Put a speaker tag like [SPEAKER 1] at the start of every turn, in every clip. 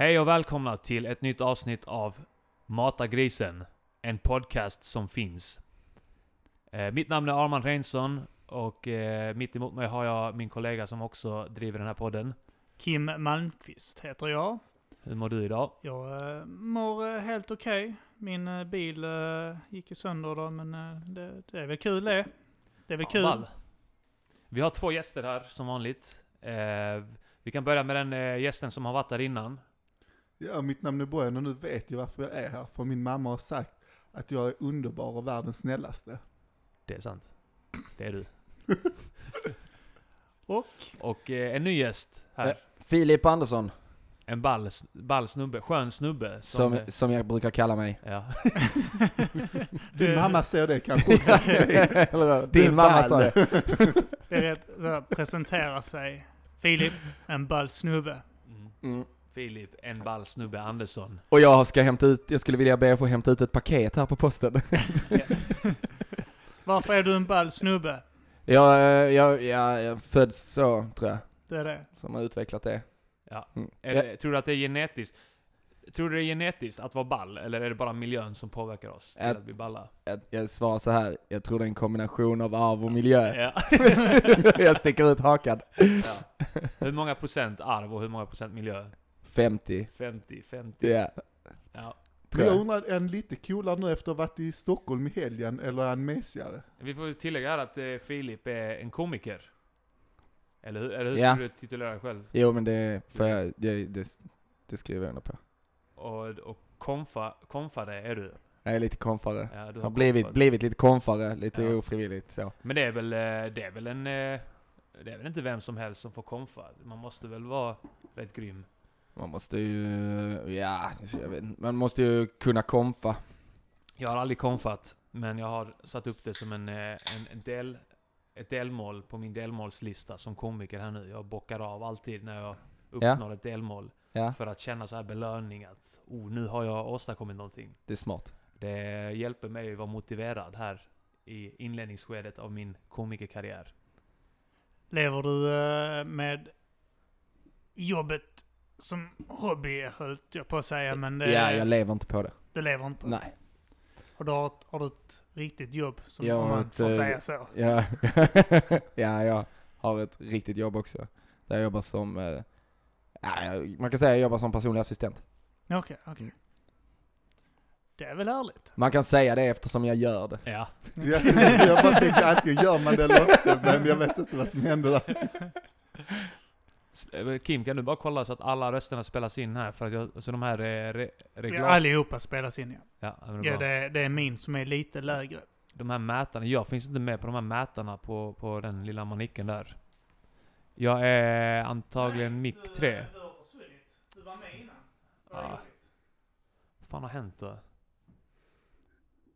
[SPEAKER 1] Hej och välkomna till ett nytt avsnitt av Mata grisen. En podcast som finns. Eh, mitt namn är Arman Reinsson och eh, mitt emot mig har jag min kollega som också driver den här podden.
[SPEAKER 2] Kim Malmqvist heter jag.
[SPEAKER 1] Hur mår du idag?
[SPEAKER 2] Jag eh, mår eh, helt okej. Min eh, bil eh, gick ju sönder då, men det, det är väl kul det. Det är väl kul.
[SPEAKER 1] ball. Vi har två gäster här som vanligt. Eh, vi kan börja med den eh, gästen som har varit där innan.
[SPEAKER 3] Ja, mitt namn är Bojan och nu vet jag varför jag är här. För min mamma har sagt att jag är underbar och världens snällaste.
[SPEAKER 1] Det är sant. Det är du.
[SPEAKER 2] Och
[SPEAKER 1] Och eh, en ny gäst här.
[SPEAKER 4] Eh, Filip Andersson,
[SPEAKER 1] En ball, ball snubbe. Skön snubbe.
[SPEAKER 4] som,
[SPEAKER 1] eh,
[SPEAKER 4] som jag brukar kalla mig.
[SPEAKER 1] ja.
[SPEAKER 3] Din mamma säger det kanske också.
[SPEAKER 4] Eller, Din mamma sa det.
[SPEAKER 2] det är rätt, så här, presentera sig. Filip, en ball snubbe.
[SPEAKER 1] Mm.
[SPEAKER 4] Mm.
[SPEAKER 1] Filip, en ball snubbe Andersson.
[SPEAKER 4] Och jag ska hämta ut, jag skulle vilja be att få hämta ut ett paket här på posten.
[SPEAKER 2] Varför är du en ball snubbe?
[SPEAKER 4] jag, eh, jag, jag, jag föds så, tror jag,
[SPEAKER 2] Det är det.
[SPEAKER 4] som har utvecklat det.
[SPEAKER 1] Ja.
[SPEAKER 4] Mm.
[SPEAKER 1] Eller, Tror du att det är genetiskt? Tror du det är genetiskt att vara ball? Eller är det bara miljön som påverkar oss till
[SPEAKER 4] Äh.
[SPEAKER 1] att bli balla?
[SPEAKER 4] Jag, jag svarar så här. jag tror det är en kombination av arv och miljö.
[SPEAKER 1] Ja.
[SPEAKER 4] jag sticker ut hakan.
[SPEAKER 1] ja. Hur många procent arv och hur många procent miljö?
[SPEAKER 4] 50.
[SPEAKER 1] 50, 50.
[SPEAKER 4] Ja,
[SPEAKER 1] Ja.
[SPEAKER 3] Men jag undrar, är han lite coolare nu efter att ha varit i Stockholm i helgen, eller är han mesigare?
[SPEAKER 1] Vi får ju tillägga här att eh, Filip är en komiker. Eller hur? Eller hur
[SPEAKER 4] Ja.
[SPEAKER 1] skulle du titulera dig själv?
[SPEAKER 4] Jo men det, får jag, det, det, det skriver jag under på.
[SPEAKER 1] Och, och konfa, konfare är du?
[SPEAKER 4] Jag är lite konfare.
[SPEAKER 1] Ja, du
[SPEAKER 4] Har blivit,
[SPEAKER 1] konfat.
[SPEAKER 4] blivit lite konfare, lite
[SPEAKER 1] Ja.
[SPEAKER 4] ofrivilligt så.
[SPEAKER 1] Men det är väl, eh, det är väl en... eh, Det är väl inte vem som helst som får konfa? Man måste väl vara rätt grym?
[SPEAKER 4] Man måste ju, ja, jag vet, inte. man måste ju kunna konfa.
[SPEAKER 1] Jag har aldrig konfat, men jag har satt upp det som en, eh, en, en del, ett delmål på min delmålslista som komiker här nu. Jag bockar av alltid när jag
[SPEAKER 4] Ja.
[SPEAKER 1] uppnår ett delmål.
[SPEAKER 4] Ja,
[SPEAKER 1] För att känna så här belöning att oh, nu har jag åstadkommit någonting.
[SPEAKER 4] det är smart.
[SPEAKER 1] Det hjälper mig att vara motiverad här i inledningsskedet av min komikerkarriär.
[SPEAKER 2] Lever du eh, med jobbet som hobby, höll jag på att säga, men det,
[SPEAKER 4] Ja, jag lever inte på det.
[SPEAKER 2] du lever inte på det.
[SPEAKER 4] Nej.
[SPEAKER 2] Och du har, ett- har du ett riktigt jobb, som,
[SPEAKER 4] Jag
[SPEAKER 2] om
[SPEAKER 4] har
[SPEAKER 2] man
[SPEAKER 4] ett,
[SPEAKER 2] får
[SPEAKER 4] eh,
[SPEAKER 2] säga så.
[SPEAKER 4] Ja, ja, jag har ett riktigt jobb också. Där jag jobbar som, eh, ja, jag- man kan säga jag jobbar som personlig assistent.
[SPEAKER 2] Okej, okej. Det är väl härligt?
[SPEAKER 4] Man kan säga det eftersom jag gör det.
[SPEAKER 1] Ja.
[SPEAKER 3] Ja, jag bara tänker antingen gör man det eller inte, men jag vet inte vad som händer där.
[SPEAKER 1] Eh, Kim, kan du bara kolla så att alla rösterna spelas in här? För att jag, så de här är re,
[SPEAKER 2] Ja, allihopa spelas in ja.
[SPEAKER 1] Ja, men
[SPEAKER 2] ja det, det är min som är lite lägre.
[SPEAKER 1] De här mätarna, jag finns inte med på de här mätarna på, på den lilla manicken där. Jag är antagligen mick 3.
[SPEAKER 2] Du har försvunnit. Du var med innan.
[SPEAKER 1] Ja. Vad fan har hänt då?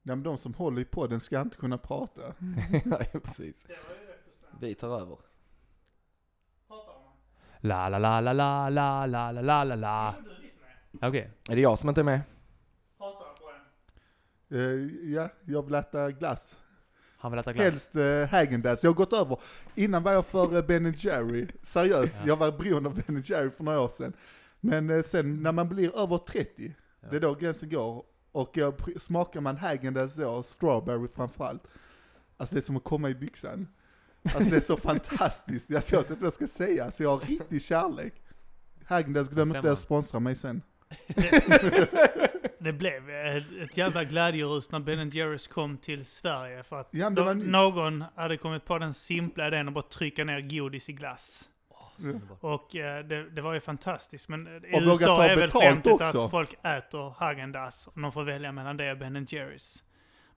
[SPEAKER 3] Ja, men de som håller i podden ska inte kunna prata.
[SPEAKER 4] ja, precis. Vi tar över.
[SPEAKER 1] La la la la la la la la la la la. Okej.
[SPEAKER 4] Är det jag som inte är med?
[SPEAKER 3] Eh, ja, jag vill äta glass.
[SPEAKER 1] Han vill äta glass.
[SPEAKER 3] Helst uh, Häagen-Dazs. Jag har gått över. Innan var jag för uh, Ben Jerry. Seriöst,
[SPEAKER 1] Ja.
[SPEAKER 3] jag var beroende av Ben Jerry för några år sedan. Men eh, sen när man blir över 30,
[SPEAKER 1] Ja.
[SPEAKER 3] det är då gränsen går. Och jag, pr- smakar man Häagen-Dazs då, strawberry framförallt. Alltså det är som att komma i byxan. Alltså det är så fantastiskt. Jag vet inte vad jag ska säga. Så jag har riktig kärlek. Häagen-Dazs, glöm inte att sponsra mig sen.
[SPEAKER 2] Det blev ett, jävla glädjerus när Ben Jerrys kom till Sverige för att
[SPEAKER 3] Ja, ny-
[SPEAKER 2] någon hade kommit på den simpla idén att bara trycka ner godis i glass.
[SPEAKER 1] Underbart.
[SPEAKER 2] Och eh, det, det var ju fantastiskt. Men i
[SPEAKER 3] Och
[SPEAKER 2] USA är väl skämtet att folk äter Häagen-Dazs och de får välja mellan det och Ben Jerrys.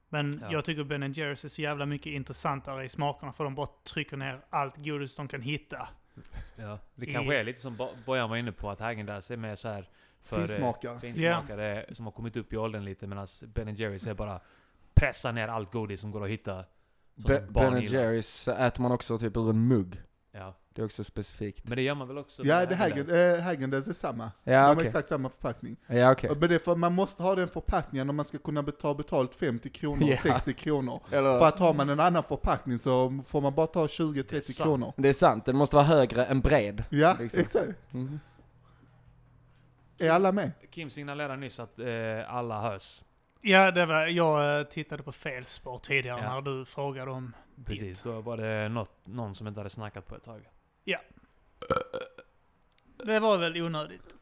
[SPEAKER 2] Men
[SPEAKER 1] Ja.
[SPEAKER 2] jag tycker Ben Jerrys är så jävla mycket intressantare i smakerna för de bara trycker ner allt godis de kan hitta.
[SPEAKER 1] Ja. Det
[SPEAKER 2] I-
[SPEAKER 1] kanske är lite som Bo- Bojan var inne på, att Häagen-Dazs är mer så här för eh,
[SPEAKER 3] Finsmakare.
[SPEAKER 1] finsmakare som har kommit upp i åldern lite medan Ben Jerrys är bara pressa ner allt godis som går att hitta.
[SPEAKER 4] Be- ben. Jerrys äter man också typ ur en mugg.
[SPEAKER 1] Ja.
[SPEAKER 4] Det är också specifikt.
[SPEAKER 1] Men det gör man väl också
[SPEAKER 3] Ja, det? Häagen- eh, Häagen-Dazs är samma.
[SPEAKER 4] Ja,
[SPEAKER 3] De har
[SPEAKER 4] okej.
[SPEAKER 3] exakt samma förpackning.
[SPEAKER 4] Ja, okej.
[SPEAKER 3] Men det är för man måste ha den förpackningen om man ska kunna ta betalt 50 kronor,
[SPEAKER 4] Ja.
[SPEAKER 3] 60 kronor.
[SPEAKER 4] Eller-
[SPEAKER 3] För att har man en annan förpackning så får man bara ta
[SPEAKER 1] Det
[SPEAKER 3] 20-30
[SPEAKER 1] är sant.
[SPEAKER 3] kronor.
[SPEAKER 4] Det är sant, den måste vara högre än bred.
[SPEAKER 3] Ja,
[SPEAKER 4] Liksom.
[SPEAKER 3] exakt.
[SPEAKER 4] Mhm.
[SPEAKER 3] Är alla med?
[SPEAKER 1] Kim signalerade nyss att eh, alla hörs.
[SPEAKER 2] Ja, det var, jag eh, tittade på fel spår tidigare
[SPEAKER 1] Ja.
[SPEAKER 2] när du frågade om
[SPEAKER 1] Precis, då var det något, någon som inte hade snackat på ett tag.
[SPEAKER 2] Det var väl onödigt.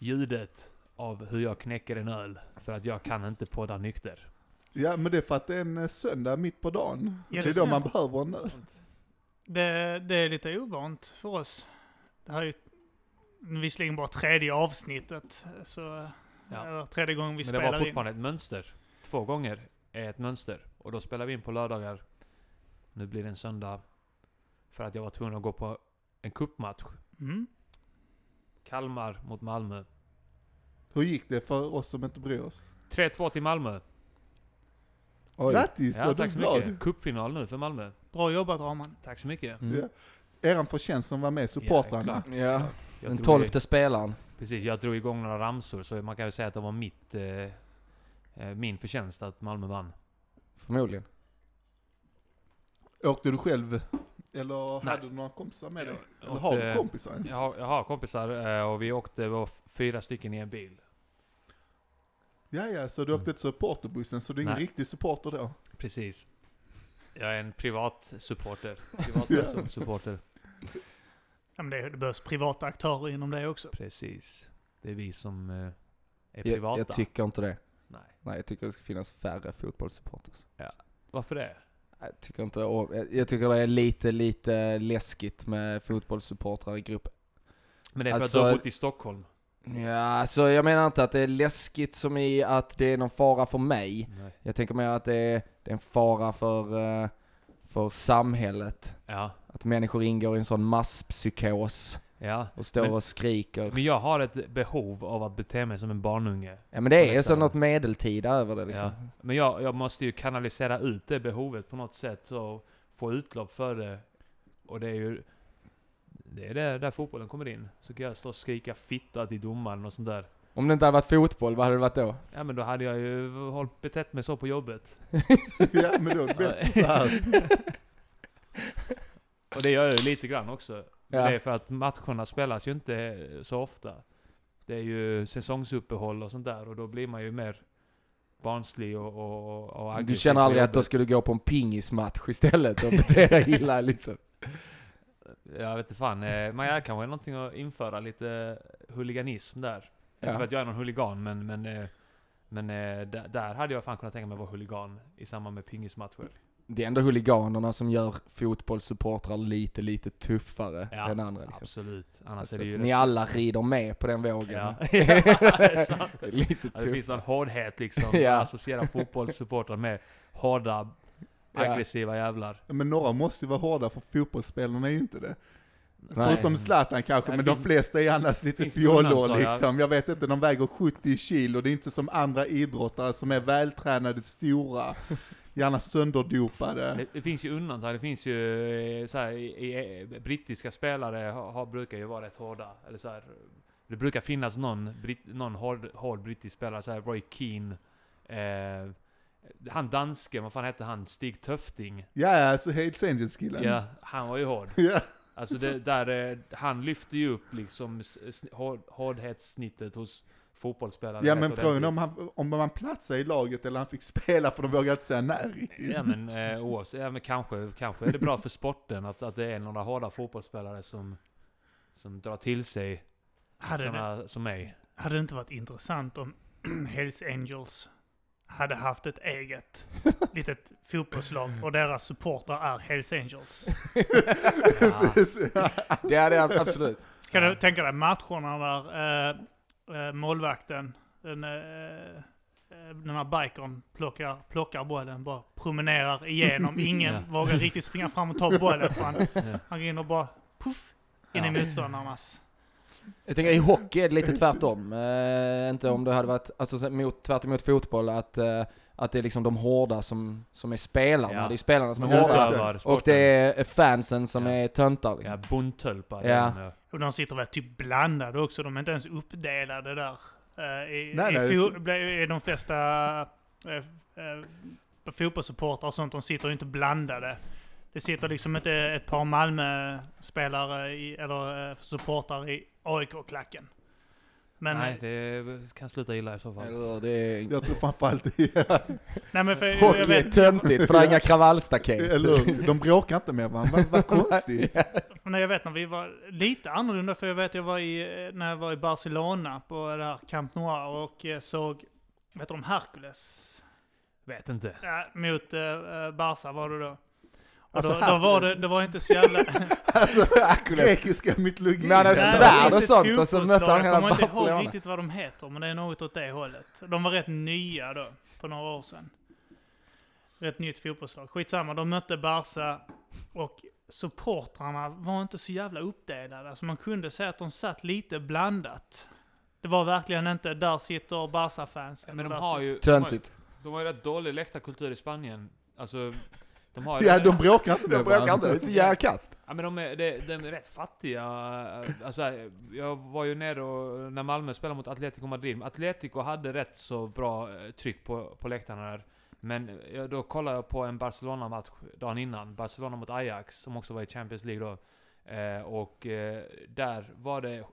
[SPEAKER 1] Ljudet av hur jag knäcker en öl, för att jag kan inte podda nykter.
[SPEAKER 3] Ja, men det är för att det är en eh, söndag mitt på dagen.
[SPEAKER 2] Ja,
[SPEAKER 3] det är
[SPEAKER 2] det
[SPEAKER 3] då man behöver en öl.
[SPEAKER 2] Det, det är lite ovant för oss. Det här är ju visserligen bara tredje avsnittet, så...
[SPEAKER 1] Ja.
[SPEAKER 2] Eller tredje gången vi
[SPEAKER 1] Men det var
[SPEAKER 2] in.
[SPEAKER 1] fortfarande ett mönster. Två gånger är ett mönster. Och då spelar vi in på lördagar. Nu blir det en söndag. För att jag var tvungen att gå på en cupmatch.
[SPEAKER 2] Mm.
[SPEAKER 1] Kalmar mot Malmö.
[SPEAKER 3] Hur gick det för oss som inte bryr oss?
[SPEAKER 1] 3-2 till Malmö.
[SPEAKER 4] Oj.
[SPEAKER 3] Grattis,
[SPEAKER 1] Ja, tack så
[SPEAKER 3] glad.
[SPEAKER 1] mycket. Cupfinal nu för Malmö.
[SPEAKER 2] Bra jobbat Raman.
[SPEAKER 1] Tack så mycket.
[SPEAKER 4] Mm.
[SPEAKER 3] Ja. Eran förtjänst som var med, supportrarna.
[SPEAKER 4] Ja,
[SPEAKER 1] Jag
[SPEAKER 4] den tolfte spelaren.
[SPEAKER 1] Precis, jag drog igång några ramsor. Så man kan väl säga att det var mitt, eh, eh, min förtjänst att Malmö vann.
[SPEAKER 4] Förmodligen.
[SPEAKER 3] Åkte du själv? Eller
[SPEAKER 1] Nej.
[SPEAKER 3] hade du några kompisar med dig?
[SPEAKER 1] Jag
[SPEAKER 3] Eller har du kompisar ens?
[SPEAKER 1] Jag har, jag har kompisar eh, och vi åkte, vi var fyra stycken i en bil.
[SPEAKER 3] Ja, ja, så du åkte till supporterbussen, så du är ingen
[SPEAKER 1] Nej.
[SPEAKER 3] riktig supporter då?
[SPEAKER 1] Precis. Jag är en privat supporter. Privat supporter.
[SPEAKER 2] Ja, men det, det behövs privata aktörer inom det också.
[SPEAKER 1] Precis. Det är vi som eh, är
[SPEAKER 4] Jag,
[SPEAKER 1] privata.
[SPEAKER 4] jag tycker inte det.
[SPEAKER 1] Nej.
[SPEAKER 4] Nej, jag tycker det ska finnas färre fotbollssupporters.
[SPEAKER 1] Varför det?
[SPEAKER 4] Jag tycker inte om- jag- tycker det är lite, lite läskigt med fotbollssupportrar i grupp.
[SPEAKER 1] Men det är för
[SPEAKER 4] Alltså-
[SPEAKER 1] att du har bott i Stockholm.
[SPEAKER 4] Ja, alltså jag menar inte att det är läskigt som i att det är någon fara för mig.
[SPEAKER 1] Nej.
[SPEAKER 4] Jag tänker mer att det är, det är en fara för, eh, för samhället.
[SPEAKER 1] Ja.
[SPEAKER 4] Att människor ingår i en sån masspsykos
[SPEAKER 1] Ja.
[SPEAKER 4] och står
[SPEAKER 1] Men-
[SPEAKER 4] och skriker.
[SPEAKER 1] Men jag har ett behov av att bete mig som en barnunge.
[SPEAKER 4] Ja men det är
[SPEAKER 1] Detta-
[SPEAKER 4] så något medeltida över det liksom.
[SPEAKER 1] Ja. Men jag, jag måste ju kanalisera ut det behovet på något sätt och få utlopp för det. Och det är ju... Det är där, där fotbollen kommer in. Så kan jag stå och skrika fitta till domaren och sånt där.
[SPEAKER 4] Om det inte hade varit fotboll, vad hade det varit då?
[SPEAKER 1] Ja men då hade jag ju hållit betett mig så på jobbet.
[SPEAKER 3] ja, men då bättre så här.
[SPEAKER 1] Och det gör jag ju lite grann också.
[SPEAKER 4] Ja.
[SPEAKER 1] Det är för att matcherna spelas ju inte så ofta. Det är ju säsongsuppehåll och sånt där och då blir man ju mer barnslig och, och, och aggressiv
[SPEAKER 4] Du känner aldrig att du
[SPEAKER 1] jobbet.
[SPEAKER 4] skulle gå på en pingismatch istället och bete dig illa liksom?
[SPEAKER 1] Jag vet inte fan. eh, Man är kanske någonting att införa lite huliganism där.
[SPEAKER 4] Ja.
[SPEAKER 1] Inte för att jag är någon huligan men, men, eh, men eh, där, där hade jag fan kunnat tänka mig att vara huligan i samband med pingismatcher.
[SPEAKER 4] Det är ändå huliganerna som gör fotbollssupportrar lite, lite tuffare
[SPEAKER 1] Ja,
[SPEAKER 4] än andra liksom.
[SPEAKER 1] Absolut. Annars
[SPEAKER 4] Alltså,
[SPEAKER 1] är det ju...
[SPEAKER 4] ni alla rider med på den vågen.
[SPEAKER 1] Ja.
[SPEAKER 4] det
[SPEAKER 1] sant.
[SPEAKER 4] är lite
[SPEAKER 1] Ja, det finns en hårdhet liksom.
[SPEAKER 4] Ja.
[SPEAKER 1] Jag associerar fotbollssupportrar med hårda,
[SPEAKER 4] Ja.
[SPEAKER 1] aggressiva jävlar.
[SPEAKER 3] Men några måste ju vara hårda, för fotbollsspelarna är ju inte det.
[SPEAKER 4] Nej.
[SPEAKER 3] Förutom Zlatan kanske,
[SPEAKER 1] Ja,
[SPEAKER 3] men
[SPEAKER 1] det
[SPEAKER 3] de flesta är annars lite fjollor
[SPEAKER 1] ja.
[SPEAKER 3] liksom. Jag vet inte, de väger 70 kilo, det är inte som andra idrottare som är vältränade, stora, gärna sönderdopade.
[SPEAKER 1] Det, det finns ju undantag. Det finns ju eh, så här, i, i, brittiska spelare har, brukar ju vara rätt hårda. Eller så här, det brukar finnas någon, britt, någon hård, hård brittisk spelare, så här Roy Keane. Eh, han dansken, vad fan hette han? Stig Töfting.
[SPEAKER 3] Ja, alltså Hells Angels-killen.
[SPEAKER 1] Ja, han var ju hård.
[SPEAKER 3] Ja.
[SPEAKER 1] Alltså det, där, eh, han lyfte ju upp liksom hård, hårdhetssnittet hos fotbollsspelare.
[SPEAKER 3] Ja men frågan om han, om man platsar i laget eller han fick spela för de vågar inte säga nej riktigt.
[SPEAKER 1] Ja men eh, oavsett, ja, men kanske, kanske är det bra för sporten att, att det är några hårda fotbollsspelare som, som drar till sig
[SPEAKER 2] Hade det,
[SPEAKER 1] sådana som mig.
[SPEAKER 2] hade det inte varit intressant om Hells Angels hade haft ett eget litet fotbollslag och deras supportrar är Hells Angels?
[SPEAKER 4] Det är det absolut.
[SPEAKER 2] Kan
[SPEAKER 1] Ja.
[SPEAKER 2] du tänka dig matcherna där eh, eh, målvakten, den, eh, eh, den här bikern plockar, plockar bollen, bara promenerar igenom. Ingen
[SPEAKER 1] Ja.
[SPEAKER 2] vågar riktigt springa fram och ta bollen för han,
[SPEAKER 1] Ja.
[SPEAKER 2] han går in och bara puff in i
[SPEAKER 4] Ja.
[SPEAKER 2] motståndarnas.
[SPEAKER 4] Jag tänker i hockey är det lite tvärtom. Eh, inte om det hade varit, alltså så mot, tvärt emot fotboll, att, eh, att det är liksom de hårda som, som är spelarna.
[SPEAKER 1] Ja.
[SPEAKER 4] Det är spelarna som är hårda.
[SPEAKER 1] utövar
[SPEAKER 4] Och det är fansen som
[SPEAKER 1] Ja.
[SPEAKER 4] är töntar liksom.
[SPEAKER 1] Ja, bondtölpar.
[SPEAKER 4] Ja.
[SPEAKER 1] Är.
[SPEAKER 2] Och de sitter väl typ blandade också, de är inte ens uppdelade där. Eh, I,
[SPEAKER 3] Nej,
[SPEAKER 2] i
[SPEAKER 3] nej,
[SPEAKER 2] i de flesta uh, uh, fotbollssupportrar och sånt, de sitter ju inte blandade. Det sitter liksom inte ett par Malmö-spelare eller supportrar i AIK-klacken. Men,
[SPEAKER 1] Nej, det kan sluta illa i så fall.
[SPEAKER 4] Eller det är...
[SPEAKER 3] Jag tror framförallt det.
[SPEAKER 2] nej men för jag
[SPEAKER 4] är
[SPEAKER 2] vet,
[SPEAKER 4] töntigt för det är inga kravallstaket.
[SPEAKER 3] Eller? De bråkar inte med varandra. Vad, vad konstigt.
[SPEAKER 2] när jag vet när vi var lite annorlunda, för jag vet jag var i, när jag var i Barcelona på det här Camp Noir och eh, såg, vet du om Hercules?
[SPEAKER 1] Vet inte.
[SPEAKER 2] Ja, mot uh, Barca var det då.
[SPEAKER 3] Alltså,
[SPEAKER 2] då, då var det, det var inte så jävla...
[SPEAKER 3] Alltså, grekiska mytologi.
[SPEAKER 4] Men han är
[SPEAKER 2] Nej,
[SPEAKER 4] svärd och sånt, och så mötte han hela
[SPEAKER 2] Jag kommer inte ihåg
[SPEAKER 4] Barcelona.
[SPEAKER 2] riktigt vad de heter, men det är något åt det hållet. De var rätt nya då, för några år sedan. Rätt nytt fotbollslag. Skitsamma, de mötte Barca och supportrarna var inte så jävla uppdelade. Alltså man kunde säga att de satt lite blandat. Det var verkligen inte, där sitter Barca-fans.
[SPEAKER 1] Men de har ju... De har,
[SPEAKER 4] Töntigt.
[SPEAKER 1] de har ju rätt dålig läktarkultur i Spanien. Alltså, de har.
[SPEAKER 3] Ja, de bråkar inte med
[SPEAKER 4] De bråkar inte, det är så jävla kast.
[SPEAKER 1] Ja men de är, de, de är rätt fattiga. Alltså, jag var ju nere och, när Malmö spelade mot Atletico Madrid. Atletico hade rätt så bra eh, tryck på, på läktarna där. Men jag, då kollade jag på en Barcelona-match dagen innan. Barcelona mot Ajax, som också var i Champions League då. Eh, och eh, där var det...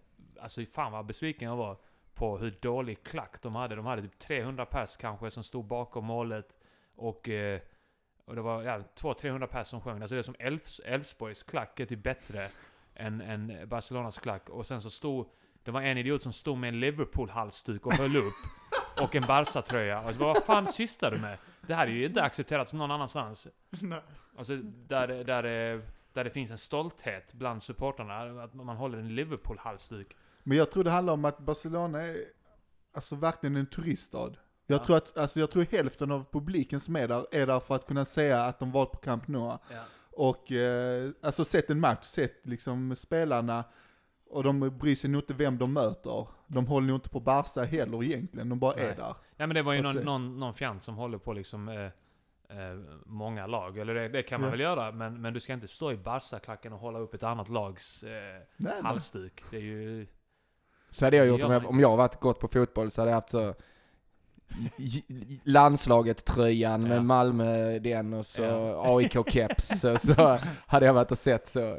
[SPEAKER 1] Alltså fan vad besviken jag var på hur dålig klack de hade. De hade typ 300 pers kanske som stod bakom målet. Och... Eh, och det var ja, 200-300 pers som sjöng. Alltså det är som Elfs, Elfsborgs klack är typ bättre än, än Barcelonas klack. Och sen så stod... Det var en idiot som stod med en Liverpool-halsduk och höll upp. Och en Barca-tröja. Och så bara, vad fan sysslar du med? Det här är ju inte accepterat någon annanstans.
[SPEAKER 2] Nej.
[SPEAKER 1] Alltså där, det- där, där det finns en stolthet bland supportrarna. Att man håller en Liverpool-halsduk.
[SPEAKER 3] Men jag tror det handlar om att Barcelona är alltså verkligen en turiststad. Jag,
[SPEAKER 1] Ja.
[SPEAKER 3] tror att, alltså jag tror hälften av publiken som är där, är där för att kunna säga att de varit på Camp Nou.
[SPEAKER 1] Ja.
[SPEAKER 3] Och eh, alltså sett en match, sett liksom spelarna, och de bryr sig nog inte vem de möter. De håller nog inte på Barca heller egentligen, de bara
[SPEAKER 1] Nej.
[SPEAKER 3] är där.
[SPEAKER 1] Ja men det var ju någon, någon, någon fjant som håller på liksom eh, eh, många lag. Eller det, det kan man
[SPEAKER 3] Ja.
[SPEAKER 1] väl göra, men, men du ska inte stå i Barca-klacken och hålla upp ett annat lags eh,
[SPEAKER 3] Nej, nej.
[SPEAKER 1] halsduk. Det är ju...
[SPEAKER 4] Så hade jag gjort om jag, om jag varit gått på fotboll så hade jag haft så landslaget-tröjan
[SPEAKER 1] Ja.
[SPEAKER 4] med Malmö den och så
[SPEAKER 1] Ja.
[SPEAKER 4] AIK-keps och så hade jag varit och sett så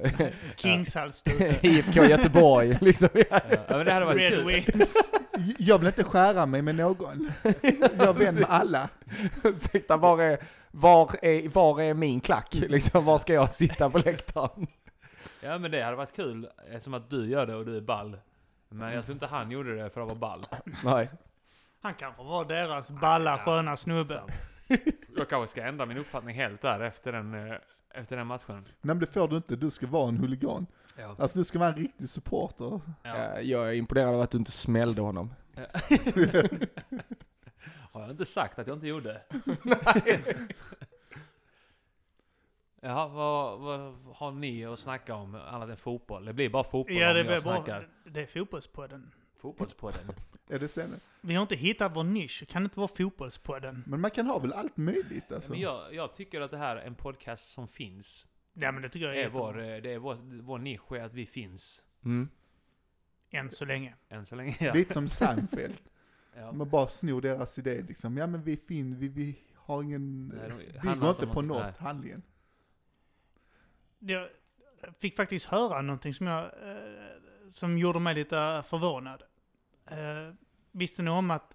[SPEAKER 2] Kings-halsduk.
[SPEAKER 4] IFK Göteborg liksom.
[SPEAKER 1] Ja, men det hade varit
[SPEAKER 2] Red
[SPEAKER 1] kul.
[SPEAKER 2] Wings.
[SPEAKER 3] Jag vill inte skära mig med någon. Jag är vän med alla.
[SPEAKER 4] Ursäkta, var är, var, är, var är min klack? Liksom, var ska jag sitta på läktaren?
[SPEAKER 1] Ja men det hade varit kul eftersom att du gör det och du är ball. Men jag tror inte han gjorde det för att vara ball.
[SPEAKER 4] Nej.
[SPEAKER 2] Han kanske var deras balla, sköna snubbe.
[SPEAKER 1] Jag kanske ska ändra min uppfattning helt där efter den, eh, efter den matchen.
[SPEAKER 3] Nej men det får du inte, du ska vara en huligan.
[SPEAKER 1] Ja.
[SPEAKER 3] Alltså du ska vara en riktig supporter.
[SPEAKER 1] Ja.
[SPEAKER 4] Jag är imponerad av att du inte smällde honom.
[SPEAKER 1] Har jag inte sagt att jag inte gjorde? Jaha, vad, vad har ni att snacka om annat än fotboll? Det blir bara fotboll
[SPEAKER 2] Ja,
[SPEAKER 1] om
[SPEAKER 2] det
[SPEAKER 1] jag
[SPEAKER 2] är bra.
[SPEAKER 1] snackar
[SPEAKER 2] Det är fotbollspodden.
[SPEAKER 1] Fotbollspodden.
[SPEAKER 3] Är det sen?
[SPEAKER 2] Vi har inte hittat vår nisch. Kan det inte vara fotbollspodden?
[SPEAKER 3] Men man kan ha väl allt möjligt alltså.
[SPEAKER 1] Men jag, jag tycker att det här är en podcast som finns.
[SPEAKER 2] Ja, men det tycker jag är
[SPEAKER 1] är vår, eh, det är vår, vår nisch är att vi finns.
[SPEAKER 4] Mm.
[SPEAKER 2] Än så länge.
[SPEAKER 1] Än så länge. Ja.
[SPEAKER 3] Lite som Seinfeld.
[SPEAKER 1] Ja.
[SPEAKER 3] Man bara snor deras idé liksom. Ja men vi fin, vi, vi har ingen,
[SPEAKER 1] Nej,
[SPEAKER 3] går
[SPEAKER 1] inte
[SPEAKER 3] på
[SPEAKER 1] något-
[SPEAKER 3] något handlingen.
[SPEAKER 2] Jag fick faktiskt höra någonting som, jag, eh, som gjorde mig lite förvånad. Eh, visste ni om att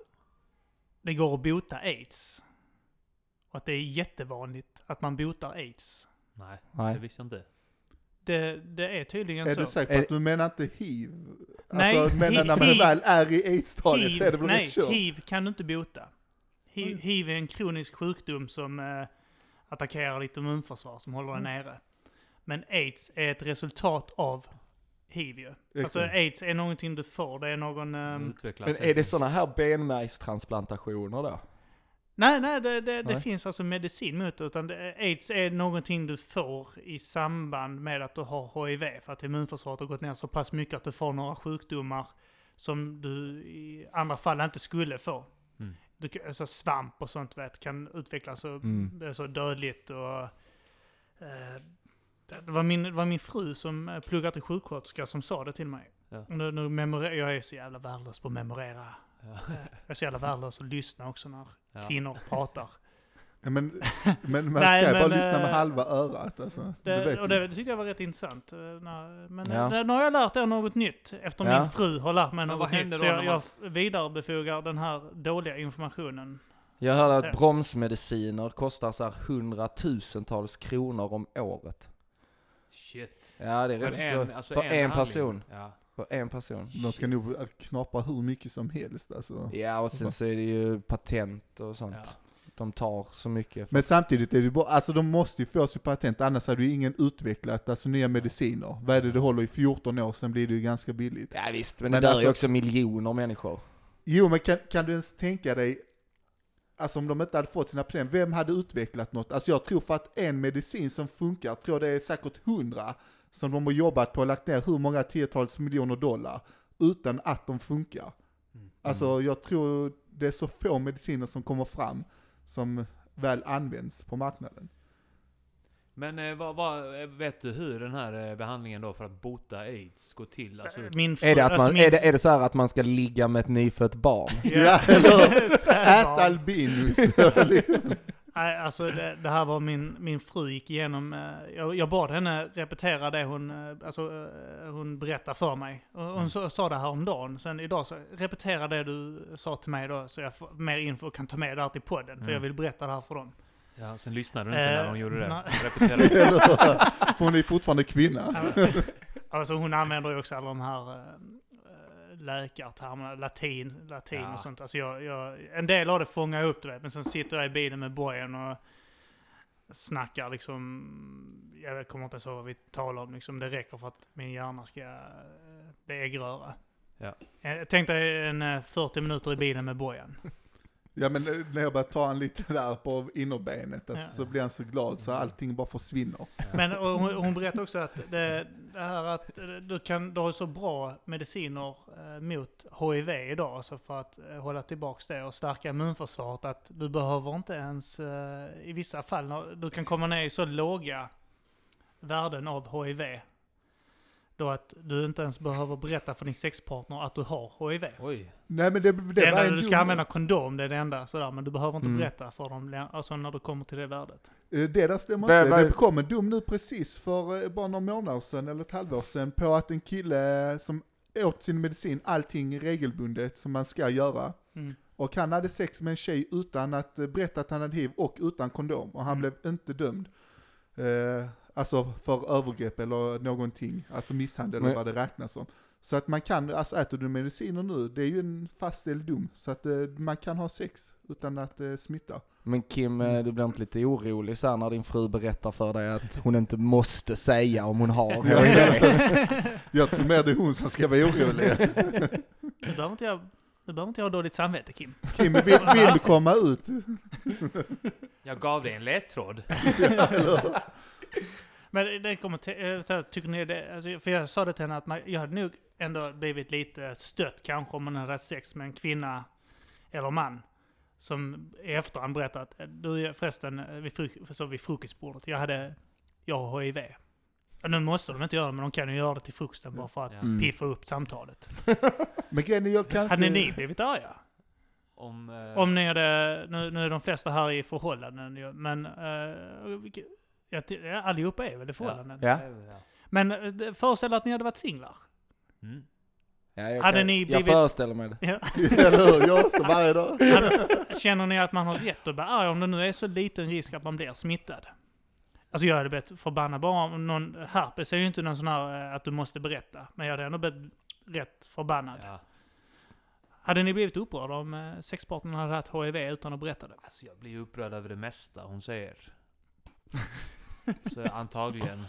[SPEAKER 2] det går att bota aids? Och att det är jättevanligt att man botar aids.
[SPEAKER 1] Nej, det
[SPEAKER 4] Nej.
[SPEAKER 1] visste jag inte.
[SPEAKER 2] Det, det är tydligen
[SPEAKER 3] Är
[SPEAKER 2] så.
[SPEAKER 3] du säker på
[SPEAKER 4] Är
[SPEAKER 3] att du menar inte hiv?
[SPEAKER 2] Nej,
[SPEAKER 3] alltså, menar
[SPEAKER 2] hi-
[SPEAKER 3] när man
[SPEAKER 2] hiv-
[SPEAKER 3] väl är i aids-stadiet så är det väl
[SPEAKER 2] nej,
[SPEAKER 3] rätt kört?
[SPEAKER 2] hiv kan du inte bota. Hiv,
[SPEAKER 3] Mm.
[SPEAKER 2] hiv är en kronisk sjukdom som eh, attackerar ditt immunförsvar, som håller dig
[SPEAKER 3] Mm.
[SPEAKER 2] nere. Men aids är ett resultat av hiv ju. Alltså aids är någonting du får, det är någon...
[SPEAKER 1] Utvecklas
[SPEAKER 4] Men är det sådana här benmärgstransplantationer då?
[SPEAKER 2] Nej, nej, det, det, det
[SPEAKER 4] Nej.
[SPEAKER 2] finns alltså medicin mot det. Utan det, aids är någonting du får i samband med att du har HIV. För att immunförsvaret har gått ner så pass mycket att du får några sjukdomar som du i andra fall inte skulle få.
[SPEAKER 1] Mm.
[SPEAKER 2] Du, alltså svamp och sånt vet, kan utvecklas så,
[SPEAKER 4] Mm.
[SPEAKER 2] det så dödligt. Och, eh, det, var min, det var min fru som eh, pluggar till sjuksköterska som sa det till mig.
[SPEAKER 1] Ja.
[SPEAKER 2] Nu, nu memorer, jag är så jävla värdelös på att memorera.
[SPEAKER 1] Ja.
[SPEAKER 2] Eh, Jag är så jävla värdelös att lyssna också när
[SPEAKER 1] Ja.
[SPEAKER 2] kvinnor pratar.
[SPEAKER 3] Ja, Men, men man
[SPEAKER 2] Nej,
[SPEAKER 3] ska ju bara
[SPEAKER 2] men,
[SPEAKER 3] lyssna med
[SPEAKER 2] eh,
[SPEAKER 3] halva örat alltså.
[SPEAKER 2] Det,
[SPEAKER 3] vet
[SPEAKER 2] och det, det tyckte jag var rätt intressant. När, men
[SPEAKER 4] Ja.
[SPEAKER 2] nu har jag lärt er något nytt. Efter
[SPEAKER 4] Ja.
[SPEAKER 2] min fru har lärt mig
[SPEAKER 1] Men
[SPEAKER 2] något nytt.
[SPEAKER 1] då
[SPEAKER 2] Så jag, jag
[SPEAKER 1] man-
[SPEAKER 2] vidarebefogar den här dåliga informationen.
[SPEAKER 4] Jag hörde att bromsmediciner kostar så här hundratusentals kronor om året.
[SPEAKER 1] Shit.
[SPEAKER 4] Ja, det är
[SPEAKER 1] För
[SPEAKER 4] rätt
[SPEAKER 1] en,
[SPEAKER 4] så.
[SPEAKER 1] alltså
[SPEAKER 4] för
[SPEAKER 1] en,
[SPEAKER 4] en, person.
[SPEAKER 1] Ja.
[SPEAKER 4] För en person.
[SPEAKER 3] De ska nog knapra hur mycket som helst alltså.
[SPEAKER 4] Ja, och sen så är det ju patent och sånt.
[SPEAKER 1] Ja.
[SPEAKER 4] De tar så mycket.
[SPEAKER 3] Men samtidigt är det bara, alltså de måste ju få sitt patent, annars hade ju ingen utvecklat alltså nya mediciner. Vad är det det håller i 14 år, sen blir det ju ganska billigt.
[SPEAKER 4] Ja visst, men,
[SPEAKER 3] Men
[SPEAKER 4] det där är
[SPEAKER 3] alltså-
[SPEAKER 4] ju också miljoner människor.
[SPEAKER 3] Jo men kan, kan du ens tänka dig, alltså om de inte hade fått sina patent, vem hade utvecklat något? Alltså jag tror för att en medicin som funkar, tror det är säkert hundra som de har jobbat på och lagt ner hur många tiotals miljoner dollar utan att de funkar.
[SPEAKER 1] Mm.
[SPEAKER 3] Alltså jag tror det är så få mediciner som kommer fram som väl används på marknaden.
[SPEAKER 1] Men eh, vad, vad, eh, vet du hur den här eh, behandlingen då för att bota aids går till? Alltså,
[SPEAKER 2] Min
[SPEAKER 4] Är det, att
[SPEAKER 2] alltså
[SPEAKER 4] man,
[SPEAKER 2] min-
[SPEAKER 4] är, det, är det så här att man ska ligga med ett nyfött barn?
[SPEAKER 3] Ja, eller ät albinus.
[SPEAKER 2] Nej, alltså det, det här var min, min fru gick igenom, eh, jag, jag bad henne repetera det hon, eh, alltså, eh, hon berättade för mig. Och Hon sa, sa det här om dagen. sen idag så repetera det du sa till mig då, så jag får mer info och kan ta med det här till podden. För
[SPEAKER 1] Mm.
[SPEAKER 2] jag vill berätta det här för dem.
[SPEAKER 1] Ja, sen lyssnade du inte
[SPEAKER 2] Eh,
[SPEAKER 1] när hon gjorde det. Repeterade.
[SPEAKER 3] För hon är fortfarande kvinna.
[SPEAKER 2] Alltså hon använder ju också alla de här eh, läkartermerna, latin, latin
[SPEAKER 1] Ja.
[SPEAKER 2] och sånt. Alltså jag, jag, en del av det fångar jag upp du vet, men sen sitter jag i bilen med bojen och snackar liksom, jag kommer inte ens ihåg vad vi talar om liksom. Det räcker för att min hjärna ska eh, bli äggröra.
[SPEAKER 1] Ja.
[SPEAKER 2] Jag tänkte en eh, 40 minuter i bilen med bojen.
[SPEAKER 3] Ja men eh, när jag börjar ta han lite där på innerbenet alltså,
[SPEAKER 2] Ja.
[SPEAKER 3] så blir han så glad så allting bara försvinner.
[SPEAKER 2] Men och hon, hon berättade också att det, det här att eh, du, kan, du har så bra mediciner eh, mot HIV idag, alltså för att hålla tillbaks det och stärka immunförsvaret, att du behöver inte ens, i vissa fall, du kan komma ner i så låga värden av HIV, då att du inte ens behöver berätta för din sexpartner att du har HIV.
[SPEAKER 1] Oj.
[SPEAKER 3] Nej men det, det,
[SPEAKER 2] Det,
[SPEAKER 3] var
[SPEAKER 2] enda
[SPEAKER 3] en
[SPEAKER 2] du ska använda kondom, det är det enda sådär, men du behöver inte
[SPEAKER 4] Mm.
[SPEAKER 2] berätta för dem, alltså när du kommer till det värdet.
[SPEAKER 3] Eh, Det där stämmer
[SPEAKER 4] Vad-
[SPEAKER 3] inte. Det kom en dom nu precis för eh, bara några månader sedan, eller ett halvår sedan, på att en kille som åt sin medicin, allting regelbundet som man ska göra,
[SPEAKER 2] Mm.
[SPEAKER 3] och han hade sex med en tjej utan att eh, berätta att han hade hiv och utan kondom, och han
[SPEAKER 2] Mm.
[SPEAKER 3] blev inte dömd. Eh, alltså för övergrepp eller någonting, alltså misshandel eller vad det räknas som. Så att man kan, alltså äter du mediciner nu, det är ju en fastställd dom, så att eh, man kan ha sex utan att eh, smitta.
[SPEAKER 4] Men Kim, eh, du blir inte lite orolig så här när din fru berättar för dig att hon inte måste säga om hon har
[SPEAKER 3] Ja,
[SPEAKER 4] HIV?
[SPEAKER 3] Jag tror mer det är hon som ska vara orolig.
[SPEAKER 2] Nu behöver inte jag, nu behöver inte jag ha dåligt samvete Kim.
[SPEAKER 3] Kim, vill, vill du komma ut?
[SPEAKER 1] Jag gav dig en ledtråd.
[SPEAKER 2] Men det kommer till, eh, tycker ni det, alltså, för jag sa det till henne att man, jag hade nog ändå blivit lite stött kanske om man hade haft sex med en kvinna eller man. Som i efterhand berättat, eh, du förresten, eh, vid, fruk så vid frukostbordet, jag hade, jag har HIV. Nu måste de inte göra det, men de kan ju göra det till frukosten bara för att.
[SPEAKER 4] Mm.
[SPEAKER 2] piffa upp samtalet.
[SPEAKER 3] Men grejen jag kan
[SPEAKER 2] Hade ni blivit arga?
[SPEAKER 1] Om... eh,
[SPEAKER 2] Om ni hade, nu, nu är de flesta här i förhållanden men uh, vilket, ja, t- ja, allihopa är väl i förhållanden.
[SPEAKER 4] Ja.
[SPEAKER 1] ja.
[SPEAKER 2] Men eh, föreställ att ni hade varit singlar.
[SPEAKER 1] Mm.
[SPEAKER 4] Ja, jag,
[SPEAKER 2] Hade
[SPEAKER 4] kan,
[SPEAKER 2] ni
[SPEAKER 4] jag
[SPEAKER 2] blivit-
[SPEAKER 4] föreställer mig det.
[SPEAKER 2] Ja.
[SPEAKER 3] Eller hur? Jag också varje dag.
[SPEAKER 2] Känner ni att man har rätt att bli arg om det nu är så liten risk att man blir smittad? Alltså jag hade blivit förbannad bara om någon, herpes är ju inte någon sån här eh, att du måste berätta, men jag hade ändå blivit rätt förbannad.
[SPEAKER 1] Ja.
[SPEAKER 2] Hade ni blivit upprörda om eh, sexpartnern hade haft HIV utan att berätta det?
[SPEAKER 1] Alltså jag blir upprörd över det mesta hon säger. Så antagligen.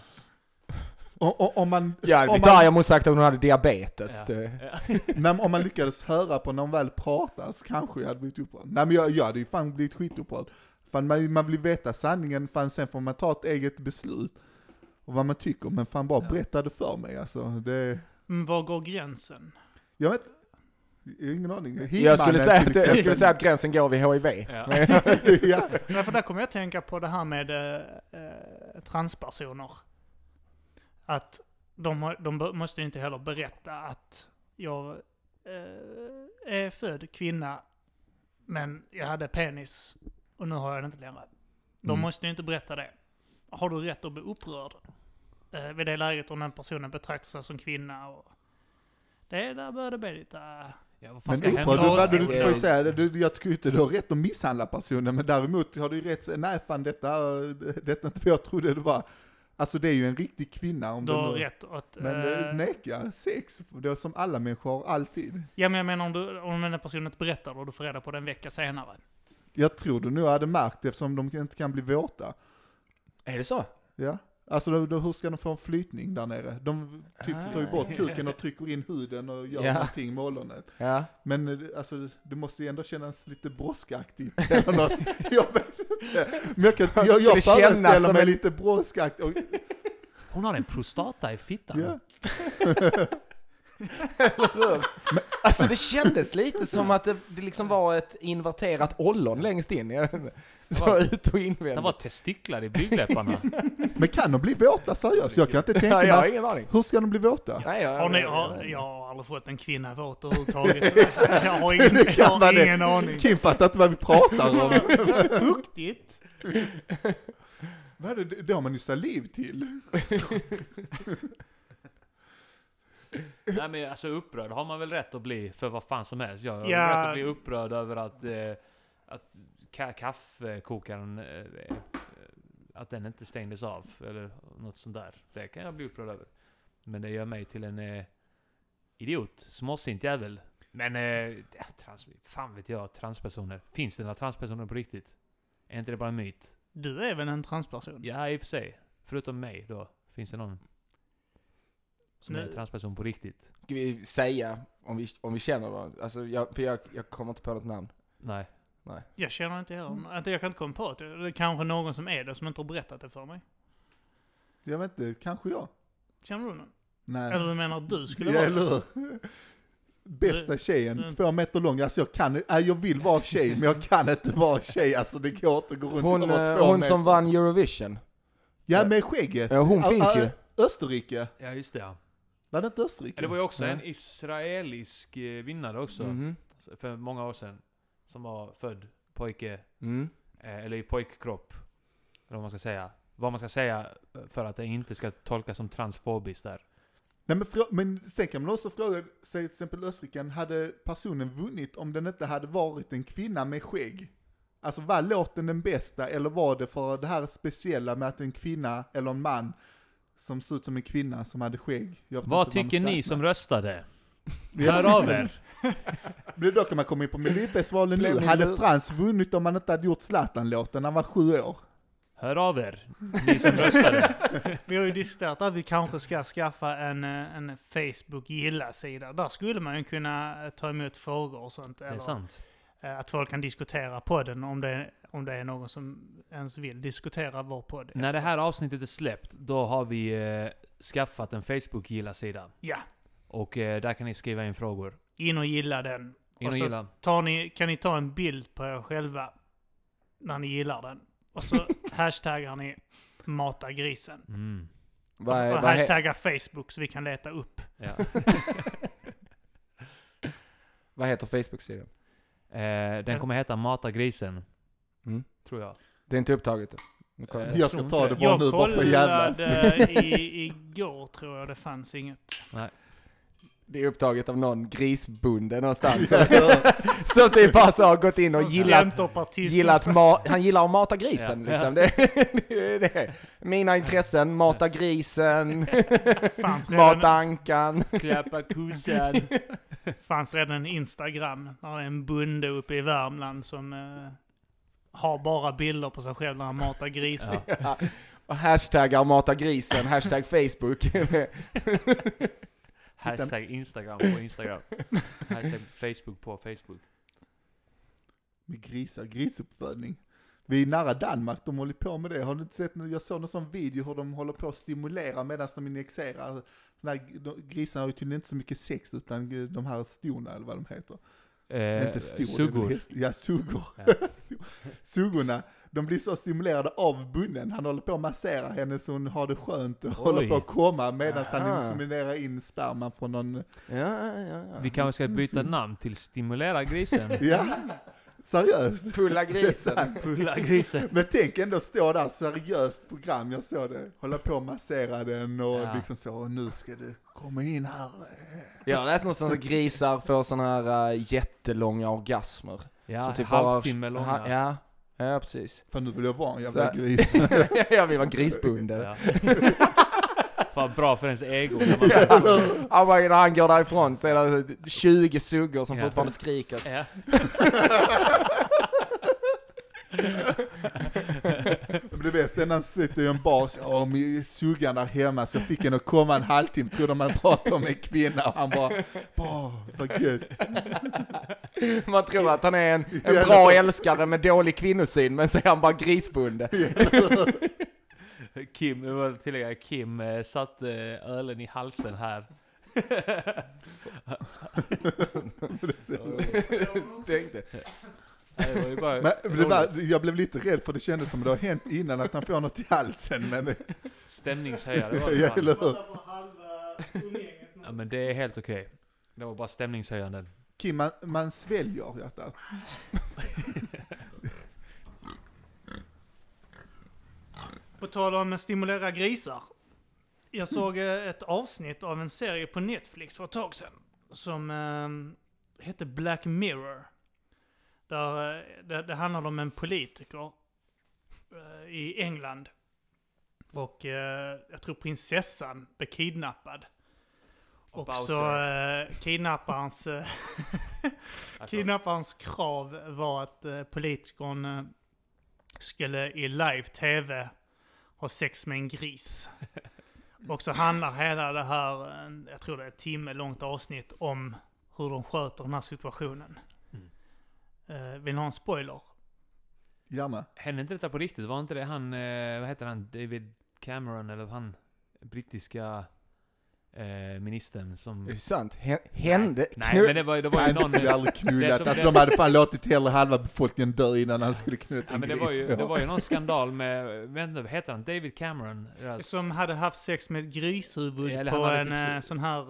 [SPEAKER 3] Och, och, om, man,
[SPEAKER 4] Jag hade
[SPEAKER 3] om,
[SPEAKER 4] blivit arg
[SPEAKER 3] man,
[SPEAKER 4] om hon sagt att hon hade diabetes.
[SPEAKER 1] Ja.
[SPEAKER 4] Det.
[SPEAKER 3] när, om man lyckades höra på när hon väl pratar så kanske jag hade blivit upprörd. Nej men jag, jag hade ju fan blivit skitupprörd. Fan man, man vill veta sanningen, fan sen får man ta ett eget beslut. Och vad man tycker, men fan bara
[SPEAKER 1] Ja.
[SPEAKER 3] berätta det för mig alltså. Det,
[SPEAKER 2] Men var går gränsen?
[SPEAKER 3] jag vet, ingen aning.
[SPEAKER 4] Jag skulle, säga att, jag skulle säga att gränsen går vid HIV.
[SPEAKER 1] Ja.
[SPEAKER 4] Men,
[SPEAKER 3] ja.
[SPEAKER 2] Nej, för där kommer jag att tänka på det här med eh, eh, transpersoner. Att de, de måste ju inte heller berätta att jag eh, är född kvinna, men jag hade penis och nu har jag det inte längre. De
[SPEAKER 4] Mm.
[SPEAKER 2] måste ju inte berätta det. Har du rätt att bli upprörd eh, vid det läget om den personen betraktar sig som kvinna? Och det där börjar det bli lite...
[SPEAKER 1] Ja, vad fan
[SPEAKER 3] Men
[SPEAKER 1] ska
[SPEAKER 3] upprörd, du, du, du får ju säga det, du, jag tycker inte du har rätt att misshandla personen, men däremot har du ju rätt nej fan detta, detta är inte vad jag trodde det var. Alltså det är ju en riktig kvinna om
[SPEAKER 2] Du har
[SPEAKER 3] nu-
[SPEAKER 2] rätt att...
[SPEAKER 3] Men
[SPEAKER 2] eh,
[SPEAKER 3] neka sex, det är som alla människor har alltid.
[SPEAKER 2] Ja, men jag menar om, du, om den personen inte berättar det och du får reda på det en vecka senare.
[SPEAKER 3] Jag tror du nog hade märkt det eftersom de inte kan bli våta.
[SPEAKER 4] Är det så?
[SPEAKER 3] Ja. Alltså då, då, hur ska de få en flytning där nere? De typ, tar ju bort kuken och trycker in huden och gör
[SPEAKER 4] Ja.
[SPEAKER 3] någonting med ollonet.
[SPEAKER 4] Ja.
[SPEAKER 3] Men eh, alltså, det måste ju ändå kännas lite brådskaktigt eller något. Jag vet inte. Men jag, kan, jag, jag föreställer mig
[SPEAKER 4] en-
[SPEAKER 3] lite brådskaktigt.
[SPEAKER 1] Hon har en prostata i fittan.
[SPEAKER 3] ja.
[SPEAKER 4] Alltså det kändes lite som att det, det liksom var ett inverterat ollon längst in. Jag vet inte. Så ut och
[SPEAKER 1] Det
[SPEAKER 4] invändigt.
[SPEAKER 1] var testiklar i blygdläpparna.
[SPEAKER 3] Men kan de bli våta seriöst? Jag kan inte tänka
[SPEAKER 4] Ja, jag har
[SPEAKER 3] mig.
[SPEAKER 4] ingen aning.
[SPEAKER 3] Hur ska de bli våta?
[SPEAKER 4] Nej, jag,
[SPEAKER 2] Har ni, har, jag har aldrig fått en kvinna våt överhuvudtaget. Alltså, jag har ingen,
[SPEAKER 3] Det
[SPEAKER 2] jag har
[SPEAKER 3] det.
[SPEAKER 2] ingen aning.
[SPEAKER 3] Kim fattar inte vad vi pratar om.
[SPEAKER 2] Fuktigt.
[SPEAKER 3] Vad är det, det har man ju saliv till.
[SPEAKER 1] Nej men alltså upprörd har man väl rätt att bli för vad fan som helst. Jag har
[SPEAKER 2] Ja.
[SPEAKER 1] rätt att bli upprörd över att, eh, att ka kaffekokaren, eh, att den inte stängdes av. Eller något sånt där. Det kan jag bli upprörd över. Men det gör mig till en eh, idiot. Småsint jävel. Men, eh, trans, fan vet jag, transpersoner. Finns det några transpersoner på riktigt? Är inte det bara en myt?
[SPEAKER 2] Du är väl en transperson?
[SPEAKER 1] Ja, i och för sig. Förutom mig då. Finns det någon som är en
[SPEAKER 2] Nej.
[SPEAKER 1] transperson på riktigt?
[SPEAKER 4] Ska vi säga om vi, om vi känner då? Alltså, jag, för jag, jag kommer inte på något namn.
[SPEAKER 1] Nej.
[SPEAKER 2] Jag känner inte heller... Inte, jag kan inte komma på det. Det är kanske någon som är det som inte har berättat det för mig.
[SPEAKER 3] Jag vet inte, kanske jag.
[SPEAKER 2] Känner du någon?
[SPEAKER 3] Nej.
[SPEAKER 2] Eller du menar att du skulle
[SPEAKER 3] ja,
[SPEAKER 2] vara
[SPEAKER 3] eller? Bästa tjejen,
[SPEAKER 2] Mm.
[SPEAKER 3] två meter lång. Alltså jag kan, nej, jag vill vara tjej, men jag kan inte vara tjej. Alltså det går inte att gå runt
[SPEAKER 4] Hon,
[SPEAKER 3] över
[SPEAKER 4] eh,
[SPEAKER 3] två
[SPEAKER 4] hon
[SPEAKER 3] meter.
[SPEAKER 4] som vann Eurovision.
[SPEAKER 3] Ja, med skägget.
[SPEAKER 4] Ja, hon finns ju.
[SPEAKER 3] Österrike.
[SPEAKER 1] Ja, just det ja.
[SPEAKER 3] Var det inte Österrike?
[SPEAKER 1] Det var ju också
[SPEAKER 3] Ja.
[SPEAKER 1] en israelisk eh, vinnare också.
[SPEAKER 4] Mhm.
[SPEAKER 1] För många år sedan. Som var född pojke,
[SPEAKER 4] Mm.
[SPEAKER 1] eh, eller i pojkkropp. Eller vad man ska säga. Vad man ska säga för att det inte ska tolkas som transfobiskt där.
[SPEAKER 3] Nej, men, men sen kan man också fråga, säg till exempel Österrike, hade personen vunnit om den inte hade varit en kvinna med skägg? Alltså var låten den bästa, eller var det för det här speciella med att en kvinna, eller en man, som såg ut som en kvinna som hade skägg? Jag vet
[SPEAKER 1] Vad tycker ni som röstade? Hör av er!
[SPEAKER 3] Men då kan man komma in på Melodifestivalen nu. Hade Frans vunnit om han inte hade gjort Zlatan-låten när han var sju år?
[SPEAKER 1] Hör av er! Ni som röstade.
[SPEAKER 2] Vi har ju diskuterat att vi kanske ska skaffa en, eh, en Facebook-gilla-sida. Där skulle man ju kunna eh, ta emot frågor och sånt.
[SPEAKER 1] Det är
[SPEAKER 2] eller,
[SPEAKER 1] sant.
[SPEAKER 2] eh, Att folk kan diskutera podden om det, om det är någon som ens vill diskutera vår podd.
[SPEAKER 1] När det här avsnittet är släppt, då har vi eh, skaffat en Facebook-gilla-sida.
[SPEAKER 2] Ja,
[SPEAKER 1] Och eh, där kan ni skriva in frågor.
[SPEAKER 2] in och gilla den.
[SPEAKER 1] In
[SPEAKER 2] Och
[SPEAKER 1] och gilla.
[SPEAKER 2] Tar ni, kan ni ta en bild på er själva när ni gillar den? Och så hashtaggar ni mata grisen.
[SPEAKER 1] Mm.
[SPEAKER 4] Vad är,
[SPEAKER 2] och
[SPEAKER 4] vad he-
[SPEAKER 2] hashtaggar Facebook så vi kan leta upp.
[SPEAKER 1] Ja.
[SPEAKER 4] vad heter Facebook-sidan?
[SPEAKER 1] Eh, den kommer heta Mata grisen,
[SPEAKER 4] Mm.
[SPEAKER 1] tror jag.
[SPEAKER 4] Det är inte upptaget. Jag.
[SPEAKER 1] Eh,
[SPEAKER 3] Jag
[SPEAKER 1] tror
[SPEAKER 3] ska ta
[SPEAKER 1] det.
[SPEAKER 3] bara
[SPEAKER 2] Jag
[SPEAKER 3] nu bara för jävlas.
[SPEAKER 2] kollade i, igår tror jag det fanns inget.
[SPEAKER 4] Det är upptaget av någon grisbonde någonstans.
[SPEAKER 3] Ja,
[SPEAKER 4] Som typ bara så har gått in och gillat,
[SPEAKER 2] Centerpartist
[SPEAKER 4] gillat ma- han gillar att mata grisen
[SPEAKER 1] Ja.
[SPEAKER 4] liksom. Det, det det. Mina intressen, mata grisen,
[SPEAKER 2] fanns redan,
[SPEAKER 4] mata ankan.
[SPEAKER 1] Klappa kossan.
[SPEAKER 2] fanns redan en Instagram. Där är en bonde uppe i Värmland som eh, har bara bilder på sig själv när han matar grisar.
[SPEAKER 1] Ja.
[SPEAKER 4] Och hashtaggar mata grisen, hashtag Facebook.
[SPEAKER 1] Hashtag Instagram på Instagram. Hashtag Facebook på Facebook.
[SPEAKER 3] Med grisar, grisuppfödning. Vi är nära Danmark, de håller på med det. Har du inte sett, jag såg någon sån video hur de håller på att stimulera medan de injicerar. Grisarna har ju tydligen inte så mycket sex utan de här stona eller vad de heter.
[SPEAKER 1] Eh,
[SPEAKER 3] inte stor,
[SPEAKER 1] suggor.
[SPEAKER 3] häst- Ja, suggor.
[SPEAKER 1] Ja.
[SPEAKER 3] Suggorna, de blir så stimulerade av bunnen. Han håller på att massera henne så hon har det skönt och håller på att komma medan han inseminerar in sperman från någon...
[SPEAKER 4] Ja, ja, ja.
[SPEAKER 1] Vi kanske ska byta namn till Stimulera grisen.
[SPEAKER 3] Ja, Seriöst.
[SPEAKER 4] Pulla grisen.
[SPEAKER 1] Pulla grisen.
[SPEAKER 3] Men tänk ändå stå där, seriöst program, jag såg det. Hålla på och massera den och
[SPEAKER 1] Ja.
[SPEAKER 3] liksom så, och nu ska du komma in här.
[SPEAKER 4] Jag läste någonstans att grisar får såna här uh, jättelånga orgasmer.
[SPEAKER 1] Ja,
[SPEAKER 4] typ
[SPEAKER 1] halvtimme långa.
[SPEAKER 4] Ha, ja, ja precis.
[SPEAKER 3] Fan nu vill jag vara en jävla
[SPEAKER 4] Så-
[SPEAKER 3] gris.
[SPEAKER 4] jag vill vara grisbunden.
[SPEAKER 1] Fan bra för ens ego. när man-
[SPEAKER 4] Han bara, när han går därifrån så är det 20 suggor som
[SPEAKER 1] Ja.
[SPEAKER 4] fortfarande skriker.
[SPEAKER 1] Ja.
[SPEAKER 3] Men det bästa är när han sitter i en bar, åh, min suggan där hemma, så fick en att komma en halvtimme, trodde man pratade om en kvinna, och han bara, åh, vad gött.
[SPEAKER 4] Man tror att han är en, en bra älskare med dålig kvinnosyn, men så är han bara grisbunde.
[SPEAKER 1] Kim, jag vill tillägga, Kim eh, satte eh, ölen i halsen här.
[SPEAKER 4] Tänkte.
[SPEAKER 1] Nej, det var ju bara
[SPEAKER 3] Men det var, jag blev lite rädd för det kändes som det har hänt innan att han får något i halsen, men
[SPEAKER 1] stämningshöjare var det
[SPEAKER 3] Ja, eller hur?
[SPEAKER 1] Ja men det är helt okej. Det var bara stämningshöjande.
[SPEAKER 3] Kim, man, man sväljer hjärtat.
[SPEAKER 2] På tal om att stimulera grisar. Jag såg eh, ett avsnitt av en serie på Netflix för ett tag sedan. Som eh, hette Black Mirror. Där, eh, det, det handlade om en politiker eh, i England. Och eh, jag tror prinsessan blev kidnappad. Och så eh, kidnapparens, eh, kidnapparens krav var att eh, politikern skulle i live-tv ha sex med en gris. Och så handlar hela det här, en- jag tror det är ett timme långt avsnitt, om hur de sköter den här situationen.
[SPEAKER 1] Mm.
[SPEAKER 2] Eh, vill ni ha en spoiler?
[SPEAKER 3] Gärna.
[SPEAKER 1] Hände inte detta på riktigt? Var inte det han, eh, vad heter han, David Cameron eller han brittiska eh, ministern som...
[SPEAKER 4] Är det sant? Hä- Hände?
[SPEAKER 1] Nej
[SPEAKER 4] Knull-
[SPEAKER 1] men det var, det var ju
[SPEAKER 3] Han
[SPEAKER 1] någon...
[SPEAKER 3] skulle aldrig knullat,
[SPEAKER 1] som-
[SPEAKER 3] alltså de hade fan låtit hela halva befolkningen dö innan han skulle knulla
[SPEAKER 1] Ja,
[SPEAKER 3] en
[SPEAKER 1] men det
[SPEAKER 3] gris.
[SPEAKER 1] var, ju, det var ju någon skandal med, inte, vad heter han? David Cameron? Deras-
[SPEAKER 2] Som hade haft sex med ett grishuvud
[SPEAKER 1] Eller
[SPEAKER 2] på
[SPEAKER 1] han
[SPEAKER 2] en
[SPEAKER 1] typ så-
[SPEAKER 2] eh, sån här...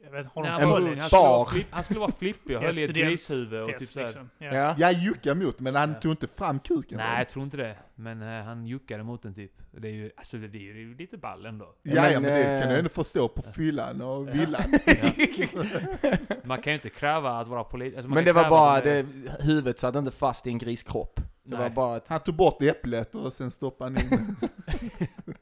[SPEAKER 2] eh, jag vet, har
[SPEAKER 1] Nej,
[SPEAKER 2] de
[SPEAKER 1] han,
[SPEAKER 2] college?
[SPEAKER 1] ung, han, skulle vara flipp, han skulle vara flippig och höll i ett grishuvud och typ
[SPEAKER 2] liksom. Ja.
[SPEAKER 4] Ja.
[SPEAKER 3] Jag juckade mot, men han
[SPEAKER 1] Ja.
[SPEAKER 3] tog inte fram kuken.
[SPEAKER 1] Nej, jag tror inte det. Men eh, han juckade mot den typ. Det är ju, alltså det är ju lite ball ändå.
[SPEAKER 3] Ja, ja,
[SPEAKER 4] Men,
[SPEAKER 3] men det kan
[SPEAKER 4] eh,
[SPEAKER 3] du ändå förstå på fyllan och
[SPEAKER 1] Ja.
[SPEAKER 3] villan.
[SPEAKER 1] Man kan ju inte kräva att vara polis... Alltså
[SPEAKER 4] Men det var bara, det, huvudet satt inte fast i en griskropp. Det
[SPEAKER 1] Nej.
[SPEAKER 4] var bara att...
[SPEAKER 3] Han tog bort äpplet och sen stoppade han in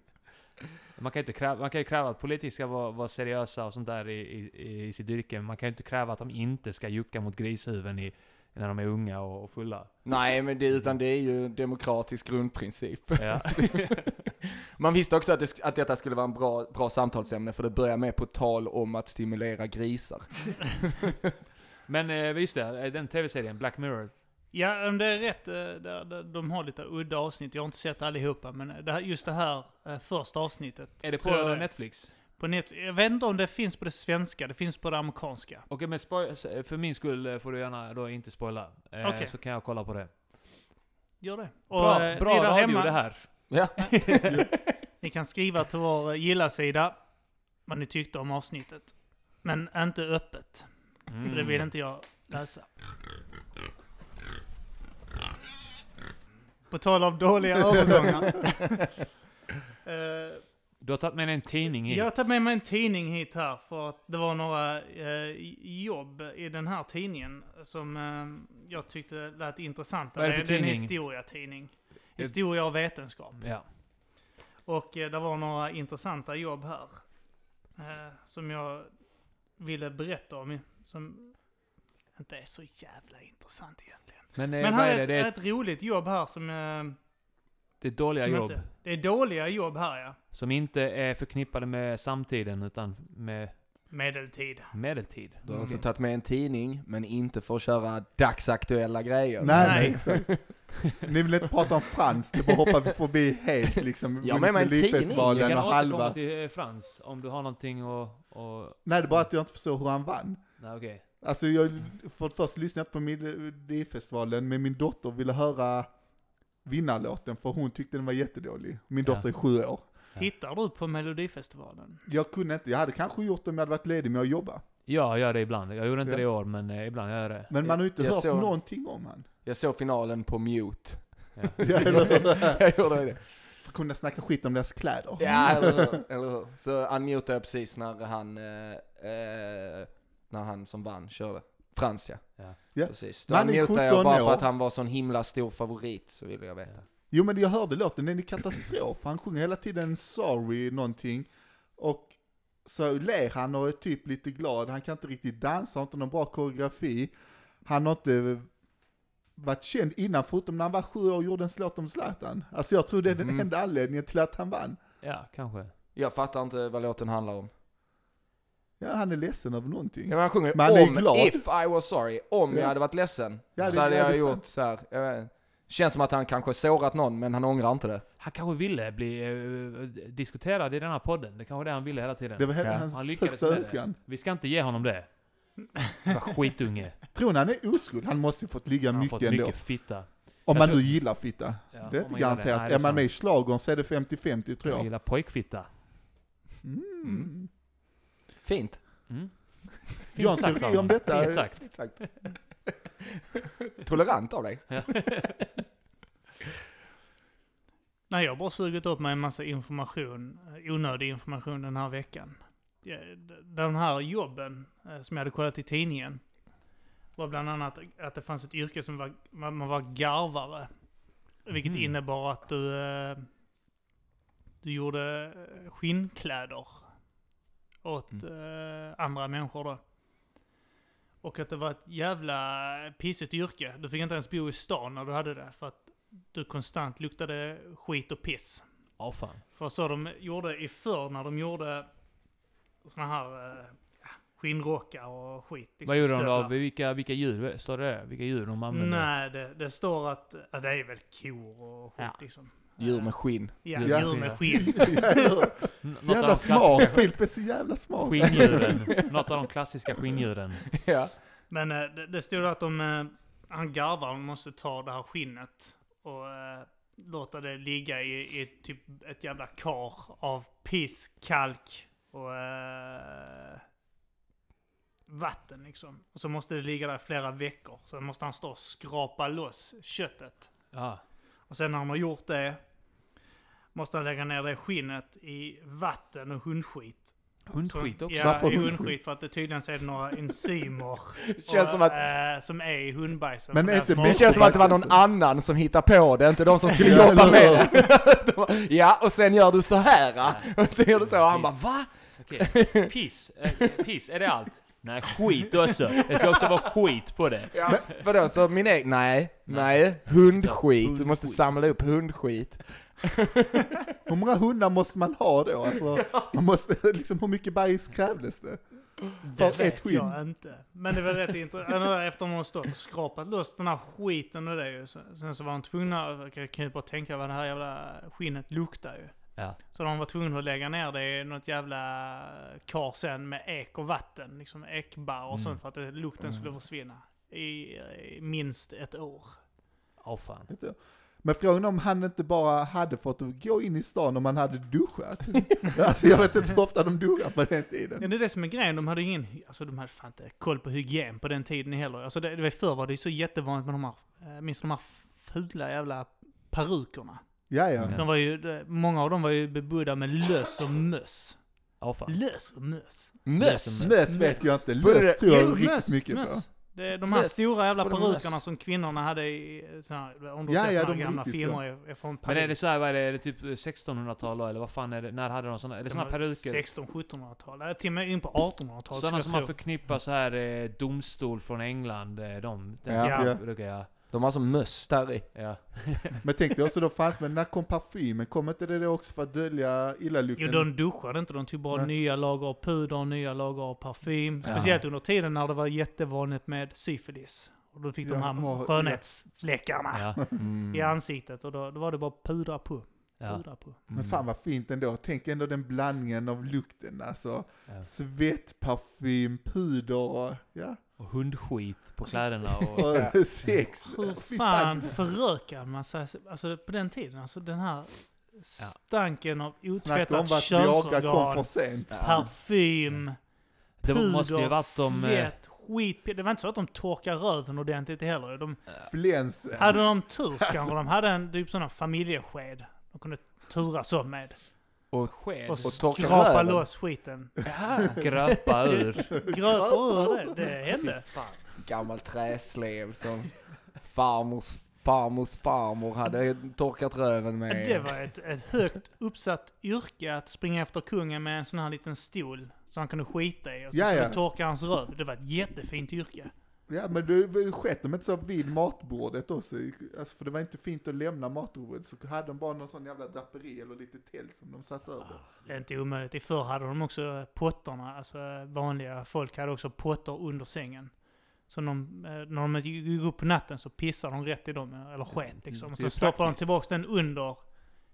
[SPEAKER 1] Man kan, ju inte kräva, man kan ju kräva att politiker ska vara, vara seriösa och sånt där i, i, i sitt yrke. Men man kan ju inte kräva att de inte ska jucka mot grishuvuden i, när de är unga och, och fulla.
[SPEAKER 4] Nej, men det, utan det är ju en demokratisk grundprincip.
[SPEAKER 1] Ja.
[SPEAKER 4] Man visste också att, det, att detta skulle vara en bra, bra samtalsämne, för det börjar med på tal om att stimulera grisar.
[SPEAKER 1] Men eh, just det, eh, den tv-serien, Black Mirror.
[SPEAKER 2] Ja, om det är rätt. eh, där- De har lite udda avsnitt. Jag har inte sett allihopa, men det här, just det här eh, första avsnittet.
[SPEAKER 1] Är det på. Netflix?
[SPEAKER 2] På net, jag vet inte om det finns på det svenska, det finns på det amerikanska.
[SPEAKER 1] Okej, men spoil, för min skull eh, får du gärna då inte spoila. Eh,
[SPEAKER 2] Okej.
[SPEAKER 1] Så kan jag kolla på det.
[SPEAKER 2] Gör det. Och,
[SPEAKER 1] Bra,
[SPEAKER 2] eh,
[SPEAKER 1] bra
[SPEAKER 2] ni där
[SPEAKER 1] radio
[SPEAKER 2] hemma,
[SPEAKER 1] det här.
[SPEAKER 4] Ja.
[SPEAKER 2] Ni kan skriva till vår eh, gilla-sida vad ni tyckte om avsnittet. Men inte öppet,
[SPEAKER 1] Mm.
[SPEAKER 2] för det vill inte jag läsa. På tal om dåliga övergångar. Eh,
[SPEAKER 1] Du har tagit med dig en tidning hit.
[SPEAKER 2] Jag har tagit med mig en tidning hit här för att det var några eh, jobb i den här tidningen som eh, jag tyckte lät intressant.
[SPEAKER 1] Vad är det för
[SPEAKER 2] är en
[SPEAKER 1] tidning?
[SPEAKER 2] historiatidning. Historia och vetenskap.
[SPEAKER 1] Ja.
[SPEAKER 2] Och eh, det var några intressanta jobb här. Eh, som jag ville berätta om. Som inte är så jävla intressant egentligen.
[SPEAKER 1] Men, eh,
[SPEAKER 2] Men
[SPEAKER 1] vad
[SPEAKER 2] här
[SPEAKER 1] är det?
[SPEAKER 2] ett,
[SPEAKER 1] Det är,
[SPEAKER 2] ett roligt jobb här som... Eh,
[SPEAKER 1] det är dåliga
[SPEAKER 2] som
[SPEAKER 1] jobb.
[SPEAKER 2] Inte, det är dåliga jobb här ja.
[SPEAKER 1] Som inte är förknippade med samtiden, utan med
[SPEAKER 2] Medeltid.
[SPEAKER 1] medeltid.
[SPEAKER 4] Du har alltså tagit med en tidning, men inte för att köra dagsaktuella grejer.
[SPEAKER 3] Nej, nej,
[SPEAKER 2] Nej.
[SPEAKER 3] exakt. Ni vill inte prata om Frans, det bara hoppar vi förbi helt liksom.
[SPEAKER 4] Ja, men med en tidning.
[SPEAKER 1] Jag
[SPEAKER 3] Melodifestivalen
[SPEAKER 1] kan
[SPEAKER 3] och
[SPEAKER 1] återkomma
[SPEAKER 3] halva.
[SPEAKER 1] till eh, Frans, om du har någonting och... och
[SPEAKER 3] Nej, det är bara att jag inte förstår hur han vann.
[SPEAKER 1] nej, okej.
[SPEAKER 3] Alltså jag, för det första lyssnade jag på Melodifestivalen, men min dotter ville höra vinnarlåten för hon tyckte den var jättedålig. Min
[SPEAKER 1] Ja.
[SPEAKER 3] dotter är sju år.
[SPEAKER 2] Tittar du på Melodifestivalen?
[SPEAKER 3] Jag kunde inte, jag hade kanske gjort det om jag hade varit ledig med att jobba.
[SPEAKER 1] Ja, jag gör det ibland. Jag gjorde inte
[SPEAKER 3] Ja.
[SPEAKER 1] det i år, men eh, ibland gör jag det.
[SPEAKER 3] Men man har ju inte
[SPEAKER 4] Jag
[SPEAKER 3] hört
[SPEAKER 4] såg-
[SPEAKER 3] någonting om han.
[SPEAKER 4] Jag såg finalen på mute.
[SPEAKER 1] Ja.
[SPEAKER 4] Jag gjorde det.
[SPEAKER 3] För att kunna snacka skit om deras kläder.
[SPEAKER 4] Ja, eller hur? Eller hur? Så unmutade jag precis när han, eh, eh, när han som vann körde. Frans ja.
[SPEAKER 1] Ja.
[SPEAKER 3] Ja.
[SPEAKER 4] Precis. Då unmutade jag
[SPEAKER 3] 17
[SPEAKER 4] bara
[SPEAKER 3] år.
[SPEAKER 4] för att han var sån himla stor favorit, så ville jag veta.
[SPEAKER 3] Jo men jag hörde låten, den är katastrof. Han sjunger hela tiden 'sorry' någonting. Och så ler han och är typ lite glad. Han kan inte riktigt dansa, har inte någon bra koreografi. Han har inte varit känd innan, förutom när han var sju år och gjorde en låt om Zlatan. Alltså jag tror det är den
[SPEAKER 4] Mhm.
[SPEAKER 3] enda anledningen till att han vann.
[SPEAKER 1] Ja, kanske.
[SPEAKER 4] Jag fattar inte vad låten handlar om.
[SPEAKER 3] Ja, han är ledsen över någonting.
[SPEAKER 4] Ja, men han sjunger
[SPEAKER 3] Men han är
[SPEAKER 4] om,
[SPEAKER 3] glad.
[SPEAKER 4] if I was sorry. Om
[SPEAKER 3] Ja.
[SPEAKER 4] jag hade varit ledsen.
[SPEAKER 3] Ja, det-
[SPEAKER 4] så hade jag
[SPEAKER 3] är
[SPEAKER 4] gjort
[SPEAKER 3] sant.
[SPEAKER 4] så här. Jag vet, känns som att han kanske sårat någon, men han ångrar inte det.
[SPEAKER 1] Han kanske ville bli eh, diskuterad i den här podden. Det kanske var det han ville hela tiden.
[SPEAKER 3] Det var hela
[SPEAKER 4] Ja.
[SPEAKER 1] Han
[SPEAKER 3] hans
[SPEAKER 1] lyckades
[SPEAKER 3] högsta önskan.
[SPEAKER 1] Vi ska inte ge honom det. Skitunge.
[SPEAKER 3] Tror ni han är oskuld? Han måste ju fått ligga
[SPEAKER 1] Han
[SPEAKER 3] mycket
[SPEAKER 1] fått
[SPEAKER 3] ändå.
[SPEAKER 1] mycket fitta.
[SPEAKER 3] Om
[SPEAKER 1] Jag
[SPEAKER 3] man
[SPEAKER 1] tror-
[SPEAKER 3] nu gillar fitta.
[SPEAKER 1] Ja,
[SPEAKER 3] det är inte
[SPEAKER 1] man gillar det.
[SPEAKER 3] garanterat.
[SPEAKER 1] Nej, det
[SPEAKER 3] är man med i schlagern så är det 50-50 tror
[SPEAKER 1] Jag
[SPEAKER 3] jag.
[SPEAKER 1] gillar pojkfitta.
[SPEAKER 3] Mm.
[SPEAKER 4] Fint.
[SPEAKER 1] Mm.
[SPEAKER 3] En
[SPEAKER 1] sagt,
[SPEAKER 3] teori om detta.
[SPEAKER 1] Fint sagt.
[SPEAKER 4] Exakt. Tolerant av dig.
[SPEAKER 2] Nej, jag har bara sugit upp mig en massa information, eh, onödig information den här veckan. Ja, d- Den här jobben eh, som jag hade kollat i tidningen var bland annat att det fanns ett yrke som var, man var garvare. Vilket
[SPEAKER 1] Mhm.
[SPEAKER 2] innebar att du, eh, du gjorde skinnkläder åt eh, andra människor då. Och att det var ett jävla pissigt yrke. Du fick inte ens bo i stan när du hade det. För att du konstant luktade skit och piss.
[SPEAKER 1] Ja, fan.
[SPEAKER 2] För så de gjorde i förr när de gjorde såna här eh, skinnrockar och skit. liksom
[SPEAKER 1] Vad gjorde de då? Vilka, vilka djur? Står det där? Vilka djur de använde?
[SPEAKER 2] Nej, det, det står att ja, det är väl kor och skit
[SPEAKER 1] Ja.
[SPEAKER 2] liksom.
[SPEAKER 4] Djur med skinn.
[SPEAKER 2] Ja, djur med skinn.
[SPEAKER 3] Så jävla smart. Filip är så jävla smart.
[SPEAKER 1] Skinndjuren. Något av de klassiska skinndjuren.
[SPEAKER 4] ja.
[SPEAKER 2] Men eh, det, det stod att de, eh, han garvaren måste ta det här skinnet och eh, låta det ligga i, i typ ett jävla kar av piss, kalk och eh, vatten liksom. Och så måste det ligga där i flera veckor. Så måste han stå och skrapa loss köttet.
[SPEAKER 1] Ja.
[SPEAKER 2] Och sen när han har gjort det måste han lägga ner det skinnet i vatten och hundskit.
[SPEAKER 1] Hundskit
[SPEAKER 2] Så-
[SPEAKER 1] också.
[SPEAKER 2] Ja,
[SPEAKER 3] Varför
[SPEAKER 2] i
[SPEAKER 3] hundskit?
[SPEAKER 2] för att det tydligen så är det några enzymer
[SPEAKER 4] Känns som att-
[SPEAKER 2] eh, som är i hundbajsen.
[SPEAKER 3] Men inte
[SPEAKER 4] Det känns som att det var någon annan som hittade på det, inte de som skulle jobba med det. Bara, Ja, och sen gör du så här.
[SPEAKER 1] Ja.
[SPEAKER 4] Och så gör du så, och han bara va?
[SPEAKER 1] Okej. Piss. Eh, piss, är det allt? Nej, skit också. Det ska också vara skit på det.
[SPEAKER 4] Ja. Vadå, så min egen? Nej, nej, hundskit. Du måste samla upp hundskit.
[SPEAKER 3] Hur många hundar måste man ha då? Alltså, man måste, liksom, hur mycket bajs krävdes det?
[SPEAKER 2] Det
[SPEAKER 3] För ett
[SPEAKER 2] vet
[SPEAKER 3] skinn?
[SPEAKER 2] jag inte. Men det var rätt intressant. Efter att man har stått och skrapat loss den här skiten och det ju. Så- Sen så var han tvungna, jag kan ju bara tänka vad det här jävla skinnet luktar ju.
[SPEAKER 1] Ja.
[SPEAKER 2] Så de var tvungna att lägga ner det i något jävla kar sen med ek och vatten. Liksom ekbar och
[SPEAKER 1] Mm.
[SPEAKER 2] sånt för att lukten skulle försvinna. I, i minst ett år.
[SPEAKER 1] Åh fan.
[SPEAKER 3] Men frågan om han inte bara hade fått gå in i stan om han hade duschat. alltså, jag vet inte hur ofta de duschar på den
[SPEAKER 2] Ja,
[SPEAKER 3] tiden.
[SPEAKER 2] det är det som är grejen. De hade ingen, alltså de hade fan inte koll på hygien på den tiden heller. Alltså det, det var förr var det ju så jättevanligt med de här, eh, minns du de här fula jävla perukerna?
[SPEAKER 3] Ja, ja.
[SPEAKER 2] De var ju, många av dem var ju bebodda med löss och möss.
[SPEAKER 1] Fan.
[SPEAKER 2] Löss och möss.
[SPEAKER 4] Möss!
[SPEAKER 3] Möss vet jag inte, löss tror jag riktigt
[SPEAKER 2] möss,
[SPEAKER 3] mycket
[SPEAKER 2] möss.
[SPEAKER 3] på.
[SPEAKER 2] Det är de här
[SPEAKER 4] Möss.
[SPEAKER 2] stora jävla perukerna som kvinnorna hade i såna här, om du
[SPEAKER 3] Ja,
[SPEAKER 2] sett
[SPEAKER 3] ja, de
[SPEAKER 2] gamla
[SPEAKER 3] riktigt
[SPEAKER 2] filmer i- från Paris.
[SPEAKER 1] Men är det så här, vad är det, är det typ 1600-tal då, eller vad fan är det? När hade de såna? Är det
[SPEAKER 2] Det
[SPEAKER 1] såna peruker?
[SPEAKER 2] 16-1700-tal, eller till och med in på 1800-talet
[SPEAKER 1] Sådana som man förknippar så här eh, domstol från England, eh, de. Den
[SPEAKER 4] Ja.
[SPEAKER 3] Ja.
[SPEAKER 1] Ja.
[SPEAKER 4] De har som möss där i.
[SPEAKER 1] ja.
[SPEAKER 3] Men tänk dig också då fanns, men när kom parfymen? Kom inte det då också för att dölja illalukten?
[SPEAKER 2] Jo, de duschade inte. De tog bara
[SPEAKER 3] Nej.
[SPEAKER 2] nya lager av puder, nya lager av parfym.
[SPEAKER 1] Ja.
[SPEAKER 2] Speciellt under tiden när det var jättevanligt med syfilis. Och då fick de
[SPEAKER 3] Ja,
[SPEAKER 2] här
[SPEAKER 3] ja.
[SPEAKER 2] skönhetsfläckarna
[SPEAKER 1] Ja.
[SPEAKER 4] Mm.
[SPEAKER 2] i ansiktet. Och då, då var det bara pudra på.
[SPEAKER 1] ja.
[SPEAKER 2] Pudra på.
[SPEAKER 3] Men fan vad fint ändå. Tänk ändå den blandningen av lukten. Alltså
[SPEAKER 1] ja.
[SPEAKER 3] svett, parfym, puder och, ja,
[SPEAKER 1] Och hundskit på kläderna och...
[SPEAKER 3] och sex.
[SPEAKER 2] Hur fan förökar man sig? Alltså på den tiden, alltså den här stanken av otvättat könsorgan,
[SPEAKER 3] sent.
[SPEAKER 2] parfym,
[SPEAKER 1] Det
[SPEAKER 2] puder,
[SPEAKER 1] måste ju varit de... eh,
[SPEAKER 2] svett, skit. Det var inte så att de torkade röven ordentligt heller. De,
[SPEAKER 3] Fläns.
[SPEAKER 2] hade de tur kanske de hade en typ sån här familjesked. De kunde turas om med.
[SPEAKER 1] Sked.
[SPEAKER 2] Och
[SPEAKER 4] torka
[SPEAKER 2] skrapa
[SPEAKER 4] röven.
[SPEAKER 2] loss skiten.
[SPEAKER 1] Gröpa ur.
[SPEAKER 2] Gröper ur det. Det hände.
[SPEAKER 4] Gammalt träslev som farmors farmors farmor hade torkat röven med.
[SPEAKER 2] Det var ett, ett högt uppsatt yrke att springa efter kungen med en sån här liten stol. Så han kunde skita i och så skulle torka hans röv. Det var ett jättefint yrke.
[SPEAKER 3] Ja men det skett de inte så vid matbordet också? Alltså för det var inte fint att lämna matbordet, så hade de bara någon sån jävla draperi eller lite tält som de satt över.
[SPEAKER 2] Det är inte omöjligt. I förr hade de också potterna. Alltså vanliga folk hade också potter under sängen. Så de, eh, när de gick upp på natten så pissade de rätt i dem, eller sket liksom. Och
[SPEAKER 1] Det
[SPEAKER 2] så stoppade de tillbaka den under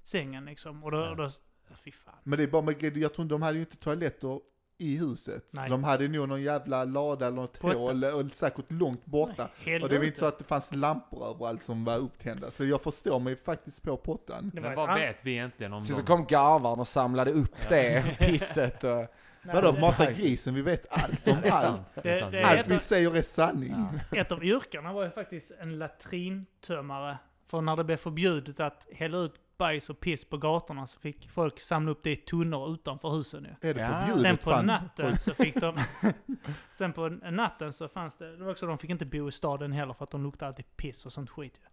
[SPEAKER 2] sängen liksom. Och då,
[SPEAKER 1] Ja.
[SPEAKER 2] och då fy fan.
[SPEAKER 3] Men det är bara med jag tror de hade ju inte toaletter i huset.
[SPEAKER 2] Nej.
[SPEAKER 3] De hade nog någon jävla lada eller något
[SPEAKER 2] Potta.
[SPEAKER 3] hål, och säkert långt borta.
[SPEAKER 2] Helvete.
[SPEAKER 3] Och det var inte så att det fanns lampor överallt som var upptända. Så jag förstår mig faktiskt på pottan.
[SPEAKER 1] Men vad
[SPEAKER 2] an-
[SPEAKER 1] vet vi egentligen om
[SPEAKER 4] Så, så kom garvarn och samlade upp det pisset och...
[SPEAKER 2] Nej,
[SPEAKER 3] Vadå,
[SPEAKER 2] det-
[SPEAKER 3] mata grisen? Vi vet allt om allt.
[SPEAKER 1] Det
[SPEAKER 2] Det-
[SPEAKER 3] Allt vi
[SPEAKER 2] av-
[SPEAKER 3] säger är sanning.
[SPEAKER 2] Ett av yrkena var ju faktiskt en latrintömmare. För när det blev förbjudet att hälla ut bajs och piss på gatorna så fick folk samla upp det i tunnor utanför husen ju.
[SPEAKER 3] Är det
[SPEAKER 4] Ja.
[SPEAKER 3] förbjudet?
[SPEAKER 2] Sen på
[SPEAKER 3] fan?
[SPEAKER 2] natten så fick de... sen på natten så fanns det... Det var också de fick inte bo i staden heller för att de luktade alltid piss och sånt skit ju.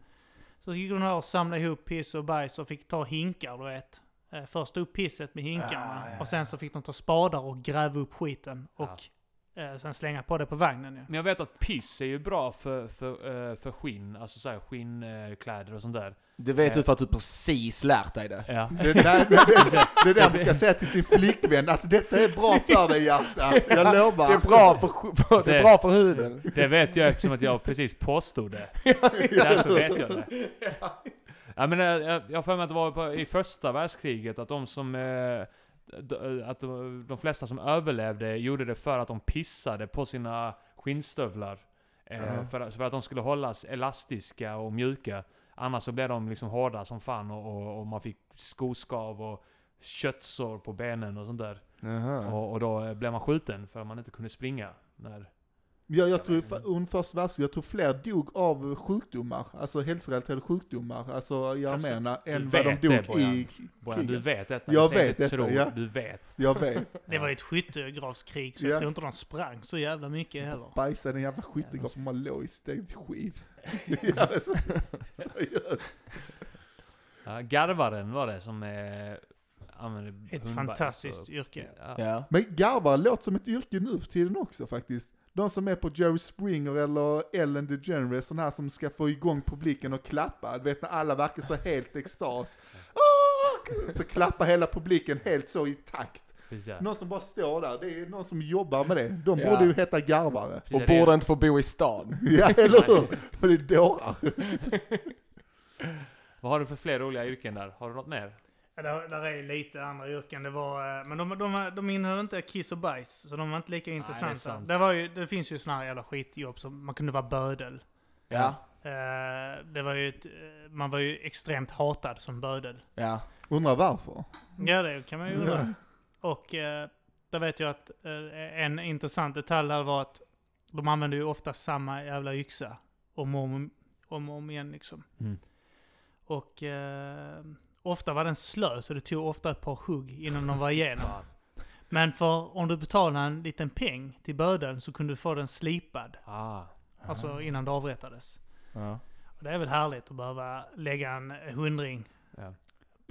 [SPEAKER 2] Så gick de där och samlade ihop piss och bajs och fick ta hinkar du vet. Eh, Först upp pisset med hinkarna
[SPEAKER 4] Ah, ja,
[SPEAKER 2] och sen så fick de ta spadar och gräva upp skiten och eh, sen slänga på det på vagnen ju.
[SPEAKER 1] Men jag vet att piss är ju bra för, för, eh, för skinn, alltså såhär skinnkläder och sånt där.
[SPEAKER 4] Det vet du för att du precis lärt dig det.
[SPEAKER 1] Ja.
[SPEAKER 3] Det, där, det, det där brukar jag säga till sin flickvän, alltså detta är bra för dig hjärta, jag lovar.
[SPEAKER 4] Det är bra för, sk- det är bra för huden.
[SPEAKER 1] Det vet jag eftersom att jag precis påstod det. Därför vet jag det. Ja, men, eh, jag har för mig att det var på, i första världskriget att de som... eh, Att de flesta som överlevde gjorde det för att de pissade på sina skinnstövlar.
[SPEAKER 3] Ja.
[SPEAKER 1] för, att- för att de skulle hållas elastiska och mjuka. Annars så blev de liksom hårda som fan och, och, och man fick skoskav och köttsår på benen och sånt där. Och, och då blev man skjuten för att man inte kunde springa. När,
[SPEAKER 3] Jag, jag tror under första världskriget, jag tror fler dog av sjukdomar, alltså hälsorelaterade sjukdomar, alltså i
[SPEAKER 1] Alltså,
[SPEAKER 3] arméerna,
[SPEAKER 1] du
[SPEAKER 3] än vad de
[SPEAKER 1] vet det,
[SPEAKER 3] dog
[SPEAKER 1] Bojan.
[SPEAKER 3] i
[SPEAKER 1] Bojan, du vet detta.
[SPEAKER 3] Jag
[SPEAKER 1] du
[SPEAKER 3] vet detta,
[SPEAKER 1] tror,
[SPEAKER 3] ja.
[SPEAKER 1] Du vet.
[SPEAKER 3] Jag vet.
[SPEAKER 2] Det var ju ett skyttegravskrig så
[SPEAKER 3] Ja.
[SPEAKER 2] jag tror inte de sprang så jävla mycket heller.
[SPEAKER 3] Bajsade en jävla skyttegrav som man låg i stekt skit. ja, seriöst.
[SPEAKER 1] Ja, garvaren var det som eh, använde
[SPEAKER 2] Ett fantastiskt
[SPEAKER 1] och-
[SPEAKER 2] yrke.
[SPEAKER 1] Ja.
[SPEAKER 4] Ja.
[SPEAKER 3] Men garvar låter som ett yrke nu för tiden också faktiskt. De som är på Jerry Springer eller Ellen DeGeneres, sån här som ska få igång publiken och klappa. Du vet när alla verkar så helt extas. Så klappar hela publiken helt så i takt.
[SPEAKER 1] Precis.
[SPEAKER 3] Någon som bara står där, det är någon som jobbar med det. De
[SPEAKER 4] Ja.
[SPEAKER 3] borde ju heta garvare.
[SPEAKER 1] Precis,
[SPEAKER 4] Och borde inte få bo i stan.
[SPEAKER 3] Ja, eller hur? För det är dårar.
[SPEAKER 1] Vad har du för fler roliga yrken där? Har du något mer?
[SPEAKER 2] Ja, där, där är lite andra yrken. Det var, eh, men de, de, de innehöll inte kiss och bajs, så de var inte lika
[SPEAKER 1] det
[SPEAKER 2] intressanta.
[SPEAKER 1] sant.
[SPEAKER 2] det, var ju, det finns ju såna här jävla skitjobb som man kunde vara bödel.
[SPEAKER 4] Ja.
[SPEAKER 2] Eh, det var ju ett, eh, man var ju extremt hatad som bödel.
[SPEAKER 4] Ja.
[SPEAKER 3] Undrar varför?
[SPEAKER 2] Ja, det kan man ju undra. Och eh, där vet jag att eh, en intressant detalj där var att de använde ju ofta samma jävla yxa om och om, om, och om igen liksom.
[SPEAKER 1] Mm.
[SPEAKER 2] Och eh, ofta var den slö, så det tog ofta ett par hugg innan de var igenom. Men för om du betalade en liten peng till bödeln så kunde du få den slipad.
[SPEAKER 1] Ah.
[SPEAKER 2] Alltså innan det avrättades.
[SPEAKER 4] Ja.
[SPEAKER 2] Och det är väl härligt att behöva lägga en hundring.
[SPEAKER 1] Ja.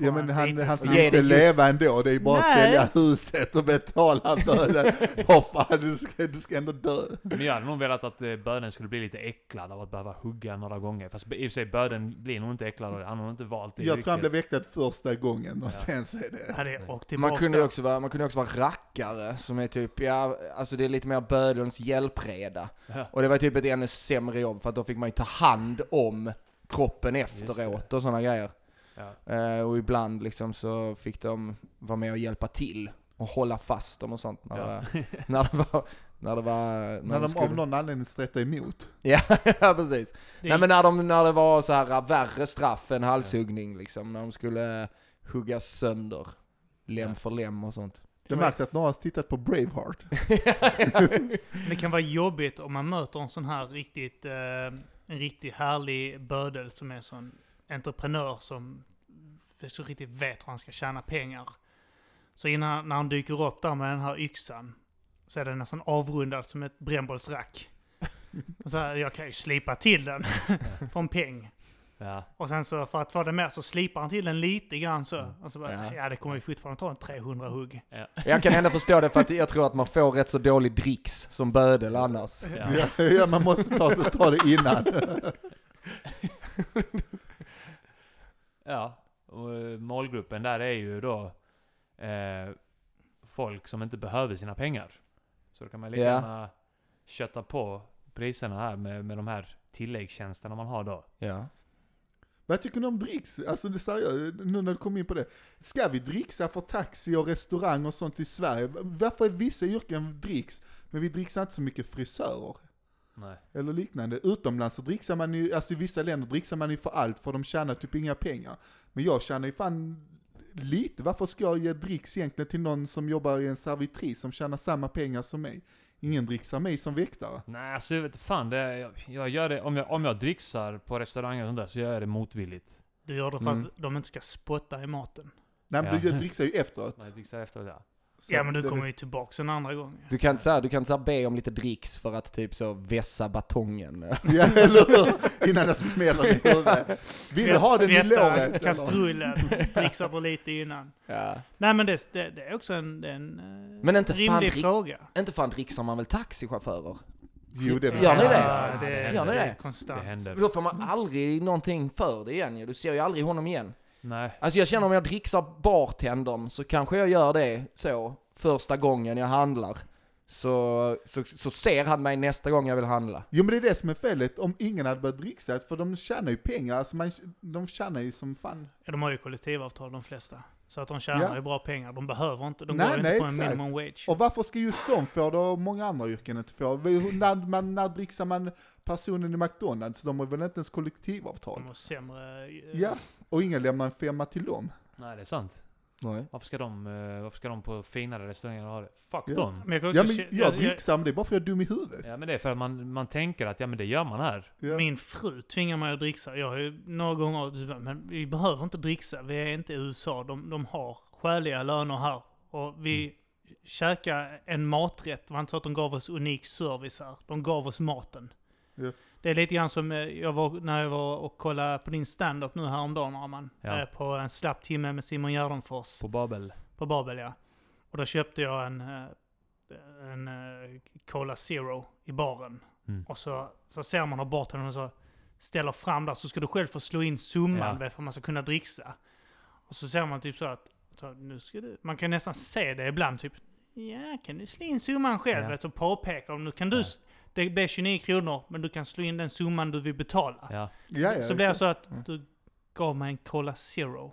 [SPEAKER 2] På
[SPEAKER 3] Ja men
[SPEAKER 2] en
[SPEAKER 3] han, han ska
[SPEAKER 4] Ge
[SPEAKER 3] inte
[SPEAKER 4] det just-
[SPEAKER 3] leva ändå, det är bara att
[SPEAKER 2] Nej.
[SPEAKER 3] sälja huset och betala. Vad fan, du ska, du ska ändå dö.
[SPEAKER 1] Men jag hade nog velat att eh, böden skulle bli lite äcklad av att behöva hugga några gånger. Fast i och för sig, böden blir nog inte äcklad det. Han har inte valt det
[SPEAKER 3] Jag tror han blev väktad första gången och
[SPEAKER 1] Ja.
[SPEAKER 3] sen så är det...
[SPEAKER 2] Hade och
[SPEAKER 4] Man
[SPEAKER 2] tillbaks
[SPEAKER 4] kunde också vara, man kunde också vara rackare, som är typ, ja, alltså det är lite mer bödelns hjälpreda.
[SPEAKER 1] Ja.
[SPEAKER 4] Och det var typ ett ännu sämre jobb, för att då fick man ju ta hand om kroppen efteråt och sådana grejer.
[SPEAKER 1] Ja.
[SPEAKER 4] Eh, och ibland liksom så fick de vara med och hjälpa till och hålla fast dem och sånt när,
[SPEAKER 1] Ja.
[SPEAKER 4] det, var, när det var, när det var, när,
[SPEAKER 3] När de
[SPEAKER 4] skulle,
[SPEAKER 3] av någon anledning strättade emot.
[SPEAKER 4] Ja, ja precis.
[SPEAKER 2] Det-
[SPEAKER 4] Nej men när, de, när det var så här värre straff än halshuggning liksom, när de skulle huggas sönder, lem
[SPEAKER 1] Ja.
[SPEAKER 4] för lem och sånt.
[SPEAKER 3] Det märks att några har tittat på Braveheart.
[SPEAKER 2] Det kan vara jobbigt om man möter en sån här riktigt, eh, en riktigt härlig bödel som är sån entreprenör som så riktigt vet hur han ska tjäna pengar. Så innan, när han dyker upp där med den här yxan, så är den nästan avrundad som ett brännbollsrack. Och så här, jag kan ju slipa till den för en peng.
[SPEAKER 1] Ja.
[SPEAKER 2] Och sen så för att få det med så slipar han till den lite grann så. Och så bara,
[SPEAKER 4] Ja.
[SPEAKER 2] ja. det kommer ju fortfarande ta en 300 hugg.
[SPEAKER 4] Jag kan ändå förstå det för att jag tror att man får rätt så dålig dricks som bödel annars.
[SPEAKER 1] Ja.
[SPEAKER 3] Ja, ja, man måste ta, ta det innan.
[SPEAKER 1] Ja, och eh, målgruppen där är ju då eh, folk som inte behöver sina pengar. Så då kan man lika
[SPEAKER 4] Ja.
[SPEAKER 1] gärna kötta på priserna här med, med de här tilläggstjänsterna man har då.
[SPEAKER 4] Ja.
[SPEAKER 3] Vad tycker ni om dricks? Alltså det seriöst, nu när du kom in på det. Ska vi dricksa för taxi och restaurang och sånt i Sverige? Varför är vissa yrken dricks, men vi dricksar inte så mycket frisörer?
[SPEAKER 1] Nej.
[SPEAKER 3] Eller liknande. Utomlands så dricksar man ju, alltså i vissa länder dricksar man ju för allt för de tjänar typ inga pengar. Men jag tjänar ju fan lite. Varför ska jag ge dricks egentligen till någon som jobbar i en servitris som tjänar samma pengar som mig? Ingen dricksar mig som väktare.
[SPEAKER 1] Nej, alltså jag vet fan. Det, jag, jag gör det, om jag, om jag dricksar på restauranger och sånt där, så gör jag det motvilligt.
[SPEAKER 2] Du gör det för
[SPEAKER 4] Mm.
[SPEAKER 2] att de inte ska spotta i maten.
[SPEAKER 3] Nej men
[SPEAKER 1] Ja.
[SPEAKER 3] du dricksar ju efteråt.
[SPEAKER 1] Jag dricksar efter det.
[SPEAKER 3] Så
[SPEAKER 2] Ja men du
[SPEAKER 3] det-
[SPEAKER 2] kommer ju tillbaks en andra gång.
[SPEAKER 4] Du kan inte så här, du kan inte så här be om lite dricks för att typ så vässa batongen.
[SPEAKER 3] Ja, eller hur? Innan jag smäller i huvudet. Vill du ha den i låret?
[SPEAKER 2] kastrullen, dricksar du lite innan.
[SPEAKER 4] Ja.
[SPEAKER 2] Nej men det, det, det är också en, det är en eh,
[SPEAKER 4] Men inte fan
[SPEAKER 2] rimlig
[SPEAKER 4] drick-
[SPEAKER 2] fråga.
[SPEAKER 4] Inte fan dricksar man väl taxichaufförer?
[SPEAKER 3] Jo det
[SPEAKER 4] Gör ni det?
[SPEAKER 1] Det
[SPEAKER 2] det, det,
[SPEAKER 4] Gör ni
[SPEAKER 2] är
[SPEAKER 4] det?
[SPEAKER 2] konstant.
[SPEAKER 1] Det händer.
[SPEAKER 4] Då får man aldrig någonting för det igen ju. Du ser ju aldrig honom igen.
[SPEAKER 1] Nej.
[SPEAKER 4] Alltså jag känner om jag dricksar bartendern så kanske jag gör det så första gången jag handlar. Så, så, så ser han mig nästa gång jag vill handla.
[SPEAKER 3] Jo men det är det som är felet, om ingen hade börjat dricksa, för de tjänar ju pengar, alltså man, de tjänar ju som fan.
[SPEAKER 2] Ja, de har ju kollektivavtal de flesta. Så att de tjänar
[SPEAKER 3] Ja.
[SPEAKER 2] ju bra pengar. De behöver inte, de
[SPEAKER 3] Nej,
[SPEAKER 2] går inte
[SPEAKER 3] nej,
[SPEAKER 2] på en
[SPEAKER 3] exakt.
[SPEAKER 2] minimum wage.
[SPEAKER 3] Och varför ska just de få det och många andra yrken inte få? När, man, när dricksar man personen i McDonalds? De har väl inte ens kollektivavtal?
[SPEAKER 2] De har sämre... eh,
[SPEAKER 3] Ja, och ingen lämnar en femma till dem.
[SPEAKER 1] Nej, det är sant.
[SPEAKER 4] Nej.
[SPEAKER 1] Varför ska de, eh, varför ska de på finare restauranger ha det? Fuck
[SPEAKER 3] Ja.
[SPEAKER 1] dem!
[SPEAKER 2] Men jag kan
[SPEAKER 3] Ja men jag dricksar, men det är bara för att jag är dum i huvudet.
[SPEAKER 1] Ja men det är för att man, man tänker att ja men det gör man här.
[SPEAKER 3] Ja.
[SPEAKER 2] Min fru tvingar mig att dricksa. Jag har ju några gånger men vi behöver inte dricksa. Vi är inte i USA. De, de har skäliga löner här. Och vi
[SPEAKER 3] Mm.
[SPEAKER 2] käkade en maträtt. Det var inte så att de gav oss unik service här. De gav oss maten.
[SPEAKER 3] Ja.
[SPEAKER 2] Det är lite grann som eh, jag var, när jag var och kollade på din stand-up nu häromdagen, Arman.
[SPEAKER 1] Ja.
[SPEAKER 2] Eh, På en slapp timme med Simon Gärdenfors.
[SPEAKER 1] På Babel.
[SPEAKER 2] På Babel ja. Och då köpte jag en, eh, en Cola Zero i baren.
[SPEAKER 1] Mm.
[SPEAKER 2] Och så, så ser man hur bartendern så ställer fram där, så ska du själv få slå in summan
[SPEAKER 1] Ja.
[SPEAKER 2] för att man ska kunna dricksa. Och så ser man typ så att, så, nu ska du, man kan nästan se det ibland typ, ja kan du slå in summan själv?
[SPEAKER 1] Ja.
[SPEAKER 2] Så påpekar de, nu kan du,
[SPEAKER 1] Ja.
[SPEAKER 2] Det blir 29 kronor, men du kan slå in den summan du vill betala.
[SPEAKER 1] Ja,
[SPEAKER 3] Ja, ja,
[SPEAKER 2] så blir det så att
[SPEAKER 4] Mm.
[SPEAKER 2] du gav mig en Cola Zero.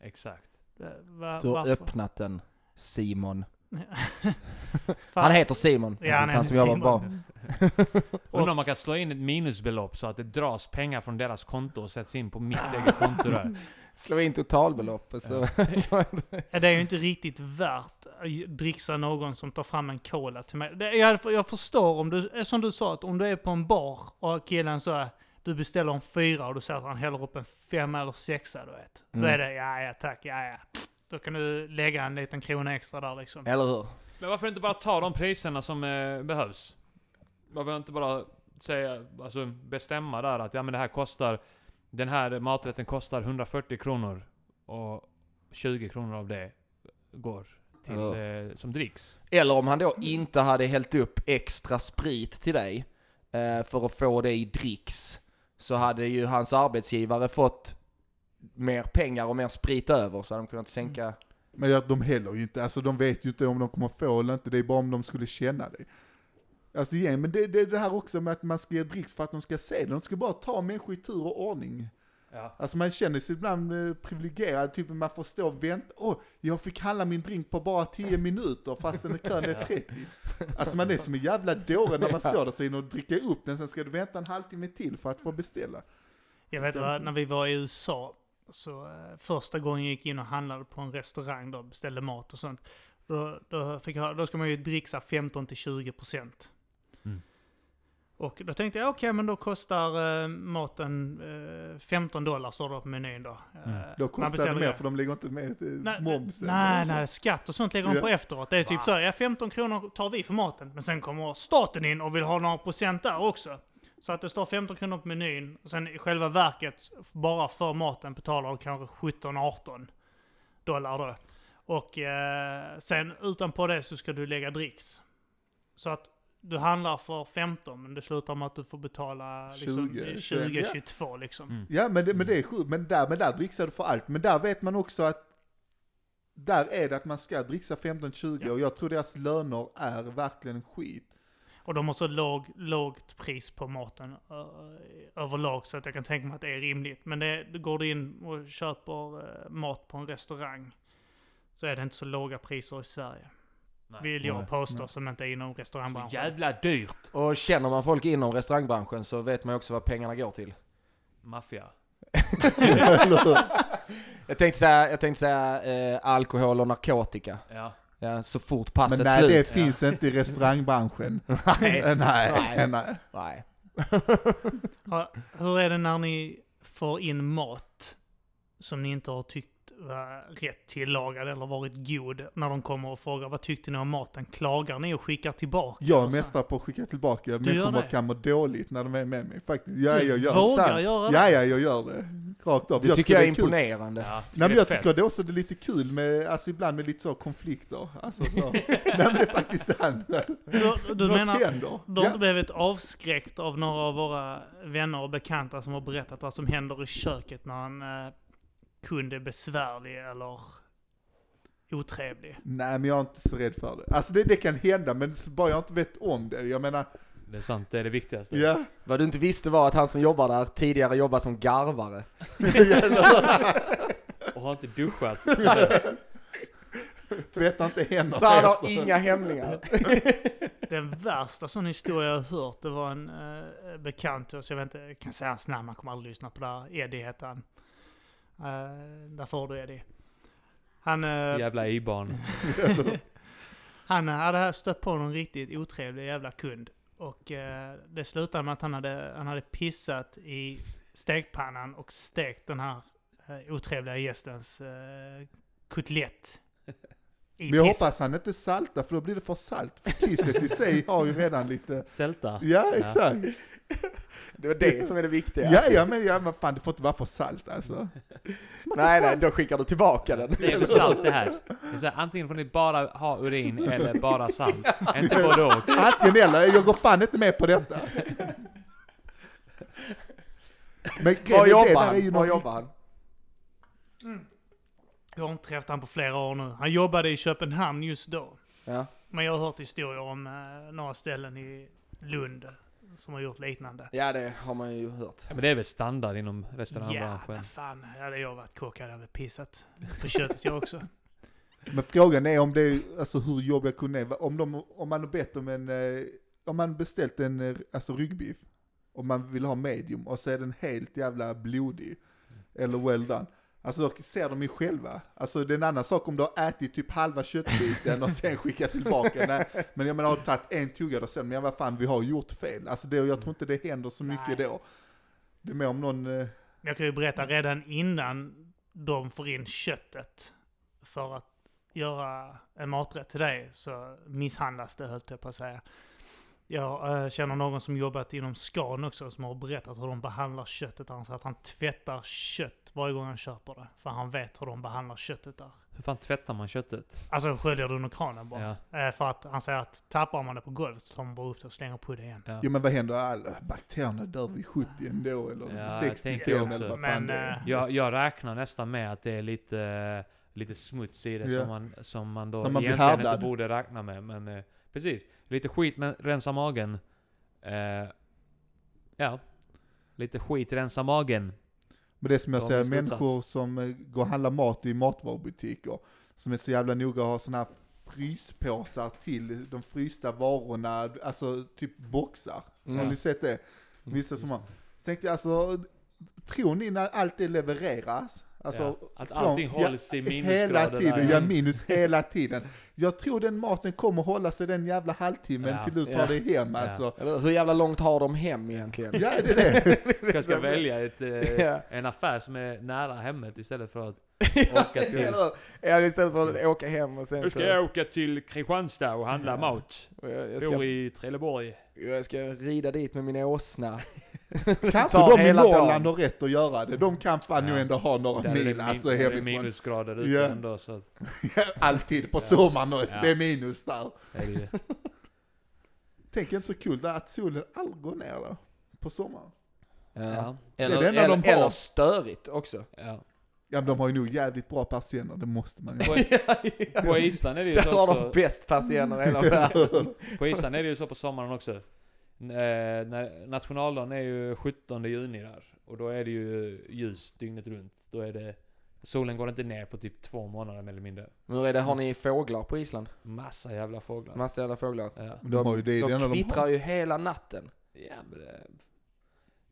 [SPEAKER 1] exakt.
[SPEAKER 2] Eh, Va,
[SPEAKER 4] Du har
[SPEAKER 2] varför?
[SPEAKER 4] öppnat den, Simon. Han heter Simon.
[SPEAKER 2] Ja, han
[SPEAKER 4] han som jobbar bra.
[SPEAKER 1] Undrar om man kan slå in ett minusbelopp så att det dras pengar från deras konto och sätts in på mitt eget konto där.
[SPEAKER 4] Slå in totalbeloppet så...
[SPEAKER 2] Ja, det är ju inte riktigt värt att dricksa någon som tar fram en cola till mig. Jag, jag förstår om du, som du sa, att om du är på en bar och killen så du beställer en fyra och du ser att han häller upp en femma eller sexa, du vet. Då
[SPEAKER 4] Mm.
[SPEAKER 2] är det, ja ja tack, ja ja. Då kan du lägga en liten krona extra där liksom.
[SPEAKER 4] Eller hur?
[SPEAKER 1] Men varför inte bara ta de priserna som eh, behövs? Varför inte bara säga, alltså bestämma där att ja men det här kostar, den här maträtten kostar 140 kronor och 20 kronor av det går till,
[SPEAKER 4] Ja.
[SPEAKER 1] eh, som dricks.
[SPEAKER 4] Eller om han då inte hade hällt upp extra sprit till dig eh, för att få det i dricks, så hade ju hans arbetsgivare fått mer pengar och mer sprit över, så hade de kunnat sänka...
[SPEAKER 3] Men ja, de häller ju inte, alltså de vet ju inte om de kommer få eller inte, det är bara om de skulle känna det. Alltså igen, men det, det är det här också med att man ska ge dricks för att de ska se det, de ska bara ta människor i tur och ordning.
[SPEAKER 1] Ja.
[SPEAKER 3] Alltså man känner sig ibland eh, privilegierad, typ man får stå och vänta, åh, jag fick handla min drink på bara 10 minuter fastän kön är 30. Alltså man är som en jävla dåre när man står där så in och dricker upp den, sen ska du vänta en halvtimme till för att få beställa.
[SPEAKER 2] Jag vet vad, när vi var i USA, så eh, första gången jag gick in och handlade på en restaurang då, beställde mat och sånt. Då, då, fick jag, då ska man ju dricksa 15-20%.
[SPEAKER 1] Mm.
[SPEAKER 2] Och då tänkte jag, okej men då kostar eh, maten eh, 15 dollar står det på menyn då.
[SPEAKER 1] Mm.
[SPEAKER 2] Eh,
[SPEAKER 3] Då
[SPEAKER 2] man
[SPEAKER 3] kostar det mer för de lägger inte med eh,
[SPEAKER 2] Nej,
[SPEAKER 3] momsen.
[SPEAKER 2] Nej,
[SPEAKER 3] och så.
[SPEAKER 2] nej, skatt och sånt lägger de
[SPEAKER 3] Ja.
[SPEAKER 2] på efteråt. Det är typ
[SPEAKER 1] Va?
[SPEAKER 2] så här, ja 15 kronor tar vi för maten. Men sen kommer staten in och vill ha några procent där också. Så att det står 15 kronor på menyn. Och sen i själva verket, bara för maten betalar du kanske 17-18 dollar då. Och eh, sen utanpå det så ska du lägga dricks. Så att du handlar för 15 men det slutar med att du får betala liksom,
[SPEAKER 3] 20, 21, ja.
[SPEAKER 2] 20-22 liksom.
[SPEAKER 1] Mm.
[SPEAKER 3] Ja men det, men det är sjukt, men där, men där dricksar du för allt. Men där vet man också att där är det att man ska dricksa 15-20
[SPEAKER 2] Ja.
[SPEAKER 3] och jag tror deras löner är verkligen skit.
[SPEAKER 2] Och de har så låg, lågt pris på maten ö, överlag så att jag kan tänka mig att det är rimligt. Men det, det går du in och köper eh, mat på en restaurang så är det inte så låga priser i Sverige.
[SPEAKER 1] Nej.
[SPEAKER 2] Vill jag
[SPEAKER 3] Nej,
[SPEAKER 2] påstå
[SPEAKER 3] nej.
[SPEAKER 2] som inte är inom
[SPEAKER 1] Så
[SPEAKER 2] restaurangbranschen.
[SPEAKER 1] jävla dyrt.
[SPEAKER 4] Och känner man folk inom restaurangbranschen så vet man ju också vad pengarna går till.
[SPEAKER 1] Maffia.
[SPEAKER 4] Jag tänkte säga, jag tänkte säga eh, alkohol och narkotika.
[SPEAKER 1] Ja.
[SPEAKER 4] Ja, så fort passet
[SPEAKER 3] men nej,
[SPEAKER 4] slut.
[SPEAKER 3] det finns inte i restaurangbranschen.
[SPEAKER 4] nej.
[SPEAKER 3] nej, nej,
[SPEAKER 4] Nej.
[SPEAKER 3] nej.
[SPEAKER 4] nej.
[SPEAKER 2] Ja, hur är det när ni får in mat som ni inte har tyckt var rätt tillagad eller varit god? När de kommer och frågar vad tyckte ni om maten? Klagar ni och skickar tillbaka?
[SPEAKER 3] Jag är
[SPEAKER 2] Och så-
[SPEAKER 3] mästare på att skicka tillbaka
[SPEAKER 2] gör
[SPEAKER 3] människor
[SPEAKER 2] det?
[SPEAKER 3] kan må dåligt när de är med mig. Faktiskt, ja,
[SPEAKER 2] Du
[SPEAKER 3] jag gör
[SPEAKER 2] vågar
[SPEAKER 4] Sant.
[SPEAKER 2] göra
[SPEAKER 3] Ja,
[SPEAKER 2] det?
[SPEAKER 3] ja, jag gör det. Rakt av.
[SPEAKER 4] Det tycker jag är
[SPEAKER 3] det
[SPEAKER 4] imponerande.
[SPEAKER 1] ja
[SPEAKER 3] Nej men
[SPEAKER 1] det är
[SPEAKER 3] jag
[SPEAKER 1] fett.
[SPEAKER 3] tycker det också det är lite kul med, alltså ibland med lite så konflikter. Alltså så. Nej men det är faktiskt sant.
[SPEAKER 2] Du, du
[SPEAKER 3] Något
[SPEAKER 2] menar,
[SPEAKER 3] händer.
[SPEAKER 2] du har
[SPEAKER 3] Ja.
[SPEAKER 2] inte blivit avskräckt av några av våra vänner och bekanta som har berättat vad som händer i köket när en eh, kund är besvärlig eller otrevlig?
[SPEAKER 3] Nej men jag är inte så rädd för det. Alltså det, det kan hända men bara jag inte vet om det. Jag menar,
[SPEAKER 1] Det är sant, det är det viktigaste.
[SPEAKER 3] ja.
[SPEAKER 4] Vad du inte visste var att han som jobbar där tidigare jobbade som garvare.
[SPEAKER 1] Och har inte duschat.
[SPEAKER 3] Tvätta inte händerna
[SPEAKER 4] Så han har
[SPEAKER 3] efter.
[SPEAKER 4] inga hämningar.
[SPEAKER 2] Den värsta sån historia jag har hört, det var en eh, bekant till oss, jag vet inte, jag kan säga hans namn, han kommer aldrig lyssna på det här. Eddie hette han. Uh, där får du Eddie. Han, eh,
[SPEAKER 1] Jävla i-barn.
[SPEAKER 2] han hade stött på någon riktigt otrevlig jävla kund. Och eh, det slutade med att han hade, han hade pissat i stekpannan och stekt den här eh, otrevliga gästens eh, kotlett.
[SPEAKER 3] Men jag
[SPEAKER 2] pisset.
[SPEAKER 3] hoppas han inte saltar för då blir det för salt. För kisset i sig har ju redan lite,
[SPEAKER 1] Sälta.
[SPEAKER 3] ja exakt.
[SPEAKER 4] Det var det som är det viktiga.
[SPEAKER 3] Ja ja men, ja, men fan det får inte vara för salt alltså. Smakar
[SPEAKER 4] Nej, nej,
[SPEAKER 3] salt.
[SPEAKER 4] då skickar du tillbaka den.
[SPEAKER 1] Det är för salt det här. Det är så här, antingen får ni bara ha urin eller bara salt. Inte både och.
[SPEAKER 3] Antingen eller, jag går fan inte med på detta. Men grejen
[SPEAKER 4] Var jobbar han?
[SPEAKER 3] ju
[SPEAKER 4] Var
[SPEAKER 3] någon-
[SPEAKER 4] jobbar han?
[SPEAKER 2] Jag har inte träffat honom på flera år nu. Han jobbade i Köpenhamn just då.
[SPEAKER 4] Ja.
[SPEAKER 2] Men jag har hört historier om eh, några ställen i Lund som har gjort liknande.
[SPEAKER 4] ja, det har man ju hört.
[SPEAKER 1] Ja, men det är väl standard inom
[SPEAKER 2] Ja,
[SPEAKER 1] restaurangbranschen.
[SPEAKER 2] men fan. Hade jag varit kock hade jag väl pissat på köttet jag också.
[SPEAKER 3] Men frågan är om det är, alltså hur jobbiga kunder är. Om, de, om man har bett om en, eh, om man beställt en eh, alltså ryggbiff, och man vill ha medium, och så är den helt jävla blodig, eller well done. Alltså då ser de ju själva. Alltså det är en annan sak om du har ätit typ halva köttbiten och sen skickat tillbaka. Nej, men jag menar har du tagit en tugga och sen, men vad fan vi har gjort fel. Alltså det, jag tror inte det händer så mycket
[SPEAKER 2] Nej.
[SPEAKER 3] då. Det är mer om någon, eh,
[SPEAKER 2] Jag kan ju berätta redan innan de får in köttet för att göra en maträtt till dig så misshandlas det höll jag på att säga. Jag eh, känner någon som jobbat inom Scan också som har berättat hur de behandlar köttet. Han säger att han tvättar kött varje gång han köper det. För han vet hur de behandlar köttet där.
[SPEAKER 1] Hur fan tvättar man köttet?
[SPEAKER 2] Alltså sköljer det under kranen bara.
[SPEAKER 1] Ja.
[SPEAKER 2] Eh, för att han säger att tappar man det på golvet så tar man bara upp det och slänger på det igen.
[SPEAKER 1] Ja.
[SPEAKER 3] ja men vad händer? Alla bakterierna dör vid 70 ändå, eller
[SPEAKER 1] Ja, jag
[SPEAKER 3] 65
[SPEAKER 1] tänker också.
[SPEAKER 3] eller vad fan
[SPEAKER 2] Men,
[SPEAKER 3] det är.
[SPEAKER 2] eh,
[SPEAKER 1] Jag, jag räknar nästan med att det är lite, lite smuts i det
[SPEAKER 3] Ja.
[SPEAKER 1] som, man, som man då
[SPEAKER 3] Som man
[SPEAKER 1] egentligen inte borde räkna med. Men eh, precis, lite skit men rensa magen. Eh, ja, lite skit rensa magen.
[SPEAKER 3] Men det är som jag
[SPEAKER 1] Ja,
[SPEAKER 3] säger, människor som eh, går och handlar mat i matvarubutiker, som är så jävla noga och har sådana här fryspåsar till de frysta varorna, alltså typ boxar.
[SPEAKER 4] Mm.
[SPEAKER 3] Har ni sett det? Vissa som har. Så tänkte jag alltså, tror ni när allt det levereras, Alltså,
[SPEAKER 1] Ja, att
[SPEAKER 3] från-
[SPEAKER 1] allting
[SPEAKER 3] ja,
[SPEAKER 1] hålls i
[SPEAKER 3] Hela
[SPEAKER 1] minusgrader
[SPEAKER 3] tiden,
[SPEAKER 1] där.
[SPEAKER 3] ja minus hela tiden. Jag tror den maten kommer hålla sig den jävla halvtimmen
[SPEAKER 1] Ja.
[SPEAKER 3] till du tar
[SPEAKER 4] Ja.
[SPEAKER 3] dig hem
[SPEAKER 1] Ja.
[SPEAKER 3] alltså.
[SPEAKER 4] Eller hur jävla långt har de hem egentligen?
[SPEAKER 3] Ja, det är det.
[SPEAKER 1] Ska, ska välja ett, eh,
[SPEAKER 4] Ja.
[SPEAKER 1] en affär som är nära hemmet istället för att åka till...
[SPEAKER 4] Eller? Ja, istället för att åka hem och sen
[SPEAKER 1] Nu
[SPEAKER 4] så...
[SPEAKER 1] ska jag åka till Kristianstad och handla
[SPEAKER 4] Ja.
[SPEAKER 1] mat.
[SPEAKER 4] Jag, jag,
[SPEAKER 1] Bor
[SPEAKER 4] ska,
[SPEAKER 1] i Trelleborg.
[SPEAKER 4] jag ska rida dit med min åsna.
[SPEAKER 3] Kanske de i Norrland
[SPEAKER 4] dagen.
[SPEAKER 3] har rätt att göra det. De kan fan
[SPEAKER 1] Ja.
[SPEAKER 3] ju ändå ha några
[SPEAKER 1] Där är det,
[SPEAKER 3] mil
[SPEAKER 1] min,
[SPEAKER 3] alltså
[SPEAKER 1] där är det
[SPEAKER 3] hemifrån.
[SPEAKER 1] minusgrader ute
[SPEAKER 3] Ja.
[SPEAKER 1] ändå så att,
[SPEAKER 3] Alltid på
[SPEAKER 1] Ja.
[SPEAKER 3] sommaren och
[SPEAKER 1] Ja.
[SPEAKER 3] det är minus där.
[SPEAKER 1] det är
[SPEAKER 3] Tänk inte så kul där att solen aldrig går ner då, på sommaren.
[SPEAKER 4] Ja.
[SPEAKER 1] ja.
[SPEAKER 4] Eller,
[SPEAKER 3] Det är
[SPEAKER 4] eller,
[SPEAKER 3] de
[SPEAKER 4] eller störigt också.
[SPEAKER 1] ja.
[SPEAKER 3] Ja men de har ju nog jävligt bra persienner, det måste man ju
[SPEAKER 1] På, på Island är det ju
[SPEAKER 4] Där
[SPEAKER 1] så
[SPEAKER 4] har de bäst persienner i hela världen.
[SPEAKER 1] på Island är det ju så på sommaren också. Eh, när nationaldagen är ju 17 juni där. Och då är det ju ljust dygnet runt. Då är det, solen går inte ner på typ två månader mer eller mindre.
[SPEAKER 4] Men hur är det, har ni fåglar på Island?
[SPEAKER 1] Massa jävla fåglar.
[SPEAKER 4] Massa jävla fåglar.
[SPEAKER 1] Ja.
[SPEAKER 3] De
[SPEAKER 4] De
[SPEAKER 3] de
[SPEAKER 4] kvittrar
[SPEAKER 3] har.
[SPEAKER 4] ju hela natten.
[SPEAKER 1] Ja, men det...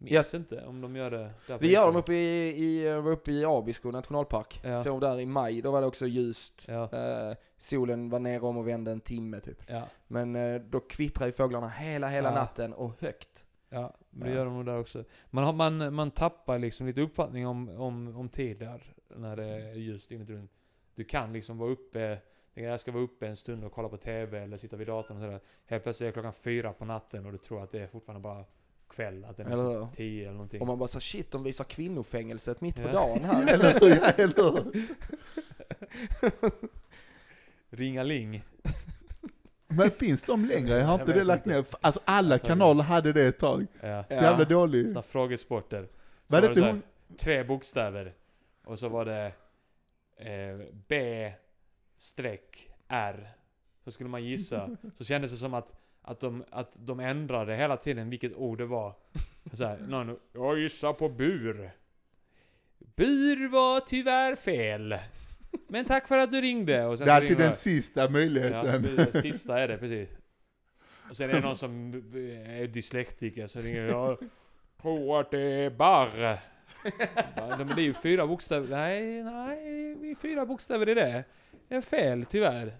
[SPEAKER 1] Minns inte om de gör det där
[SPEAKER 4] Vi gör dem uppe i, i, var uppe i Abisko nationalpark.
[SPEAKER 1] Ja.
[SPEAKER 4] Sov där i maj, då var det också ljust.
[SPEAKER 1] Ja,
[SPEAKER 4] Eh, solen var nere om och vände en timme typ.
[SPEAKER 1] ja,
[SPEAKER 4] Men eh, då kvittrar ju fåglarna hela, hela
[SPEAKER 1] Ja.
[SPEAKER 4] natten och högt.
[SPEAKER 1] ja. Det gör de där också. Man, har, man, man tappar liksom lite uppfattning om, om, om tid där. När det är ljust dygnet runt. Du kan liksom vara uppe, jag ska vara uppe en stund och kolla på TV eller sitta vid datorn och sådär. Helt plötsligt är klockan fyra på natten och du tror att det är fortfarande bara kväll. Att det
[SPEAKER 4] Eller
[SPEAKER 1] är
[SPEAKER 4] hur?
[SPEAKER 1] tio eller någonting.
[SPEAKER 4] Och man bara så shit, de visar kvinnofängelset mitt på
[SPEAKER 1] Ja.
[SPEAKER 4] dagen här.
[SPEAKER 3] Eller hur? Ja, eller hur?
[SPEAKER 1] Ringaling.
[SPEAKER 3] Men finns de längre? Jag har inte det lagt
[SPEAKER 1] inte.
[SPEAKER 3] ner. Alltså alla kanaler hade det ett tag.
[SPEAKER 1] Ja.
[SPEAKER 3] Så jävla dålig.
[SPEAKER 1] Sådana frågesporter. Så
[SPEAKER 3] Var det
[SPEAKER 1] var det så här,
[SPEAKER 3] hon?
[SPEAKER 1] tre bokstäver. Och så var det eh, B streck R. Så skulle man gissa. Så kändes det som att, att, de, att de ändrade hela tiden vilket ord det var. Så här, någon, jag gissar på bur. Bur var tyvärr fel. Men tack för att du ringde. Och sen
[SPEAKER 3] Det är alltid den sista
[SPEAKER 1] Ja,
[SPEAKER 3] möjligheten.
[SPEAKER 1] det sista är det, precis. Och sen är det någon som är dyslektiker, så ringer jag tror att det är barr. Det är ju fyra bokstäver. Nej, nej, det är fyra bokstäver i det. Det är fel, tyvärr.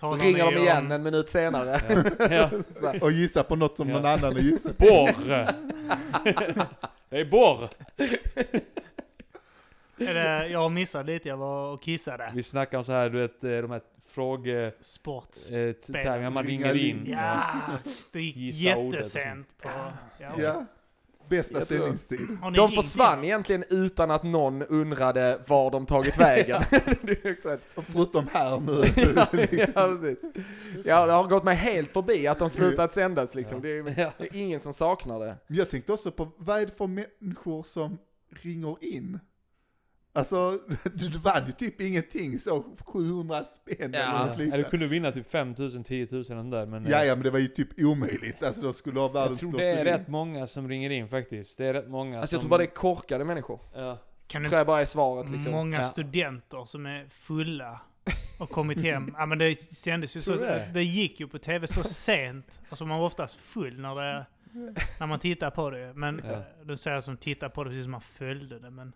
[SPEAKER 2] Talar
[SPEAKER 4] ringer de igen
[SPEAKER 2] om-
[SPEAKER 4] en minut senare.
[SPEAKER 1] Ja.
[SPEAKER 4] Här,
[SPEAKER 3] Och gissa på något som
[SPEAKER 1] Ja.
[SPEAKER 3] någon annan har gissat.
[SPEAKER 1] Borr! Det är borr!
[SPEAKER 2] Jag har missat lite, jag var och kissade.
[SPEAKER 1] Vi snackar om så här, du vet, eh, de här fråge...
[SPEAKER 2] Sports.
[SPEAKER 1] Eh, man ringer in.
[SPEAKER 2] Ja, det gick jättesent på... Ja.
[SPEAKER 3] Ja. Bästa sändningstid.
[SPEAKER 4] De försvann egentligen utan att någon undrade var de tagit vägen.
[SPEAKER 3] Förutom här nu.
[SPEAKER 4] ja, precis. Ja, det har gått mig helt förbi att de slutat sändas liksom.
[SPEAKER 1] Ja.
[SPEAKER 4] Det, är, det är ingen som saknar det.
[SPEAKER 3] Men jag tänkte också på, vad är det för människor som ringer in? Alltså, du du vann ju typ ingenting, så 700 spänn
[SPEAKER 4] Ja.
[SPEAKER 3] eller
[SPEAKER 1] Ja,
[SPEAKER 3] något
[SPEAKER 1] du
[SPEAKER 3] liknande.
[SPEAKER 1] kunde vinna typ 5000, 10 000 eller där men... eh,
[SPEAKER 3] Ja, ja, men det var ju typ omöjligt. Alltså, då skulle du ha
[SPEAKER 1] Jag
[SPEAKER 3] världens
[SPEAKER 1] tror det är
[SPEAKER 3] lotteri.
[SPEAKER 1] rätt många som ringer in faktiskt. Det är rätt många
[SPEAKER 4] Alltså
[SPEAKER 1] som...
[SPEAKER 4] jag tror bara det är korkade människor.
[SPEAKER 1] Ja.
[SPEAKER 2] Kan
[SPEAKER 4] tror
[SPEAKER 2] du
[SPEAKER 4] jag bara är svaret liksom.
[SPEAKER 2] många
[SPEAKER 1] Ja.
[SPEAKER 2] studenter som är fulla och kommit hem. Ja men det kändes ju så,
[SPEAKER 1] Tror du det?
[SPEAKER 2] det gick ju på tv så sent. Alltså man var oftast full när, det, när man tittar på det. Men
[SPEAKER 1] Ja.
[SPEAKER 2] ja. du säger som tittar på det precis som man följde det. Men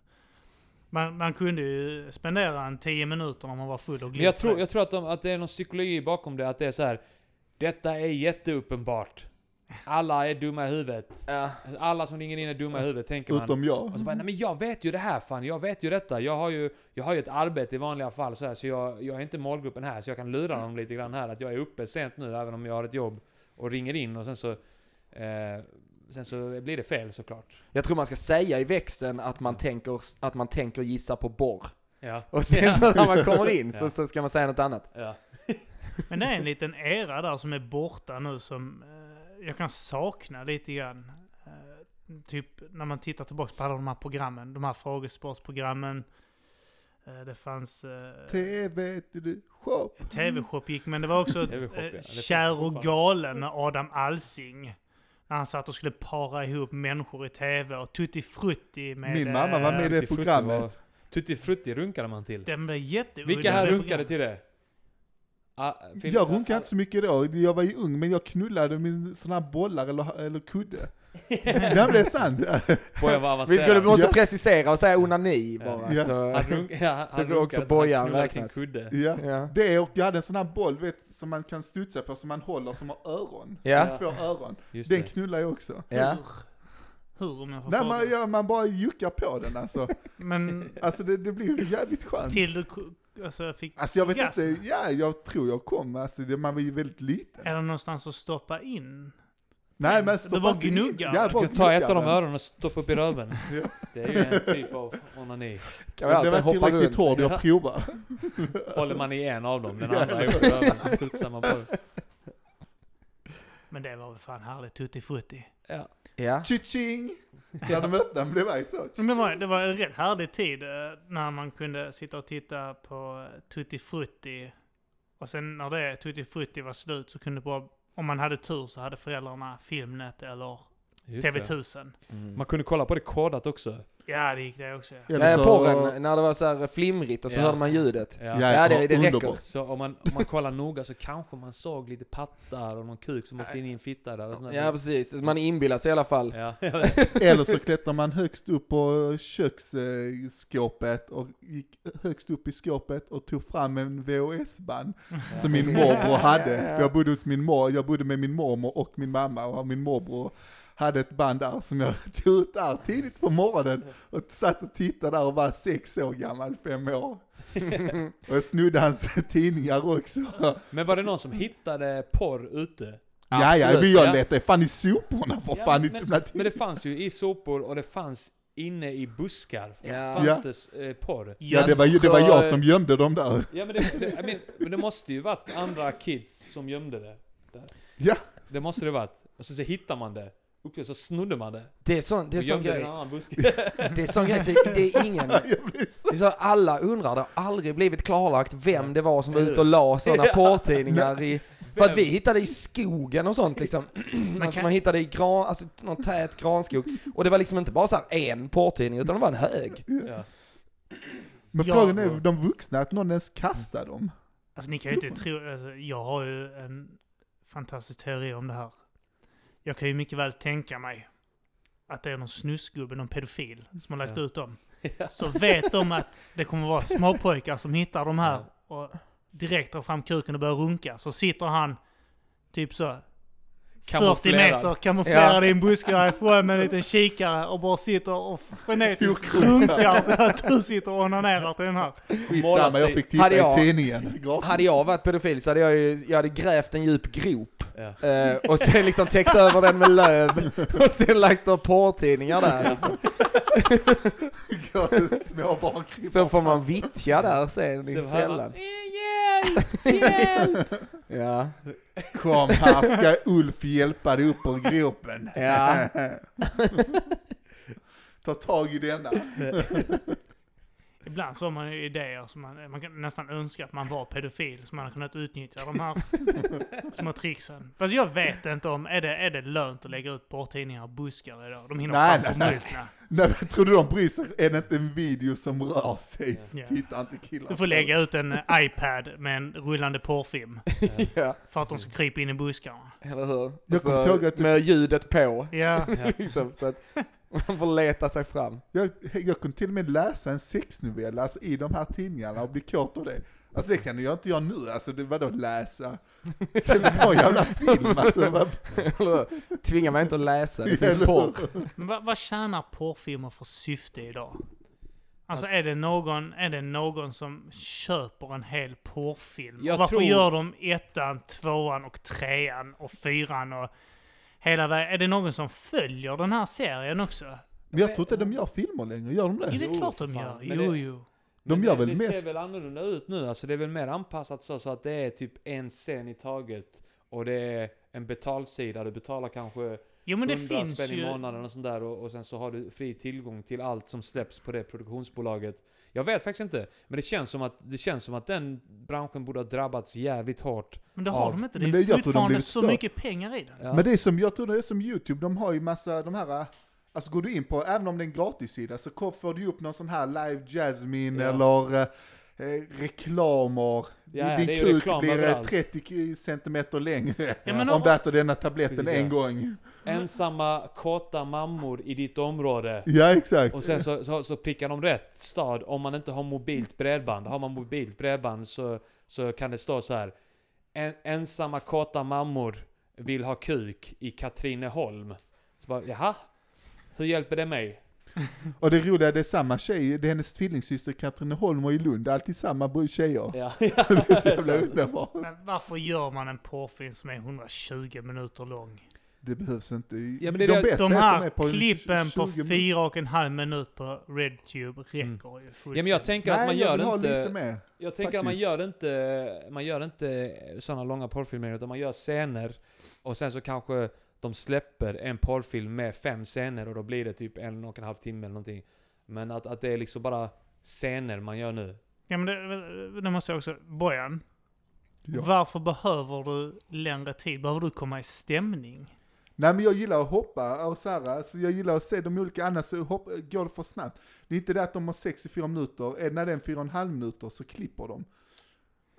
[SPEAKER 2] man, man kunde ju spendera en tio minuter när man var full och
[SPEAKER 1] Men jag tror, jag tror att, de, att det är någon psykologi bakom det, att det är så här. Detta är jätteuppenbart. Alla är dumma i huvudet.
[SPEAKER 4] Ja.
[SPEAKER 1] Alla som ringer in är dumma i huvudet, tänker man.
[SPEAKER 3] Utom jag.
[SPEAKER 1] Och så bara, nej men jag vet ju det här fan, jag vet ju detta. Jag har ju, jag har ju ett arbete i vanliga fall så, här, så jag, jag är inte målgruppen här, så jag kan lura dem lite grann här. Att jag är uppe sent nu, även om jag har ett jobb. Och ringer in och sen så... Eh, sen så blir det fel såklart.
[SPEAKER 4] Jag tror man ska säga i växeln att man tänker, att man tänker gissa på borr.
[SPEAKER 1] Ja.
[SPEAKER 4] Och sen så när man kommer in så,
[SPEAKER 1] Ja.
[SPEAKER 4] så ska man säga något annat.
[SPEAKER 1] Ja.
[SPEAKER 2] Men det är en liten era där som är borta nu som eh, jag kan sakna lite grann. Eh, typ när man tittar tillbaka på alla de här programmen, de här frågesportsprogrammen. Eh, det fanns... Eh,
[SPEAKER 3] TV, du, shop.
[SPEAKER 2] TV-shop gick, men det var också
[SPEAKER 1] TV-shop, ja.
[SPEAKER 2] eh, Kär och galen med Adam Alsing. Han satt och skulle para ihop människor i TV och Tutti Frutti med...
[SPEAKER 3] Min mamma var
[SPEAKER 2] eh,
[SPEAKER 3] med i det
[SPEAKER 1] Tutti Frutti
[SPEAKER 3] programmet.
[SPEAKER 1] var- Tutti Frutti runkade man till.
[SPEAKER 2] Den blev jätteudda.
[SPEAKER 1] Vilka här runkade
[SPEAKER 2] programmet.
[SPEAKER 1] till det? Ah,
[SPEAKER 3] Jag runkade inte så mycket då, jag var ju ung, men jag knullade med såna här bollar eller, eller kudde. Nej men det är sant.
[SPEAKER 4] Vi skulle måste
[SPEAKER 3] Ja.
[SPEAKER 4] precis och säga onani bara.
[SPEAKER 3] Ja.
[SPEAKER 4] Så,
[SPEAKER 1] Han runk, ja,
[SPEAKER 4] Så också bojan räknas.
[SPEAKER 3] Ja.
[SPEAKER 4] ja.
[SPEAKER 3] Det och jag hade en sån här boll vet, som man kan studsa på som man håller som har öron.
[SPEAKER 4] Ja.
[SPEAKER 3] Två öron.
[SPEAKER 1] Just
[SPEAKER 3] Den
[SPEAKER 1] det.
[SPEAKER 3] knullar jag också.
[SPEAKER 4] Ja.
[SPEAKER 2] Hur om jag får
[SPEAKER 3] Nej man, ja, man bara juckar på den alltså.
[SPEAKER 2] Men
[SPEAKER 3] Alltså det, det blir jävligt skönt.
[SPEAKER 2] till du alltså, fick
[SPEAKER 3] Alltså jag vet
[SPEAKER 2] orgasm?
[SPEAKER 3] inte, ja jag tror jag kom, alltså det, man var ju väldigt liten.
[SPEAKER 2] Är det någonstans att stoppa in?
[SPEAKER 3] Nej men
[SPEAKER 2] Du
[SPEAKER 3] stoppa in-
[SPEAKER 2] gnuggar.
[SPEAKER 3] Ja,
[SPEAKER 1] Du
[SPEAKER 3] bara
[SPEAKER 1] kan ta ett av de
[SPEAKER 3] den.
[SPEAKER 1] öronen och stoppa upp i röven.
[SPEAKER 3] Ja.
[SPEAKER 1] Det är ju en typ av onani.
[SPEAKER 4] Kan vi
[SPEAKER 3] Det
[SPEAKER 4] alltså
[SPEAKER 3] var
[SPEAKER 4] hoppa
[SPEAKER 3] tillräckligt
[SPEAKER 4] runt?
[SPEAKER 3] hård, jag provar.
[SPEAKER 1] Håller man i en av dem, den andra är i röven, så studsar man på den.
[SPEAKER 2] Men det var väl fan härligt, tutti frutti.
[SPEAKER 1] Ja.
[SPEAKER 4] Ja.
[SPEAKER 3] Tji-ching! När de öppnade den blev det så.
[SPEAKER 2] Men det var, det var en rätt härlig tid eh, när man kunde sitta och titta på eh, Tutti Frutti. Och sen när det Tutti Frutti var slut så kunde bara, om man hade tur så hade föräldrarna Filmnet eller
[SPEAKER 1] Just det.
[SPEAKER 2] TV1000.
[SPEAKER 4] Mm.
[SPEAKER 1] Man kunde kolla på det kodat också.
[SPEAKER 2] Ja, det gick det också. Ja.
[SPEAKER 4] Nej,
[SPEAKER 3] så-
[SPEAKER 4] porren, när det var så här flimrigt och så
[SPEAKER 1] Ja.
[SPEAKER 4] hörde man ljudet.
[SPEAKER 1] Ja.
[SPEAKER 3] Ja,
[SPEAKER 4] det- det räcker.
[SPEAKER 1] Så om man, om man kollar noga så kanske man såg lite pattar och någon kuk som åkte in i en fitta där och.
[SPEAKER 4] Ja, precis. Man inbillar sig i alla fall.
[SPEAKER 1] Ja.
[SPEAKER 3] Eller så klättrar man högst upp på köksskåpet och gick högst upp i skåpet och tog fram en VHS-band som min morbror hade. För jag bodde hos min mor, jag bodde med min mormor och min mamma och min morbror hade ett band där som jag tog ut där tidigt på morgonen och satt och tittade där och var sex år gammal, fem år. Och jag snodde hans tidningar också.
[SPEAKER 1] Men var det någon som hittade porr ute?
[SPEAKER 3] Ja, ja, men jag
[SPEAKER 1] ja.
[SPEAKER 3] letade fan i soporna för
[SPEAKER 1] Ja,
[SPEAKER 3] fan
[SPEAKER 1] men,
[SPEAKER 3] inte
[SPEAKER 1] men,
[SPEAKER 3] bland
[SPEAKER 1] men det fanns ju i sopor och det fanns inne i buskar.
[SPEAKER 4] Ja.
[SPEAKER 1] Fanns det eh, porr?
[SPEAKER 3] Ja, det var, ju- det var jag som gömde dem där.
[SPEAKER 1] Ja men det, det, I mean, men det måste ju varit andra kids som gömde det.
[SPEAKER 3] Ja,
[SPEAKER 1] Det måste det varit. Och så, så hittar man det. Uppe så snodde man det.
[SPEAKER 4] Det är sån, det är sån grej.
[SPEAKER 1] annan buske.
[SPEAKER 4] Det är sån grej, så det är ingen... Det är så alla undrar, det har aldrig blivit klarlagt vem det var som var ute och la sådana porrtidningar i... För att vi hittade i skogen och sånt liksom. alltså man hittade i gran, alltså någon tät granskog. Och det var liksom inte bara så här en porrtidning, utan det var en hög.
[SPEAKER 1] Ja.
[SPEAKER 3] Men frågan är, de vuxna, att någon ens kastar dem?
[SPEAKER 2] Alltså ni kan ju inte tro, alltså, jag har ju en fantastisk teori om det här. Jag kan ju mycket väl tänka mig att det är någon snusgubbe, någon pedofil, som har lagt
[SPEAKER 1] Ja.
[SPEAKER 2] ut dem. Så vet de att det kommer vara småpojkar som hittar de här och direkt drar fram kuken och börjar runka. Så sitter han typ så 40
[SPEAKER 1] Kamouflerad.
[SPEAKER 2] meter kamouflerad
[SPEAKER 4] Ja.
[SPEAKER 2] i en buske därifrån med en liten kikare och bara sitter och frenetiskt runkar till att du sitter och onanerar till den här.
[SPEAKER 3] Skitsamma, jag fick titta
[SPEAKER 4] Hade jag-
[SPEAKER 3] i tidningen.
[SPEAKER 4] Hade jag varit pedofil så hade jag ju, jag hade grävt en djup grop.
[SPEAKER 1] Ja.
[SPEAKER 4] Eh, och sen liksom täckt över den med löv. Och sen lagt upp porrtidningar där liksom.
[SPEAKER 3] Små
[SPEAKER 4] Så får man vittja där sen
[SPEAKER 1] Så
[SPEAKER 4] i fällan.
[SPEAKER 1] Hjälp! Hjälp!
[SPEAKER 4] Ja.
[SPEAKER 3] Kom här ska Ulf hjälpa dig upp ur gropen.
[SPEAKER 4] Ja.
[SPEAKER 3] Ta tag i denna.
[SPEAKER 2] Ibland så har man ju idéer som man, man kan nästan önska att man var pedofil, så man har kunnat utnyttja de här små tricksen. Fast jag vet inte om, är det, är det lönt att lägga ut porrtidningar och buskar idag? De hinner
[SPEAKER 3] Nej,
[SPEAKER 2] fan
[SPEAKER 3] nej,
[SPEAKER 2] förmultna.
[SPEAKER 3] Nej, men tror du de bryr sig? Är det inte en video som rör sig?
[SPEAKER 2] Ja.
[SPEAKER 3] Titta inte killar.
[SPEAKER 2] Du får lägga ut en eh, iPad med en rullande porrfilm
[SPEAKER 4] ja.
[SPEAKER 2] för att de ska krypa in i buskarna.
[SPEAKER 4] Eller hur?
[SPEAKER 3] Jag
[SPEAKER 4] Och så
[SPEAKER 3] kommer ihåg att du-
[SPEAKER 4] Med ljudet på.
[SPEAKER 2] Ja,
[SPEAKER 4] liksom, så att man får leta sig fram.
[SPEAKER 3] Jag, jag kunde till och med läsa en sexnovell alltså, i de här tidningarna och bli kåt av det. Alltså det kan jag inte göra nu, alltså det vadå läsa? Sätta på en jävla film alltså. Vad?
[SPEAKER 4] Tvinga mig inte att läsa, det finns porr.
[SPEAKER 2] men vad, vad tjänar porrfilmer för syfte idag? Alltså är det någon, är det någon som köper en hel porrfilm?
[SPEAKER 1] Jag
[SPEAKER 2] och varför
[SPEAKER 1] tror-
[SPEAKER 2] gör de ettan, tvåan och trean och fyran och hela vägen? Är det någon som följer den här serien också?
[SPEAKER 3] men jag tror inte de gör filmer längre, gör de det?
[SPEAKER 2] det är
[SPEAKER 1] Jo,
[SPEAKER 2] klart de
[SPEAKER 1] fan.
[SPEAKER 2] gör. Jo,
[SPEAKER 1] det-
[SPEAKER 2] jo.
[SPEAKER 3] De
[SPEAKER 1] Men
[SPEAKER 3] gör
[SPEAKER 1] det,
[SPEAKER 3] väl
[SPEAKER 1] det
[SPEAKER 3] mest-
[SPEAKER 1] ser väl annorlunda ut nu, alltså det är väl mer anpassat så, så att det är typ en scen i taget. Och det är en betalsida, du betalar kanske
[SPEAKER 2] Jo, men det
[SPEAKER 1] 100
[SPEAKER 2] finns
[SPEAKER 1] spänn i månaden och sånt där och, och sen så har du fri tillgång till allt som släpps på det produktionsbolaget. Jag vet faktiskt inte, men det känns som att, det känns som att den branschen borde ha drabbats jävligt hårt.
[SPEAKER 2] Men det har
[SPEAKER 1] av-
[SPEAKER 2] de inte. Det
[SPEAKER 3] det-
[SPEAKER 2] är
[SPEAKER 3] jag tror de
[SPEAKER 2] fortfarande
[SPEAKER 3] blivit
[SPEAKER 2] så
[SPEAKER 3] stört.
[SPEAKER 2] mycket pengar i den.
[SPEAKER 1] Ja.
[SPEAKER 3] Men det är som, jag tror det är som YouTube, de har ju massa, de här, alltså går du in på, även om det är en gratissida, så får du upp någon sån här live Jasmine
[SPEAKER 1] Ja.
[SPEAKER 3] eller eh, reklamer.
[SPEAKER 1] Ja,
[SPEAKER 3] Din
[SPEAKER 1] det är ju
[SPEAKER 3] kuk
[SPEAKER 1] reklam
[SPEAKER 3] blir eh,
[SPEAKER 1] överallt.
[SPEAKER 3] 30 centimeter längre
[SPEAKER 2] Ja, men
[SPEAKER 3] om
[SPEAKER 2] om-
[SPEAKER 3] du äter denna tabletten en gång.
[SPEAKER 1] Ensamma kåta mammor i ditt område.
[SPEAKER 3] Ja, exakt.
[SPEAKER 1] Och sen så, så, så prickar de rätt stad om man inte har mobilt bredband. Har man mobilt bredband så, så kan det stå så här. En, ensamma kåta mammor vill ha kuk i Katrineholm. Så bara, jaha? Hur hjälper det mig?
[SPEAKER 3] Och det roliga, det är samma tjej, det är hennes tvillingsyster Katrineholm och i Lund, alltid samma tjejer.
[SPEAKER 1] Ja,
[SPEAKER 3] Det är så jävla underbart.
[SPEAKER 2] Men varför gör man en porrfilm som är 120 minuter lång?
[SPEAKER 3] Det behövs inte.
[SPEAKER 1] Ja, men det
[SPEAKER 3] de
[SPEAKER 1] det-
[SPEAKER 3] bästa
[SPEAKER 2] De
[SPEAKER 3] är som är
[SPEAKER 2] här
[SPEAKER 3] på
[SPEAKER 2] klippen på
[SPEAKER 3] 20 minuter.
[SPEAKER 2] fyra och en halv minut på RedTube räcker
[SPEAKER 1] Mm.
[SPEAKER 2] ju
[SPEAKER 1] ja men jag
[SPEAKER 2] fullständigt.
[SPEAKER 1] tänker att man
[SPEAKER 3] Nej,
[SPEAKER 1] gör
[SPEAKER 3] lite
[SPEAKER 1] inte...
[SPEAKER 3] mer.
[SPEAKER 1] Jag tänker att man
[SPEAKER 3] faktiskt.
[SPEAKER 1] gör inte, man gör inte sådana långa porrfilmer utan man gör scener och sen så kanske de släpper en porrfilm med fem scener och då blir det typ en och en halv timme eller någonting. Men att, att det är liksom bara scener man gör nu.
[SPEAKER 2] Ja men det, det måste jag också... Bojan,
[SPEAKER 3] Ja.
[SPEAKER 2] varför behöver du längre tid? Behöver du komma i stämning?
[SPEAKER 3] Nej men jag gillar att hoppa och så här, alltså jag gillar att se de olika, annars så hopp, går det för snabbt. Det är inte det att de har sex i fyra minuter, är- när det är en fyra och en halv minuter så klipper de.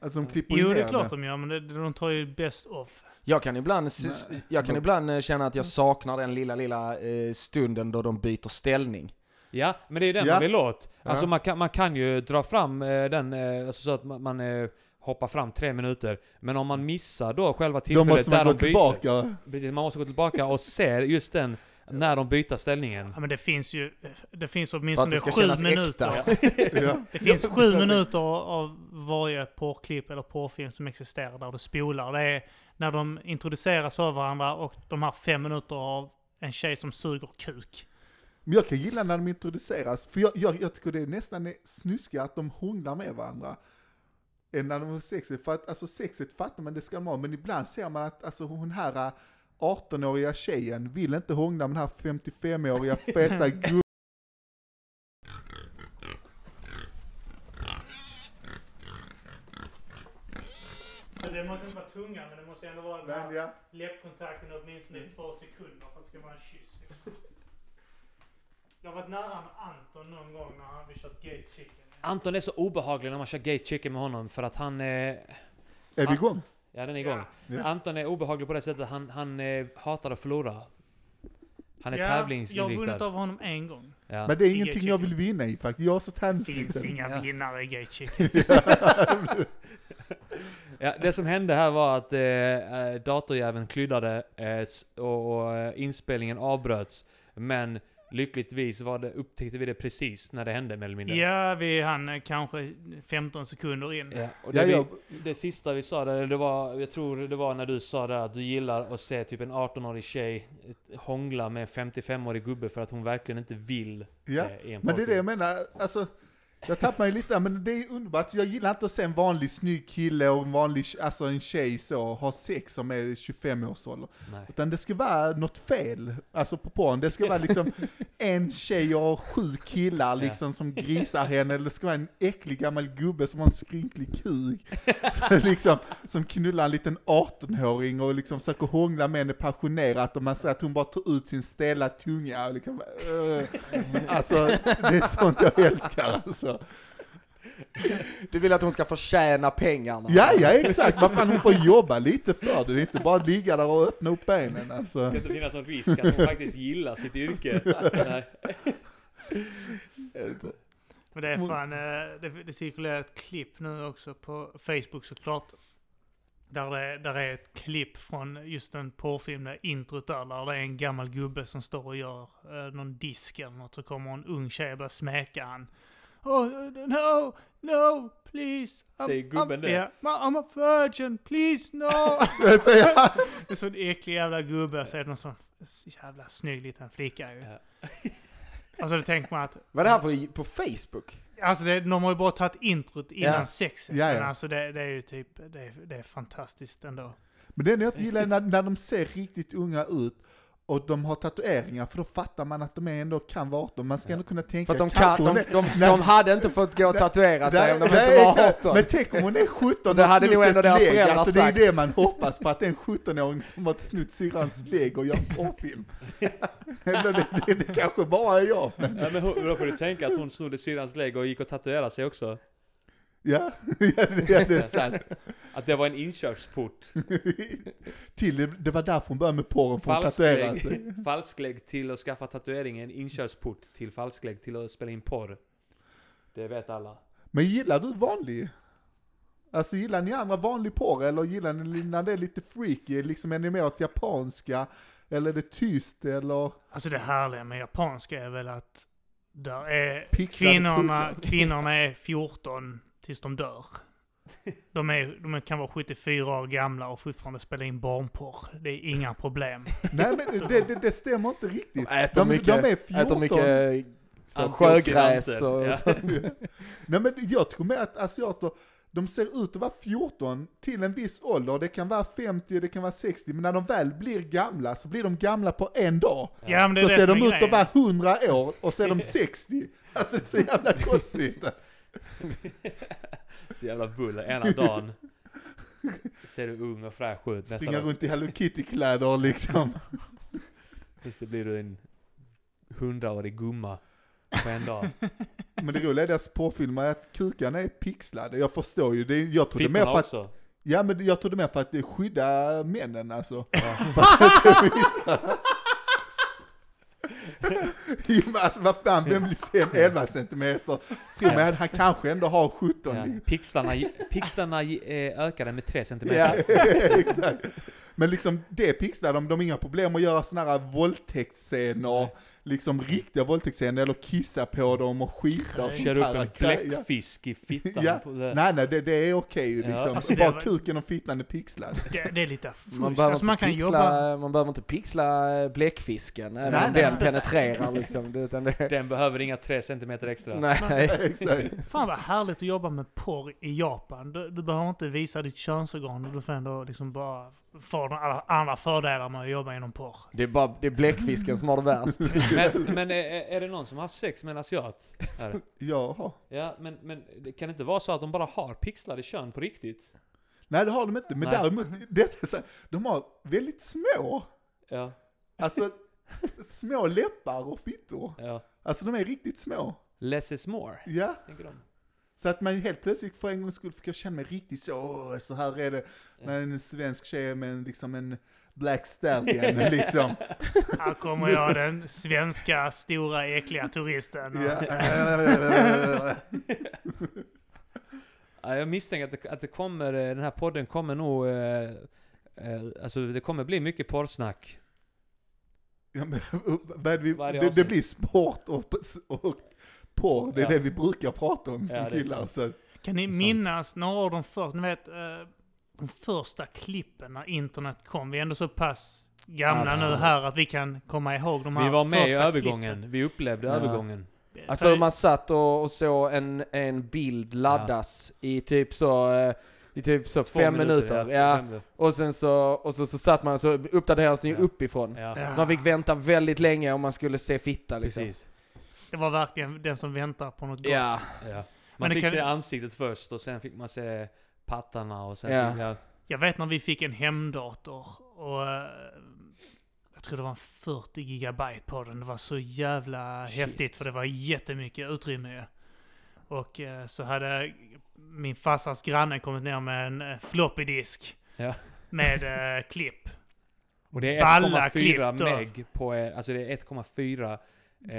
[SPEAKER 3] Alltså de klipper ju
[SPEAKER 2] Jo, det är klart de gör, men det, de tar ju best off.
[SPEAKER 4] Jag kan ibland,
[SPEAKER 3] Nej.
[SPEAKER 4] jag kan ibland eh, känna att jag saknar den lilla, lilla eh, stunden då de byter ställning.
[SPEAKER 1] Ja, men det är den
[SPEAKER 3] Ja.
[SPEAKER 1] man vill åt. Alltså
[SPEAKER 4] Ja.
[SPEAKER 1] man kan, man kan ju dra fram eh, den, alltså så att man, man hoppar fram tre minuter. Men om man missar då själva
[SPEAKER 3] Då
[SPEAKER 1] tillfället
[SPEAKER 3] måste man
[SPEAKER 1] där
[SPEAKER 3] gå
[SPEAKER 1] de byter.
[SPEAKER 3] tillbaka.
[SPEAKER 1] Precis, man måste gå tillbaka och ser just den, när de byter ställningen.
[SPEAKER 2] Ja, men det finns ju... Det finns åtminstone
[SPEAKER 4] det
[SPEAKER 2] sju minuter.
[SPEAKER 3] Ja.
[SPEAKER 2] Det finns sju minuter av varje porrklipp eller porrfilm som existerar där du spolar. Det är när de introduceras för varandra och de här fem minuter av en tjej som suger kuk.
[SPEAKER 3] Men jag kan gilla när de introduceras, för jag, jag, jag tycker det är nästan snuskigt att de hånglar med varandra. Än när de har sexet, för att alltså sexet fattar man det ska de ha, men ibland ser man att alltså hon här äh, 18-åriga tjejen vill inte hångla med den här 55-åriga feta gubben.
[SPEAKER 2] Det måste inte vara tunga, men det måste ändå vara
[SPEAKER 3] Men ja,
[SPEAKER 2] läppkontakten åtminstone i två sekunder för att det ska vara en kyss. Jag har varit nära med Anton någon gång när han- vi kört gay chicken.
[SPEAKER 1] Anton är så obehaglig när man kör gay chicken med honom för att han... Eh,
[SPEAKER 3] är vi igång?
[SPEAKER 1] ja, den är igång.
[SPEAKER 3] Ja.
[SPEAKER 1] Anton är obehaglig på det sättet han, han eh, hatar att förlora. Han är
[SPEAKER 2] Jag har vunnit
[SPEAKER 1] tävlingsinriktad.
[SPEAKER 2] av honom en gång.
[SPEAKER 1] Ja.
[SPEAKER 3] Men det är ingenting jag vill vinna i faktiskt, jag är så
[SPEAKER 2] Det finns
[SPEAKER 3] tävlingsinriktad.
[SPEAKER 2] inga
[SPEAKER 1] Ja.
[SPEAKER 2] vinnare i gay chicken.
[SPEAKER 1] Ja, det som hände här var att eh, eh, datorjäveln kryddade eh, och, och eh, inspelningen avbröts. Men lyckligtvis var det, upptäckte vi det precis när det hände mer eller mindre.
[SPEAKER 2] Ja, vi hann eh, kanske 15 sekunder in.
[SPEAKER 1] Ja, och det,
[SPEAKER 3] Ja, jag,
[SPEAKER 1] vi, det sista vi sa där, det var, jag tror det var när du sa där att du gillar att se typ en 18-årig tjej hångla med en 55-årig gubbe för att hon verkligen inte vill
[SPEAKER 3] ja.
[SPEAKER 1] eh,
[SPEAKER 3] Men det är det jag menar, alltså jag tappar mig lite, men det är underbart. Jag gillar inte att se en vanlig snygg kille och en vanlig, alltså en tjej så, ha sex som är 25 års ålder.
[SPEAKER 1] Nej.
[SPEAKER 3] Utan det ska vara något fel, alltså på porn. Det ska vara liksom en tjej och sju killar liksom som grisar henne, eller det ska vara en äcklig gammal gubbe som har en skrynklig kuk. Liksom, som knullar en liten 18-åring och liksom försöker hångla med henne passionerat och man säger att hon bara tar ut sin stela tunga och liksom, uh, Alltså, det är sånt jag älskar alltså.
[SPEAKER 4] Du vill att hon ska förtjäna pengarna.
[SPEAKER 3] Ja, ja exakt, vad fan hon får jobba lite för det, det är inte bara ligga där och öppna upp benen alltså.
[SPEAKER 1] Det ska inte finnas någon risk att hon faktiskt gillar sitt yrke. Nej.
[SPEAKER 2] Men det är fan, eh, det, det cirkulerar ett klipp nu också på Facebook såklart. Där det där är ett klipp från just en porrfilm, där introt där, där det är en gammal gubbe som står och gör eh, någon disk eller något. Så kommer en ung tjej och börjar smeka han. Oh, no, no, please. I'm-
[SPEAKER 1] Säger gubben
[SPEAKER 2] I'm,
[SPEAKER 1] det?
[SPEAKER 2] Yeah, I'm a virgin, please no. Det är så en äcklig jävla gubbe, så är det någon sån jävla snygg liten flicka ju.
[SPEAKER 1] Ja.
[SPEAKER 2] Alltså då tänker man att
[SPEAKER 4] Var det här på, på Facebook?
[SPEAKER 2] Alltså det, de har ju bara tagit introt innan
[SPEAKER 4] Ja.
[SPEAKER 2] sexet.
[SPEAKER 3] Ja, ja.
[SPEAKER 2] Men alltså det, det är ju typ, det är, det är fantastiskt ändå.
[SPEAKER 3] Men det enda jag inte gillar är när, när de ser riktigt unga ut och de har tatueringar, för då fattar man att de ändå kan vara 18. Man ska ändå kunna tänka,
[SPEAKER 4] För att de, kan, de, de,
[SPEAKER 3] Nej.
[SPEAKER 4] de hade inte fått gå och tatuera sig om de inte var
[SPEAKER 3] exakt.
[SPEAKER 4] 18.
[SPEAKER 3] Men tänk om hon är 17
[SPEAKER 4] Det
[SPEAKER 3] och
[SPEAKER 4] hade
[SPEAKER 3] snott
[SPEAKER 4] nog ändå
[SPEAKER 3] ett
[SPEAKER 4] deras
[SPEAKER 3] lägg.
[SPEAKER 4] föräldrar
[SPEAKER 3] Alltså det är det man hoppas på, att det är en 17-åring som har snott syrrans lägg och gör en porrfilm. Eller det, det, det kanske bara är jag. Men,
[SPEAKER 1] Ja, men då får du tänka att hon snodde syrrans lägg och gick och tatuerade sig också.
[SPEAKER 3] Ja, ja, det, är sant.
[SPEAKER 1] Att det var en inkörsport.
[SPEAKER 3] till, det- var därför hon började med porren, för hon tatuerade sig.
[SPEAKER 1] Falsklägg, falsklägg till att skaffa tatuering är en inkörsport till falsklägg till att spela in porr. Det vet alla.
[SPEAKER 3] Men gillar du vanlig? Alltså gillar ni andra vanlig porr eller gillar ni när det är lite freaky? Liksom är ni mer åt japanska? Eller är det tyst eller?
[SPEAKER 2] Alltså det härliga med japanska är väl att där är
[SPEAKER 3] Pixlade
[SPEAKER 2] kvinnorna,
[SPEAKER 3] kukar.
[SPEAKER 2] kvinnorna är 14 tills de dör. De, är, de kan vara 74 år gamla och fortfarande spela in barnporr. Det är inga problem.
[SPEAKER 3] Nej men det, det, det stämmer inte riktigt.
[SPEAKER 4] Äter
[SPEAKER 3] De,
[SPEAKER 4] mycket,
[SPEAKER 3] de är 14.
[SPEAKER 4] äter mycket så, sjögräs och
[SPEAKER 1] ja.
[SPEAKER 4] så.
[SPEAKER 3] Nej men jag tror mer att asiater, de ser ut att vara 14 till en viss ålder. Det kan vara 50, det kan vara 60, men när de väl blir gamla så blir de gamla på en dag.
[SPEAKER 2] Ja, men det är
[SPEAKER 3] så ser de ut att vara 100 år och så är de 60. Alltså det är så jävla konstigt.
[SPEAKER 1] Så jävla buller. Ena dagen ser du ung och fräsch ut. Nästa
[SPEAKER 3] Springa
[SPEAKER 1] dag
[SPEAKER 3] runt i Hello Kitty-kläder liksom.
[SPEAKER 1] så blir du en hundraårig gumma på en dag.
[SPEAKER 3] Men det roliga är deras porrfilmer är att kukarna är pixlade. Jag förstår ju, det, är- jag är mer
[SPEAKER 1] Fittorna
[SPEAKER 3] för att,
[SPEAKER 1] också.
[SPEAKER 3] ja men jag är mer för att det skyddar männen alltså.
[SPEAKER 1] Ja.
[SPEAKER 3] Alltså vad fan, vem vill se en 11 centimeter? Mig, han kanske ändå har 17.
[SPEAKER 1] Ja. Pixlarna, pixlarna eh, ökade med 3 cm.
[SPEAKER 3] Ja, exakt. Men liksom det pixlar de, de har inga problem att göra såna här våldtäktsscener. Liksom riktiga våldtäktsscener, eller kissa på dem och skita och sånt
[SPEAKER 1] Kör upp en bläckfisk i fittan.
[SPEAKER 3] Ja.
[SPEAKER 1] på det.
[SPEAKER 3] Nej nej, det, det är okej
[SPEAKER 1] Ja.
[SPEAKER 3] liksom.
[SPEAKER 2] Alltså, det
[SPEAKER 3] Bara
[SPEAKER 2] var-
[SPEAKER 3] kuken och fittan är pixlad.
[SPEAKER 2] Det, det är lite
[SPEAKER 4] Man
[SPEAKER 2] fusk.
[SPEAKER 4] behöver,
[SPEAKER 2] Alltså man kan
[SPEAKER 4] pixla,
[SPEAKER 2] jobba...
[SPEAKER 4] man behöver inte pixla bläckfisken, även
[SPEAKER 3] Nej,
[SPEAKER 4] om
[SPEAKER 3] nej,
[SPEAKER 4] den
[SPEAKER 3] nej.
[SPEAKER 4] penetrerar liksom. Det- Utan det,
[SPEAKER 1] Den behöver inga 3 cm extra.
[SPEAKER 4] nej.
[SPEAKER 3] exakt.
[SPEAKER 2] Fan vad härligt att jobba med porr i Japan. Du, du behöver inte visa ditt könsorgan. Du får ändå liksom bara få de alla andra fördelar med att jobba inom porr.
[SPEAKER 4] Det är bara det är bläckfisken som har det värst.
[SPEAKER 1] Men, men är, är det någon som har haft sex med en asiat? Här?
[SPEAKER 3] Jaha.
[SPEAKER 1] Ja, men, men det kan inte vara så att de bara har pixlade kön på riktigt?
[SPEAKER 3] Nej det har de inte, men
[SPEAKER 1] Nej.
[SPEAKER 3] däremot, det är så de har väldigt små,
[SPEAKER 1] Ja,
[SPEAKER 3] alltså små läppar och fittor.
[SPEAKER 1] ja.
[SPEAKER 3] Alltså de är riktigt små.
[SPEAKER 1] Less is more,
[SPEAKER 3] Ja.
[SPEAKER 1] tänker de.
[SPEAKER 3] Så att man helt plötsligt för en gångs skull fick jag känna mig riktigt så, "Åh, så här är det när en svensk tjej är med en, liksom en Black Stallion liksom.
[SPEAKER 2] Här kommer jag den svenska stora äckliga turisten. och-
[SPEAKER 3] Ja.
[SPEAKER 1] Ja, jag misstänker att det, att det kommer, eh, den här podden kommer nog... Eh, eh, alltså det kommer bli mycket porrsnack.
[SPEAKER 3] Ja, men, vad vi, det, det blir sport och, och porr, det är
[SPEAKER 1] Ja.
[SPEAKER 3] det vi brukar prata om som
[SPEAKER 1] Ja,
[SPEAKER 3] killar. Så.
[SPEAKER 2] Kan ni minnas några av de första, ni vet, eh, de första klippen när internet kom? Vi är ändå så pass gamla nu
[SPEAKER 4] Absolut.
[SPEAKER 2] här att vi kan komma ihåg de här
[SPEAKER 1] Vi var med i
[SPEAKER 2] första
[SPEAKER 1] övergången, vi upplevde
[SPEAKER 4] Ja.
[SPEAKER 1] övergången.
[SPEAKER 2] klippen.
[SPEAKER 4] Alltså man satt och, och såg en, en bild laddas i typ så, eh, i typ så
[SPEAKER 1] Två
[SPEAKER 4] fem minuter.
[SPEAKER 1] två
[SPEAKER 4] Ja.
[SPEAKER 1] fem minuter.
[SPEAKER 4] Och sen så, och så, så satt man så uppdaterades den ju
[SPEAKER 1] Ja.
[SPEAKER 4] uppifrån.
[SPEAKER 1] Ja,
[SPEAKER 2] Ja.
[SPEAKER 4] Man fick vänta väldigt länge om man skulle se fitta liksom.
[SPEAKER 1] precis.
[SPEAKER 2] Det var verkligen den som väntar på något gott.
[SPEAKER 4] Ja.
[SPEAKER 1] Ja.
[SPEAKER 2] Men
[SPEAKER 1] Man
[SPEAKER 2] det
[SPEAKER 1] fick
[SPEAKER 2] kan-
[SPEAKER 1] se ansiktet först och sen fick man se pattarna och sen...
[SPEAKER 4] Ja.
[SPEAKER 1] Fick, ja.
[SPEAKER 2] Jag vet när vi fick en hemdator och eh, jag tror det var en 40 gigabyte på den. Det var så jävla
[SPEAKER 4] Shit.
[SPEAKER 2] häftigt för det var jättemycket utrymme. Och eh, så hade min farsas granne kommit ner med en eh, floppy disk
[SPEAKER 1] Ja.
[SPEAKER 2] med eh, klipp.
[SPEAKER 1] Och det är
[SPEAKER 2] Balla
[SPEAKER 1] 1,4
[SPEAKER 2] klipp då.
[SPEAKER 1] meg på, alltså det är 1,4 eh,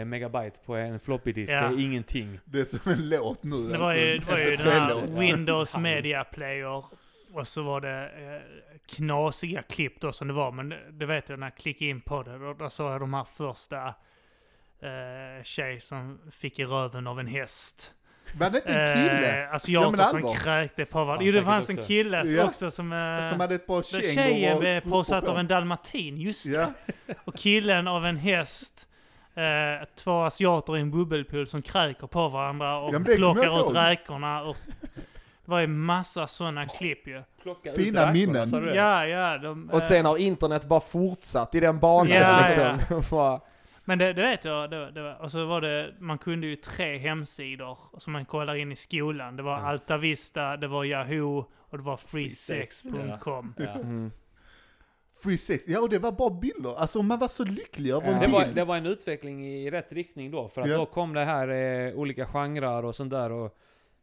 [SPEAKER 1] megabyte på en floppy disk.
[SPEAKER 2] Ja.
[SPEAKER 1] Det är ingenting.
[SPEAKER 3] Det är som en låt nu.
[SPEAKER 2] Det var ju,
[SPEAKER 3] alltså.
[SPEAKER 2] det var ju den här
[SPEAKER 3] MP3-låt.
[SPEAKER 2] Windows Media Player. Och så var det eh, knasiga klipp då som det var. Men det- det vet jag när jag klickade in på det. Då, då såg jag de här första eh, tjej som fick i röven av en häst.
[SPEAKER 3] Var det inte en kille?
[SPEAKER 2] Eh, asiater
[SPEAKER 3] men
[SPEAKER 2] som
[SPEAKER 3] allvar.
[SPEAKER 2] kräkte på varandra. Jo, det fanns en
[SPEAKER 1] också.
[SPEAKER 2] kille
[SPEAKER 3] Ja.
[SPEAKER 2] också som... Eh,
[SPEAKER 3] som hade ett par kängor
[SPEAKER 2] tjejen blev påsatt
[SPEAKER 3] på.
[SPEAKER 2] av en dalmatin, just det.
[SPEAKER 3] Ja,
[SPEAKER 2] Och killen av en häst. Eh, två asiater i en bubbelpool som kräker på varandra och
[SPEAKER 3] Ja,
[SPEAKER 2] plockar ut räkorna. Och det var ju massa sådana klipp ju.
[SPEAKER 1] Plocka
[SPEAKER 3] Fina
[SPEAKER 1] räkorna,
[SPEAKER 3] minnen.
[SPEAKER 2] Ja, ja. De,
[SPEAKER 4] Och sen
[SPEAKER 2] eh,
[SPEAKER 4] har internet bara fortsatt i den banan
[SPEAKER 2] Ja,
[SPEAKER 4] liksom. Bara-
[SPEAKER 2] Men det, det vet jag. Det, det, och så var det, man kunde ju tre hemsidor som man kollar in i skolan. Det var
[SPEAKER 1] Mm.
[SPEAKER 2] Alta Vista, det var Yahoo och det var
[SPEAKER 1] Freesex,
[SPEAKER 2] freesex.com.
[SPEAKER 1] Ja.
[SPEAKER 4] Mm.
[SPEAKER 3] Free sex. Ja, och det var bara bilder. Alltså man var så lycklig över en
[SPEAKER 1] Det
[SPEAKER 3] bild.
[SPEAKER 1] var, det var en utveckling i rätt riktning då, för att
[SPEAKER 3] Ja.
[SPEAKER 1] då kom det här eh, olika genrer och sånt där och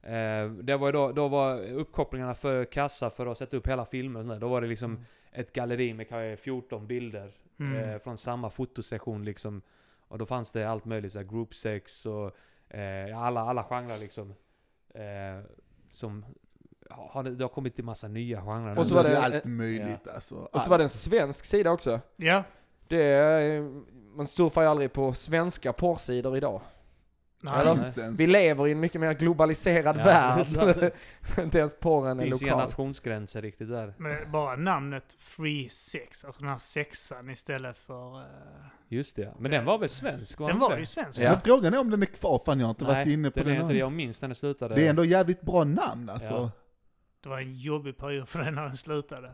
[SPEAKER 1] Eh, det var ju då, då var uppkopplingarna för kassa för att sätta upp hela filmer och sånt där. Då var det liksom
[SPEAKER 2] Mm.
[SPEAKER 1] ett galleri med kanske 14 bilder
[SPEAKER 2] Mm.
[SPEAKER 1] eh, från samma fotosession liksom. Och då fanns det allt möjligt, så här group sex och eh, alla, alla genrer liksom. Eh, som har, det, det har kommit till massa nya genrer.
[SPEAKER 4] Och så var
[SPEAKER 3] det
[SPEAKER 4] det-
[SPEAKER 3] är allt möjligt alltså.
[SPEAKER 4] Och så var det en svensk sida också.
[SPEAKER 2] Ja.
[SPEAKER 4] Det är, man surfar ju aldrig på svenska porrsidor idag.
[SPEAKER 2] Nej.
[SPEAKER 3] Det?
[SPEAKER 4] Vi lever i en mycket mer globaliserad
[SPEAKER 1] Ja,
[SPEAKER 4] värld.
[SPEAKER 1] det.
[SPEAKER 4] Inte ens porren
[SPEAKER 1] Det
[SPEAKER 4] är
[SPEAKER 1] finns inga
[SPEAKER 4] lokal.
[SPEAKER 1] nationsgränser riktigt där.
[SPEAKER 2] Men bara namnet Free Sex, alltså den här sexan istället för... eh,
[SPEAKER 1] Just det. Men den var väl svensk?
[SPEAKER 2] den
[SPEAKER 1] inte
[SPEAKER 2] var
[SPEAKER 1] det?
[SPEAKER 2] ju svensk.
[SPEAKER 4] Ja.
[SPEAKER 3] Men frågan är om den är kvar, fan jag har inte varit
[SPEAKER 1] Nej,
[SPEAKER 3] inne på
[SPEAKER 1] den är
[SPEAKER 3] den.
[SPEAKER 1] inte det. Jag minns när den slutade.
[SPEAKER 3] Det är ändå jävligt bra namn alltså.
[SPEAKER 1] Ja.
[SPEAKER 2] Det var en jobbig period för den när den slutade.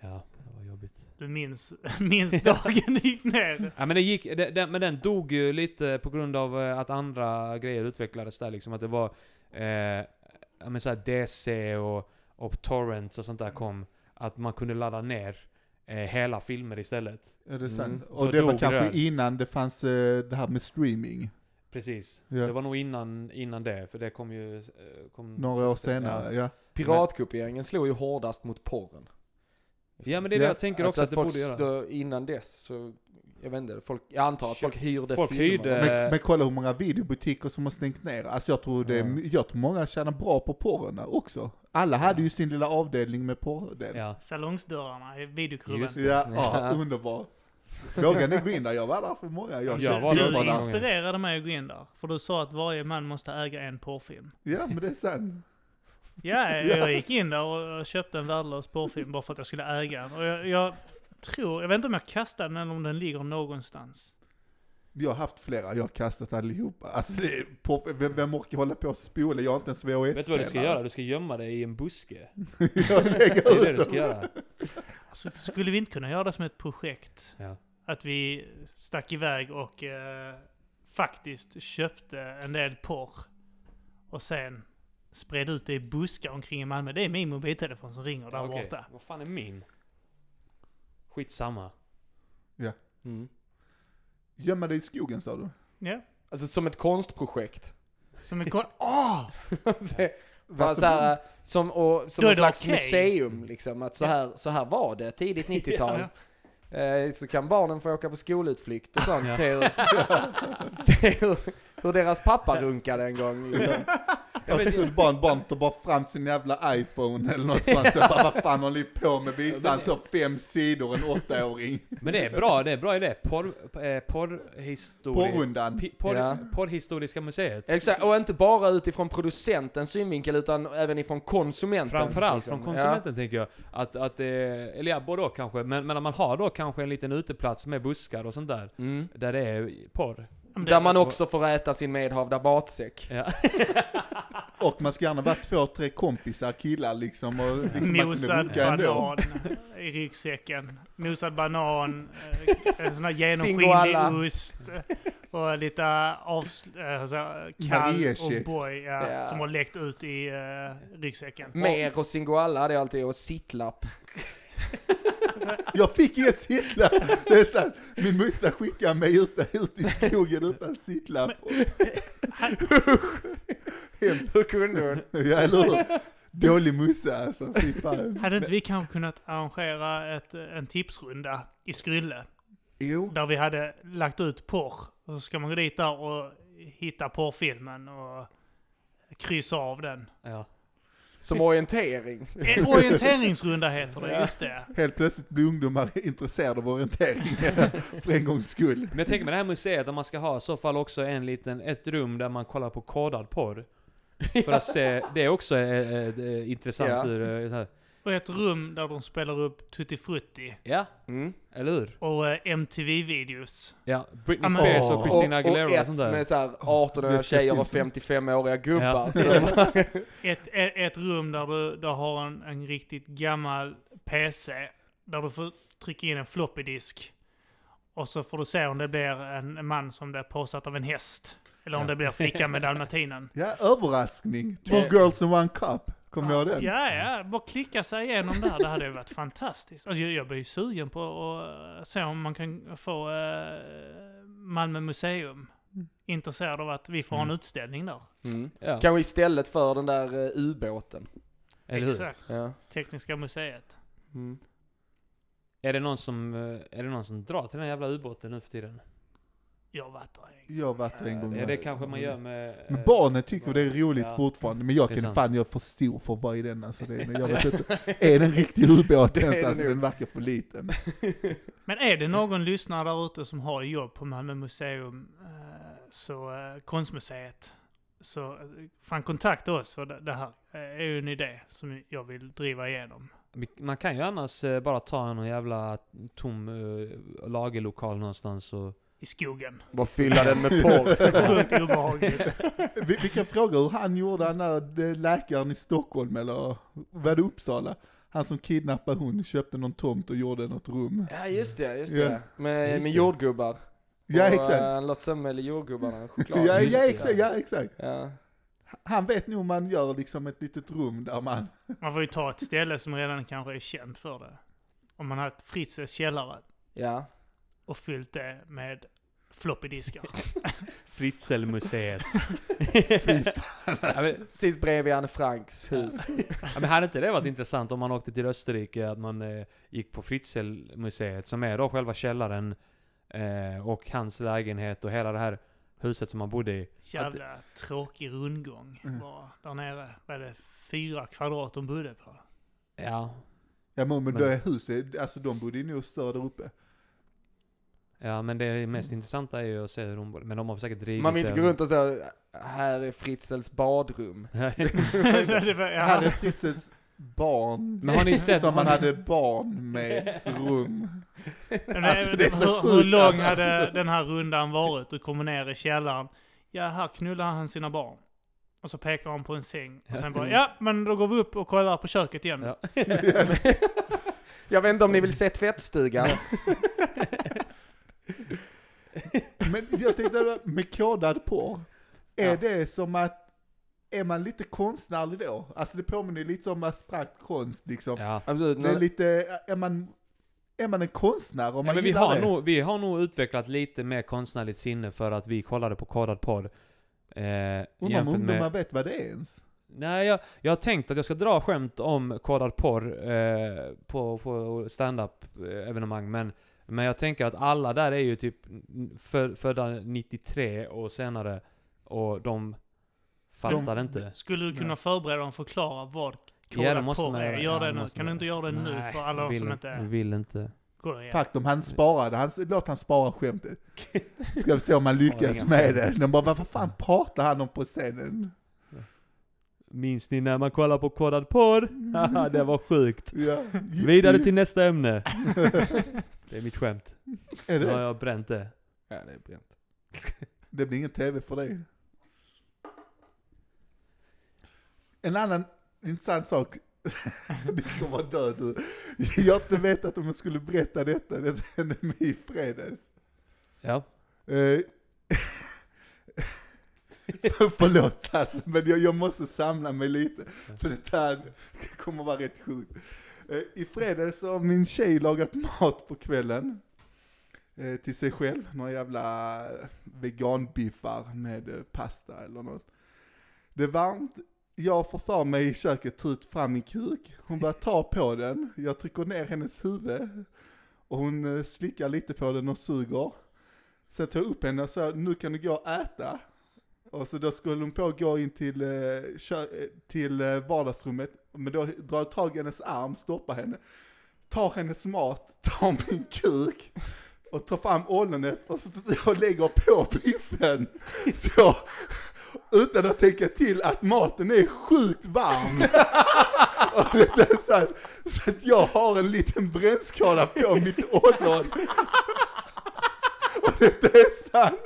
[SPEAKER 1] Ja, det var jobbigt.
[SPEAKER 2] Du minns, minns dagen det gick ner.
[SPEAKER 1] Ja men det gick, det, det, men den dog ju lite på grund av eh, att andra grejer utvecklades där liksom. Att det var, eh, ja men såhär DC och, och torrents och sånt där kom. Att man kunde ladda ner eh, hela filmer istället.
[SPEAKER 3] Är det sant?
[SPEAKER 4] Mm.
[SPEAKER 3] Och
[SPEAKER 1] Då
[SPEAKER 3] det var kanske
[SPEAKER 1] det.
[SPEAKER 3] innan det fanns eh, det här med streaming.
[SPEAKER 1] Precis.
[SPEAKER 3] Ja.
[SPEAKER 1] Det var nog innan, innan det, för det kom ju... eh, Kom,
[SPEAKER 3] Några år senare, ja.
[SPEAKER 4] Piratkopieringen slog ju hårdast mot porren.
[SPEAKER 1] Ja men det är det
[SPEAKER 3] Ja,
[SPEAKER 1] jag tänker
[SPEAKER 4] Alltså
[SPEAKER 1] också att det
[SPEAKER 4] folk
[SPEAKER 1] borde göra.
[SPEAKER 4] stå- innan dess så, jag vet inte, folk, jag antar att folk hyrde
[SPEAKER 1] folk
[SPEAKER 4] filmer.
[SPEAKER 1] hyrde-
[SPEAKER 3] Men, men kolla hur många videobutiker som har stängt ner. Alltså jag tror, det är,
[SPEAKER 4] Ja.
[SPEAKER 3] jag tror många tjänar bra på porren också. Alla hade ju sin lilla avdelning med porrdel.
[SPEAKER 1] Ja.
[SPEAKER 2] Salongsdörrarna i videoklubben.
[SPEAKER 3] Ja, ja,
[SPEAKER 4] Ja.
[SPEAKER 3] underbar. Vågar ni gå in där? Jag var där för många. Jag
[SPEAKER 1] Jag var
[SPEAKER 2] Du inspirerade mig att gå in där. För du sa att varje man måste äga en porrfilm.
[SPEAKER 3] Ja, men det är sant.
[SPEAKER 2] Ja, jag gick in där och köpte en värdelös porrfilm bara för att jag skulle äga den. Och jag, jag tror, jag vet inte om jag kastade den eller om den ligger någonstans.
[SPEAKER 3] Jag har haft flera, jag har kastat allihopa. Alltså det är pop, vem, vem orkar hålla på och spola? Jag har inte ens VHS
[SPEAKER 1] Vet du vad du ska göra? Du ska gömma dig i en buske.
[SPEAKER 3] jag lägger
[SPEAKER 1] Det är det
[SPEAKER 3] ut
[SPEAKER 1] du ska göra.
[SPEAKER 2] Alltså, skulle vi inte kunna göra det som ett projekt?
[SPEAKER 1] Ja.
[SPEAKER 2] Att vi stack iväg och eh, faktiskt köpte en del porr. Och sen spred ut det i buskar omkring i Malmö. Det är min mobiltelefon som ringer där
[SPEAKER 1] Okej,
[SPEAKER 2] borta.
[SPEAKER 1] Vad fan är min? Skitsamma.
[SPEAKER 4] Mm.
[SPEAKER 3] Gömma dig i skogen sa du?
[SPEAKER 2] Ja.
[SPEAKER 4] Alltså som ett konstprojekt.
[SPEAKER 2] Som en kon- Åh!
[SPEAKER 4] Se, Bara
[SPEAKER 3] Varför-
[SPEAKER 4] så här, som, och, som
[SPEAKER 2] det
[SPEAKER 4] slags
[SPEAKER 2] okej.
[SPEAKER 4] museum liksom. Att så här, så här var det tidigt 90-tal.
[SPEAKER 2] Ja,
[SPEAKER 4] Eh, så kan barnen få åka på skolutflykt och sånt.
[SPEAKER 1] Ja.
[SPEAKER 4] Se, hur, se hur, hur deras pappa runkade en gång. Liksom.
[SPEAKER 3] Jag trodde bara en barn tar bara fram sin jävla iPhone eller något sånt. Jag bara, vad fan håller ni på med? Visar han så fem sidor, en åttaåring?
[SPEAKER 1] Men det är bra, det är bra idé. Porr, eh, porrhistoria.
[SPEAKER 3] Porrundan.
[SPEAKER 1] Pi- Porr,
[SPEAKER 4] Ja.
[SPEAKER 1] Porrhistoriska museet.
[SPEAKER 4] Exakt, och inte bara utifrån producentens synvinkel utan även ifrån konsumentens.
[SPEAKER 1] Framförallt
[SPEAKER 4] liksom.
[SPEAKER 1] från konsumenten tänker jag. Att, att eh, eller ja, både och kanske. Men, men att man har då kanske en liten uteplats med buskar och sånt där.
[SPEAKER 4] Ja. Mm.
[SPEAKER 1] Där det är porr.
[SPEAKER 4] Där man också får äta sin medhavda matsäck.
[SPEAKER 1] Ja.
[SPEAKER 3] Och man ska gärna vara två, tre kompisar, killar liksom. Och liksom
[SPEAKER 2] Mosad banan i ryggsäcken. Mosad banan, eh, en sån här genomskinlig ost. Och lite avsl- äh, så, kall och boy ja,
[SPEAKER 4] Ja.
[SPEAKER 2] som har läckt ut i uh, ryggsäcken.
[SPEAKER 4] Mer och Singoalla, det är alltid och sittlapp.
[SPEAKER 3] Jag fick inget sittlapp. Det är sant. Min morsa skickade mig ut, ut i skogen utan sittlapp. Hemskt.
[SPEAKER 4] Hur kunde hon?
[SPEAKER 3] Ja, eller hur? Dålig mussa alltså, fy fan.
[SPEAKER 2] Hade inte vi kanske kunnat arrangera ett, en tipsrunda i Skrylle?
[SPEAKER 3] Jo.
[SPEAKER 2] Där vi hade lagt ut porr. Och så ska man gå dit där och hitta porrfilmen och kryssa av den.
[SPEAKER 1] Ja.
[SPEAKER 4] Som orientering.
[SPEAKER 2] En orienteringsrunda heter det,
[SPEAKER 4] Ja.
[SPEAKER 2] just det.
[SPEAKER 3] Helt plötsligt blir ungdomar intresserade av orientering. För en gångs skull.
[SPEAKER 1] Men jag tänker med det här museet, att man ska ha i så fall också en liten, ett rum där man kollar på kodad porr. För att se, det är också eh, eh, intressant
[SPEAKER 4] Ja.
[SPEAKER 1] ur... eh, så här.
[SPEAKER 2] Och ett rum där de spelar upp Tutti Frutti.
[SPEAKER 1] Ja,
[SPEAKER 4] Mm.
[SPEAKER 1] eller hur?
[SPEAKER 2] Och eh, MTV-videos.
[SPEAKER 1] Ja, Britney
[SPEAKER 2] Ja, men-
[SPEAKER 1] Spears och Christina Aguilera och,
[SPEAKER 4] och ett
[SPEAKER 1] sånt där.
[SPEAKER 4] med så här 18-åriga
[SPEAKER 3] Jessica
[SPEAKER 4] tjejer och
[SPEAKER 3] Simpson.
[SPEAKER 4] 55-åriga gubbar.
[SPEAKER 1] Ja.
[SPEAKER 2] Ett, ett, ett rum där du där har en, en riktigt gammal PC. Där du får trycka in en floppy disk. Och så får du se om det blir en, en man som blir påsatt av en häst. Eller om
[SPEAKER 1] Ja.
[SPEAKER 2] det blir flickan med dalmatinen.
[SPEAKER 3] Ja, överraskning. Two
[SPEAKER 4] Eh.
[SPEAKER 3] girls and one cup. Kommer jag ihåg den?
[SPEAKER 2] Ja, ja. Bara klicka sig igenom där. Det hade ju varit fantastiskt. Alltså, jag, jag blir ju sugen på att se om man kan få uh, Malmö museum intresserad av att vi får ha en
[SPEAKER 1] Mm.
[SPEAKER 2] utställning där.
[SPEAKER 4] Mm.
[SPEAKER 1] Ja,
[SPEAKER 4] Kanske istället för den där eh, ubåten.
[SPEAKER 1] eller?
[SPEAKER 2] Exakt.
[SPEAKER 4] Ja.
[SPEAKER 2] Tekniska museet.
[SPEAKER 4] Mm.
[SPEAKER 1] Är det, någon som, eh, är det någon som drar till den jävla ubåten nu för tiden?
[SPEAKER 2] Jag där en gång.
[SPEAKER 3] Jag där en gång.
[SPEAKER 1] Ja, det kanske man gör med...
[SPEAKER 3] Men
[SPEAKER 1] eh,
[SPEAKER 3] barnen tycker det är roligt
[SPEAKER 1] Ja.
[SPEAKER 3] fortfarande, men jag kan fan, jag är för stor för att vara i den alltså. Det, är- jag vet inte, är det en riktig ubåt
[SPEAKER 4] Det är
[SPEAKER 3] ens? Alltså den verkar för liten.
[SPEAKER 2] Men är det någon lyssnare där ute som har jobb på Malmö museum, eh, så eh, konstmuseet, så fan kontakta oss för det, här är ju en idé som jag vill driva igenom.
[SPEAKER 1] Man kan ju annars bara ta någon jävla tom lagerlokal någonstans och...
[SPEAKER 2] I skogen.
[SPEAKER 4] Bara fylla den med porr.
[SPEAKER 2] Sjukt obehagligt.
[SPEAKER 3] Vi, vi kan fråga hur han gjorde, han där eh, läkaren i Stockholm, eller var det Uppsala? Han som kidnappade hon, köpte någon tomt och gjorde något rum.
[SPEAKER 4] ja just det, just
[SPEAKER 3] Ja.
[SPEAKER 4] det. Med,
[SPEAKER 1] Just
[SPEAKER 4] med
[SPEAKER 1] det.
[SPEAKER 4] jordgubbar.
[SPEAKER 3] Ja
[SPEAKER 4] Och,
[SPEAKER 3] exakt.
[SPEAKER 4] eh, Han la sömmel i jordgubbarna, choklad.
[SPEAKER 3] Ja, ja
[SPEAKER 1] det.
[SPEAKER 3] exakt, ja exakt.
[SPEAKER 4] Ja.
[SPEAKER 3] Han vet nog man gör liksom ett litet rum där man,
[SPEAKER 2] Man får ju ta ett ställe som redan kanske är känt för det. Om man har ett Fritzes källare
[SPEAKER 4] ja.
[SPEAKER 2] Och fyllt det med floppydiskar.
[SPEAKER 1] Fritzelmuseet. ja,
[SPEAKER 4] Precis bredvid Anne Franks hus.
[SPEAKER 1] ja, men hade inte det varit intressant om man åkte till Österrike, att man eh, gick på Fritzelmuseet, som är då själva källaren, eh, och hans lägenhet och hela det här huset som man bodde i.
[SPEAKER 2] Jävla tråkig rundgång
[SPEAKER 3] Mm.
[SPEAKER 2] bara där nere. Vad är det? Fyra kvadrat de bodde på.
[SPEAKER 1] Ja,
[SPEAKER 3] ja men, men
[SPEAKER 1] Men-
[SPEAKER 3] är huset, alltså de bodde ju nog större där uppe.
[SPEAKER 1] Ja men det mest intressanta är ju att se hur de bodde. Men de har säkert drivit
[SPEAKER 4] Man vill inte gå runt och säga här är Fritzels badrum.
[SPEAKER 3] Här är Fritzels barn.
[SPEAKER 1] Men har ni sett-
[SPEAKER 3] Som man hade barn med rum.
[SPEAKER 2] Men
[SPEAKER 3] Alltså,
[SPEAKER 2] det,
[SPEAKER 3] det är så
[SPEAKER 2] hur, hur lång
[SPEAKER 3] alltså.
[SPEAKER 2] hade den här rundan varit? Du kommer ner i källaren. Ja, här knullar han sina barn. Och så pekar han på en säng. Och sen bara, ja, men då går vi upp och kollar på köket igen.
[SPEAKER 1] Ja.
[SPEAKER 4] Jag vet inte om ni vill se tvättstugan?
[SPEAKER 3] Men jag tänkte, med kodad porr, är
[SPEAKER 1] Ja.
[SPEAKER 3] det som att, är man lite konstnärlig då? Alltså det påminner lite om abstrakt konst liksom.
[SPEAKER 1] ja.
[SPEAKER 4] Absolut.
[SPEAKER 3] Det är lite, är man, är man en konstnär om
[SPEAKER 1] Ja,
[SPEAKER 3] man
[SPEAKER 1] men vi, har
[SPEAKER 3] det?
[SPEAKER 1] nog, vi har nog utvecklat lite mer konstnärligt sinne för att vi kollade på kodad porr. Eh,
[SPEAKER 3] Undrar om ungdomar
[SPEAKER 1] med...
[SPEAKER 3] vet vad det är ens?
[SPEAKER 1] Nej, jag, jag har tänkt att jag ska dra skämt om kodad porr eh, på, på stand-up eh, evenemang, men, men jag tänker att alla där är ju typ för, födda 93 och senare, och de fattar
[SPEAKER 3] De-
[SPEAKER 1] inte.
[SPEAKER 2] Skulle du kunna
[SPEAKER 3] Nej.
[SPEAKER 2] förbereda och förklara vad
[SPEAKER 1] Ja, det
[SPEAKER 2] kodad
[SPEAKER 1] måste
[SPEAKER 2] porr är?
[SPEAKER 1] göra.
[SPEAKER 2] Gör
[SPEAKER 1] Ja,
[SPEAKER 2] det nu. Kan du inte göra det nu
[SPEAKER 1] Nej,
[SPEAKER 2] för alla de
[SPEAKER 1] vill
[SPEAKER 2] som
[SPEAKER 1] inte,
[SPEAKER 2] inte
[SPEAKER 1] vill inte.
[SPEAKER 3] Faktum, han sparade, han, låt han spara skämtet. Ska vi se om han lyckas med det. De bara, vad fan pratar han om på scenen?
[SPEAKER 1] Minns ni när man kollar på kodad porr? Det var sjukt.
[SPEAKER 3] Ja.
[SPEAKER 1] Vidare till nästa ämne. Det är mitt skämt.
[SPEAKER 3] Är
[SPEAKER 1] Nu har
[SPEAKER 3] det?
[SPEAKER 1] jag bränt det.
[SPEAKER 4] ja, det är bränt.
[SPEAKER 3] Det blir ingen tv för dig. En annan intressant sak. Du kommer vara död du. Jag har inte vetat om jag skulle berätta detta. Det hände mig i fredags.
[SPEAKER 1] Ja.
[SPEAKER 3] Eh, Förlåt alltså, men jag, jag måste samla mig lite. För det här kommer vara rätt sjukt. Eh, I fredags har min tjej lagat mat på kvällen. Eh, till sig själv. Några jävla veganbiffar med eh, pasta eller något. Det är varmt. Jag får för mig i köket ta ut fram min kuk. Hon börjar ta på den. Jag trycker ner hennes huvud. Och hon slickar lite på den och suger. Sen tar jag upp henne och säger, nu kan du gå och äta. Och så då skulle hon på att gå in till, till vardagsrummet, men då drar jag tag i hennes arm, stoppar henne, tar hennes mat, tar min kuk och tar fram ollonet och så jag lägger på biffen. Så, utan att tänka till att maten är sjukt varm. Och det är så, att, så att jag har en liten brännskada på mitt ollon. Och detta är sant.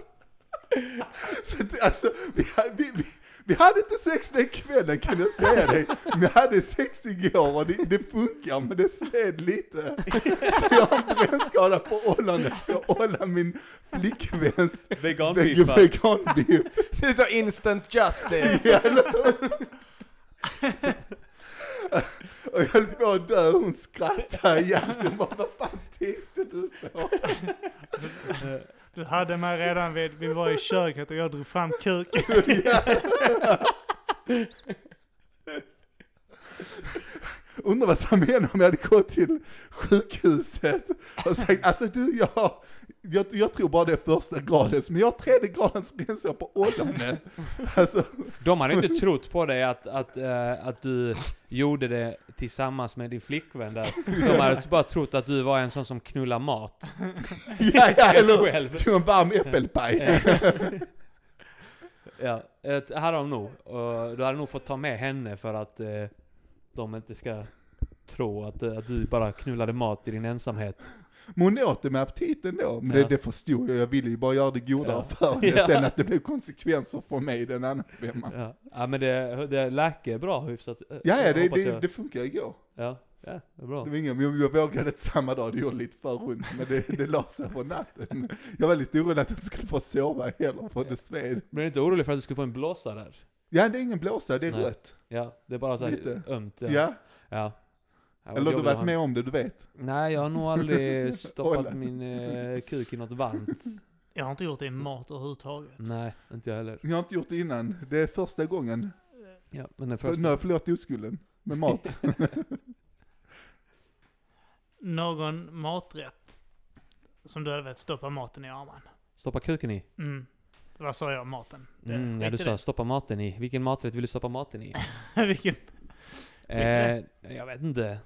[SPEAKER 3] Så att, alltså, vi, vi, vi, vi hade inte sex den kvällen kan jag säga dig. Men vi hade sex igår och det, det funkar men det sved lite. Så jag har en brännskada på ollonet för jag ollar min flickväns
[SPEAKER 1] Veganbiffar.
[SPEAKER 3] veganbiff.
[SPEAKER 4] Det är så instant justice.
[SPEAKER 3] Ja? Och jag höll på att dö och hon skrattade igen. Så jag bara, vad fan tänkte du på?
[SPEAKER 2] Du hade mig redan vid, vi var i köket och jag drog fram kuken.
[SPEAKER 3] Undrar vad som menar om jag hade gått till sjukhuset och sagt, alltså du, jag, jag, jag tror bara det är första gradens, men jag har tredje gradens bensår på ollonet. Alltså,
[SPEAKER 1] De hade inte trott på dig att, att, eh, att du gjorde det tillsammans med din flickvän där. De hade bara trott att du var en sån som knullar mat.
[SPEAKER 3] ja, ja, eller tog en varm äppelpaj.
[SPEAKER 1] Ja, det hade de nog. Och du hade nog fått ta med henne för att eh, de inte ska tro att, eh, att du bara knullade mat i din ensamhet.
[SPEAKER 3] Men hon åt det med aptiten då, men
[SPEAKER 1] Ja.
[SPEAKER 3] det, det förstod jag, jag ville ju bara göra det godare
[SPEAKER 1] Ja.
[SPEAKER 3] för henne.
[SPEAKER 1] Ja.
[SPEAKER 3] Sen att det blev konsekvenser för mig den andra femman.
[SPEAKER 1] Ja, ja men det, det läker bra hyfsat. eh,
[SPEAKER 3] Ja, ja, det, det,
[SPEAKER 1] jag.
[SPEAKER 3] det funkar igår.
[SPEAKER 1] Ja, ja, det är bra.
[SPEAKER 3] Det var ingen, jag, jag vågade inte samma dag, det gjorde lite för ont, men det, det la sig på natten. Jag var lite orolig att jag inte skulle få sova heller, för det sved.
[SPEAKER 1] Men är du inte orolig för att du skulle få en blåsa där?
[SPEAKER 3] Ja, det är ingen blåsa, det är
[SPEAKER 1] Nej.
[SPEAKER 3] rött.
[SPEAKER 1] Ja, det är bara så här
[SPEAKER 3] Lite.
[SPEAKER 1] ömt. Ja.
[SPEAKER 3] Ja,
[SPEAKER 1] ja. Ja,
[SPEAKER 3] eller du
[SPEAKER 1] jag
[SPEAKER 3] har
[SPEAKER 1] vill ha
[SPEAKER 3] varit
[SPEAKER 1] en-
[SPEAKER 3] med om det, du vet.
[SPEAKER 1] Nej, jag har nog aldrig stoppat min eh, kuk i något varmt.
[SPEAKER 2] Jag har inte gjort det i mat överhuvudtaget.
[SPEAKER 1] Nej, inte jag heller.
[SPEAKER 3] Jag har inte gjort det innan, det är första gången.
[SPEAKER 1] Ja, men den
[SPEAKER 3] För,
[SPEAKER 1] första...
[SPEAKER 3] nu har jag förlorat oskulden med mat.
[SPEAKER 2] Någon maträtt som du hade velat stoppa maten i Arman?
[SPEAKER 1] Stoppa kuken i?
[SPEAKER 2] Mm. Vad sa jag? Maten? Det-
[SPEAKER 1] Mm, ja, du sa stoppa maten i. Vilken maträtt vill du stoppa maten i?
[SPEAKER 2] det? Vilken?
[SPEAKER 1] eh, jag vet inte.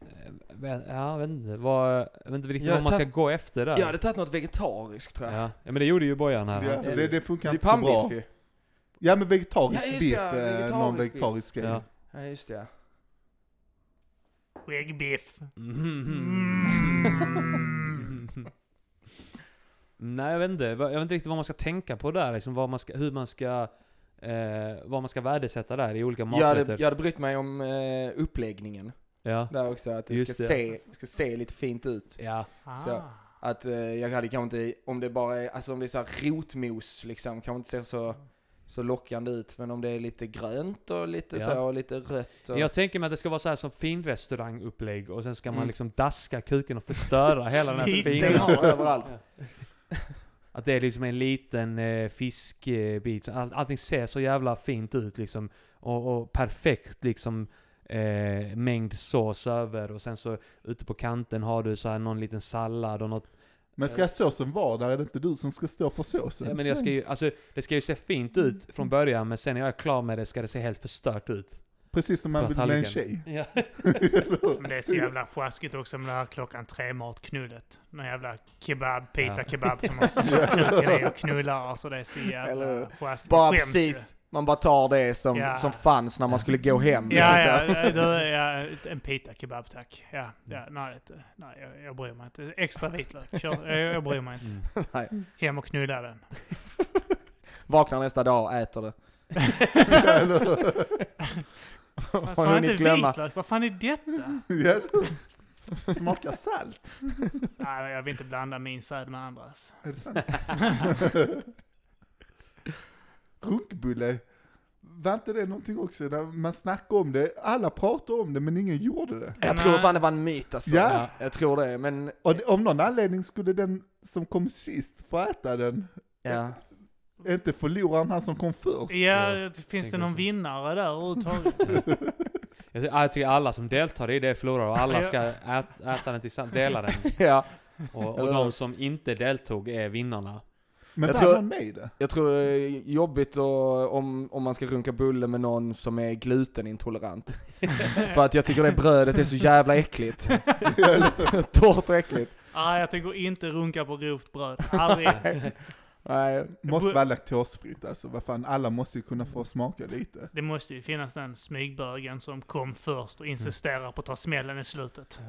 [SPEAKER 1] Eh, Ja, jag vet inte. Vad, jag vet inte riktigt
[SPEAKER 4] Jag
[SPEAKER 1] vad man ska gå efter där.
[SPEAKER 4] Jag hade tagit något vegetariskt tror jag.
[SPEAKER 1] ja. ja, men det gjorde ju Bojan här.
[SPEAKER 3] Det, det funkar
[SPEAKER 4] Det är
[SPEAKER 3] inte så bra.
[SPEAKER 4] pannbiff ju.
[SPEAKER 3] Ja men vegetarisk
[SPEAKER 4] Ja,
[SPEAKER 3] biff,
[SPEAKER 4] det,
[SPEAKER 3] eh,
[SPEAKER 4] vegetarisk
[SPEAKER 3] någon vegetarisk grej.
[SPEAKER 1] Ja.
[SPEAKER 4] Ja, just det.
[SPEAKER 2] Skäggbiff.
[SPEAKER 1] Mm. Nej, jag vet inte. Jag vet inte riktigt vad man ska tänka på där. Liksom vad man ska, hur man ska... Eh, vad man ska värdesätta där i olika
[SPEAKER 4] Jag
[SPEAKER 1] maträtter.
[SPEAKER 4] hade, jag hade brytt mig om eh, uppläggningen.
[SPEAKER 1] Ja.
[SPEAKER 4] Där också, att det
[SPEAKER 1] Just
[SPEAKER 4] ska,
[SPEAKER 1] det.
[SPEAKER 4] Se, ska se lite fint ut.
[SPEAKER 1] Ja.
[SPEAKER 4] Så.
[SPEAKER 2] Ah.
[SPEAKER 4] Att eh, jag hade kanske inte, om det bara är, alltså om det är så här rotmos liksom, kanske inte ser så, så lockande ut. Men om det är lite grönt och lite
[SPEAKER 1] Ja.
[SPEAKER 4] så, och lite rött och...
[SPEAKER 1] Jag tänker mig att det ska vara så här som finrestaurangupplägg och sen ska man
[SPEAKER 4] Mm.
[SPEAKER 1] liksom daska kuken och förstöra hela den här fina...
[SPEAKER 4] överallt.
[SPEAKER 1] Att det är liksom en liten eh, fiskbit. All, allting ser så jävla fint ut liksom. Och, och perfekt liksom eh, mängd sås över. Och sen så ute på kanten har du så här någon liten sallad och något.
[SPEAKER 3] Men ska såsen vara där, är det inte du som ska stå för såsen?
[SPEAKER 1] Ja, men jag ska ju, alltså, det ska ju se fint ut från början men sen när jag är klar med det ska det se helt förstört ut.
[SPEAKER 3] Precis som man vill med en tjej.
[SPEAKER 1] Ja.
[SPEAKER 2] Men det är så jävla sjaskigt också med det här klockan tre matknullet. Någon jävla kebab, pita
[SPEAKER 1] Ja.
[SPEAKER 2] kebab som måste kuken i och knullar. Alltså det är så jävla sjaskigt.
[SPEAKER 4] Bara
[SPEAKER 2] Skäms
[SPEAKER 4] precis, man bara tar det som,
[SPEAKER 2] Ja.
[SPEAKER 4] som fanns när man skulle gå hem.
[SPEAKER 2] ju. Ja,
[SPEAKER 4] liksom.
[SPEAKER 2] ja, då, ja, en pita kebab tack. Ja, ja nej, inte, nej jag, jag bryr mig inte. Extra vitlök, kör. Jag, jag bryr mig inte.
[SPEAKER 1] Mm.
[SPEAKER 4] Nej.
[SPEAKER 2] Hem och knulla den.
[SPEAKER 4] Vaknar nästa dag och äter det.
[SPEAKER 2] Man sa inte
[SPEAKER 4] glömma.
[SPEAKER 2] vitlök, vad fan är detta?
[SPEAKER 3] Smakar salt.
[SPEAKER 2] Nej, jag vill inte blanda min säd med andras.
[SPEAKER 3] Är det sant? Runkbulle. Var inte det någonting också där man snackade om det? Alla pratade om det men ingen gjorde det.
[SPEAKER 4] Jag tror fan det var en myt alltså.
[SPEAKER 3] Ja.
[SPEAKER 4] Jag tror det, men
[SPEAKER 3] Och av någon anledning skulle den som kom sist få äta den.
[SPEAKER 4] ja.
[SPEAKER 3] Är inte förloraren han som kom först?
[SPEAKER 2] Ja,
[SPEAKER 1] Ja,
[SPEAKER 2] finns det någon
[SPEAKER 1] så.
[SPEAKER 2] vinnare där överhuvudtaget?
[SPEAKER 1] Jag, ty- jag tycker alla som deltar i det förlorar och alla ska ät, äta den tillsammans, dela den.
[SPEAKER 4] ja.
[SPEAKER 1] Och, och de som inte deltog är vinnarna.
[SPEAKER 3] Men
[SPEAKER 4] Jag tror-
[SPEAKER 3] med i det?
[SPEAKER 4] Jag tror det är jobbigt då, om, om man ska runka bulle med någon som är glutenintolerant. För att jag tycker det brödet är så jävla äckligt. Torrt och äckligt.
[SPEAKER 2] ah, jag tänker inte runka på grovt bröd. Aldrig.
[SPEAKER 4] Nej.
[SPEAKER 3] Måste vara laktosfritt alltså, vad fan, alla måste ju kunna få smaka lite.
[SPEAKER 2] Det måste ju finnas den smygbögen som kom först och insisterar på att ta smällen i slutet.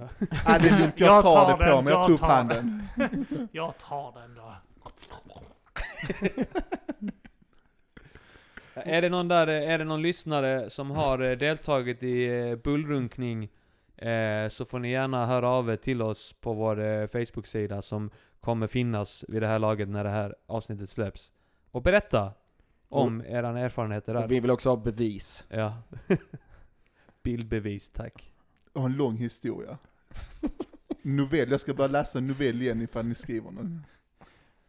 [SPEAKER 3] Ja, det är lugnt, jag
[SPEAKER 2] Jag
[SPEAKER 3] tar
[SPEAKER 2] tar
[SPEAKER 3] det på
[SPEAKER 2] den,
[SPEAKER 3] mig, jag
[SPEAKER 2] jag
[SPEAKER 3] tog upp handen.
[SPEAKER 2] Jag tar den då.
[SPEAKER 1] Är det någon där, är det någon lyssnare som har eh, deltagit i eh, bullrunkning eh, så får ni gärna höra av er till oss på vår eh, Facebook-sida som kommer finnas vid det här laget när det här avsnittet släpps. Och berätta om era erfarenheter där.
[SPEAKER 4] Och vi vill också ha bevis.
[SPEAKER 1] Ja. Bildbevis, tack.
[SPEAKER 3] Jag har en lång historia. Novell, jag ska bara läsa en novell igen ifall ni skriver den.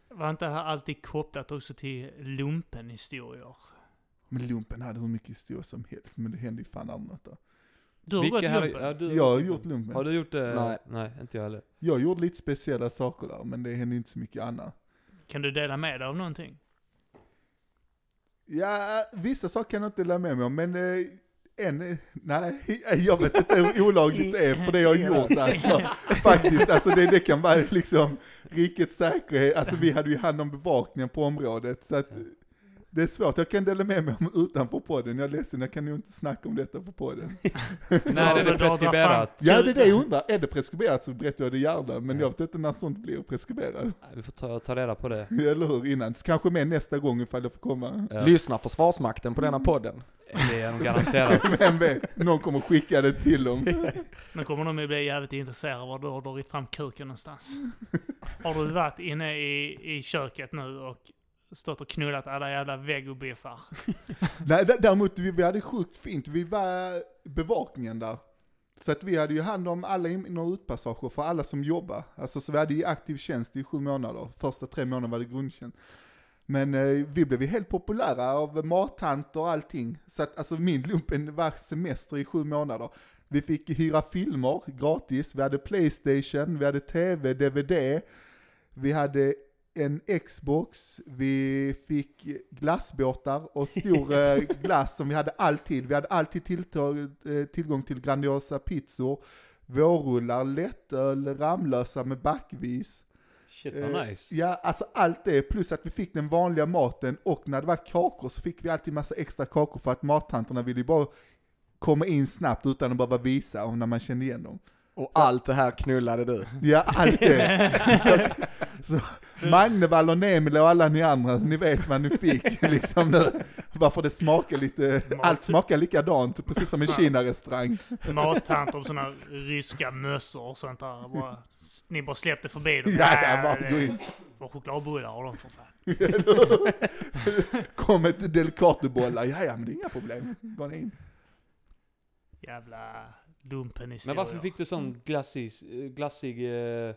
[SPEAKER 2] var inte det här alltid kopplat också till lumpenhistorier?
[SPEAKER 3] Men lumpen hade hur mycket historia som helst, men det hände ju fan något där.
[SPEAKER 2] Du har gått
[SPEAKER 1] Vilka här-
[SPEAKER 2] lumpen?
[SPEAKER 1] ja, du,
[SPEAKER 3] Jag har gjort lumpen.
[SPEAKER 1] Har du gjort det?
[SPEAKER 4] Nej.
[SPEAKER 1] Nej, inte jag heller.
[SPEAKER 3] Jag gjorde lite speciella saker där, men det hände inte så mycket annat.
[SPEAKER 2] Kan du dela med dig av någonting?
[SPEAKER 3] Ja, vissa saker kan jag inte dela med mig om, men eh, en, eh, nej, jag vet inte hur olagligt det är för det jag har gjort alltså. Faktiskt, alltså det, det kan vara liksom rikets säkerhet, alltså vi hade ju hand om bevakningen på området, så att det är svårt, jag kan dela med mig om utanför podden, jag är ledsen, jag kan ju inte snacka om detta på podden.
[SPEAKER 1] Nej, det är
[SPEAKER 2] Alltså,
[SPEAKER 1] det
[SPEAKER 2] har
[SPEAKER 1] preskriberat.
[SPEAKER 3] Ja, det är det jag undrar, är det preskriberat så berättar jag det gärna, men jag vet inte när sånt blir preskriberat.
[SPEAKER 1] Vi får ta, ta reda på det.
[SPEAKER 3] Eller hur, innan. Kanske med nästa gång ifall jag får komma.
[SPEAKER 1] Ja.
[SPEAKER 4] Lyssna Försvarsmakten på denna podden.
[SPEAKER 1] Det är nog garanterat.
[SPEAKER 3] Vem vet, någon kommer skicka det till dem.
[SPEAKER 2] Nu kommer de ju bli jävligt intresserade av var du har dragit fram kuken någonstans. Har du varit inne i, i köket nu och stått och knullat alla jävla vegobiffar?
[SPEAKER 3] Nej, däremot, vi, vi hade sjukt fint, vi var bevakningen där. Så att vi hade ju hand om alla in och utpassager för alla som jobbar. Alltså så vi hade ju aktiv tjänst i sju månader, första tre månaderna var det grundtjänst. Men eh, vi blev ju helt populära av mattanter och allting. Så att alltså min lumpen var semester i sju månader. Vi fick hyra filmer gratis, vi hade Playstation, vi hade TV, DVD, vi hade en Xbox, vi fick glassbåtar och stor eh, glass som vi hade alltid. Vi hade alltid tilltag, eh, tillgång till Grandiosa pizzor, vårrullar, lättöl, Ramlösa med backvis.
[SPEAKER 1] Shit
[SPEAKER 3] Eh,
[SPEAKER 1] vad nice.
[SPEAKER 3] Ja, alltså allt det, plus att vi fick den vanliga maten och när det var kakor så fick vi alltid massa extra kakor för att mattanterna ville ju bara komma in snabbt utan att behöva visa om när man kände igen dem.
[SPEAKER 4] Och allt det här knullade du.
[SPEAKER 3] Ja, allt det. så, så Magnevall och Nemile och alla ni andra, ni vet vad ni fick liksom nu. Varför det smakar lite, allt smakar likadant, precis som en Kina-restaurang.
[SPEAKER 2] Mattanter och sådana ryska mössor och sånt där. Bara, ni bara släppte förbi dem.
[SPEAKER 3] Ja,
[SPEAKER 2] Nej,
[SPEAKER 3] ja, bara gå in.
[SPEAKER 2] Får chokladbullar och de för fan.
[SPEAKER 3] Kom ett delicatobollar, ja ja men det är inga problem. Gå in.
[SPEAKER 2] Jävla lumpen
[SPEAKER 1] Men varför fick du sån glassig, glassig eh,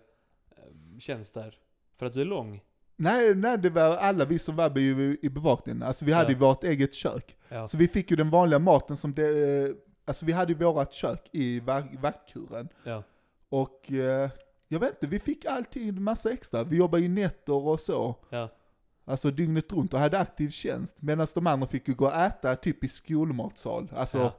[SPEAKER 1] tjänst där? För att du är lång?
[SPEAKER 3] Nej, nej, det var alla vi som var i, i bevakningen. Alltså vi hade
[SPEAKER 1] Ja.
[SPEAKER 3] ju vårt eget kök.
[SPEAKER 1] Ja.
[SPEAKER 3] Så vi fick ju den vanliga maten som det, eh, alltså vi hade ju vårat kök i va- vaktkuren.
[SPEAKER 1] ja.
[SPEAKER 3] Och eh, jag vet inte, vi fick alltid massa extra. Vi jobbade ju nätter och så.
[SPEAKER 1] Ja.
[SPEAKER 3] Alltså dygnet runt och hade aktiv tjänst. Medan de andra fick ju gå och äta typ i skolmatsal. Alltså,
[SPEAKER 1] Ja.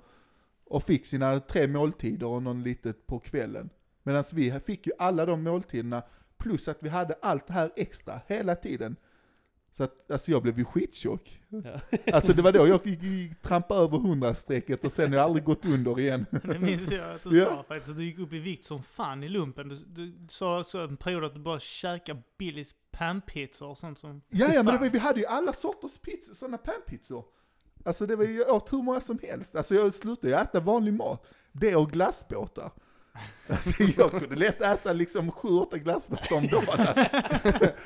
[SPEAKER 3] Och fick sina tre måltider och någon litet på kvällen. Medan vi fick ju alla de måltiderna, plus att vi hade allt det här extra hela tiden. Så att, alltså jag blev ju skittjock.
[SPEAKER 1] Ja.
[SPEAKER 3] Alltså det var då jag trampade över 100-strecket och sen har jag aldrig gått under igen.
[SPEAKER 2] Det minns jag att du
[SPEAKER 3] Ja.
[SPEAKER 2] sa faktiskt, att du gick upp i vikt som fan i lumpen. Du, du sa också en period att du bara käkade Billys panpizzor och sånt som...
[SPEAKER 3] Ja, ja, men var, vi hade ju alla sorters pizzor, sådana panpizzor. Alltså det var ju, jag åt hur många som helst. Alltså jag slutade ju äta vanlig mat. Det och glassbåtar. Alltså jag kunde lätt äta liksom sju, åtta glassbåtar om dagen.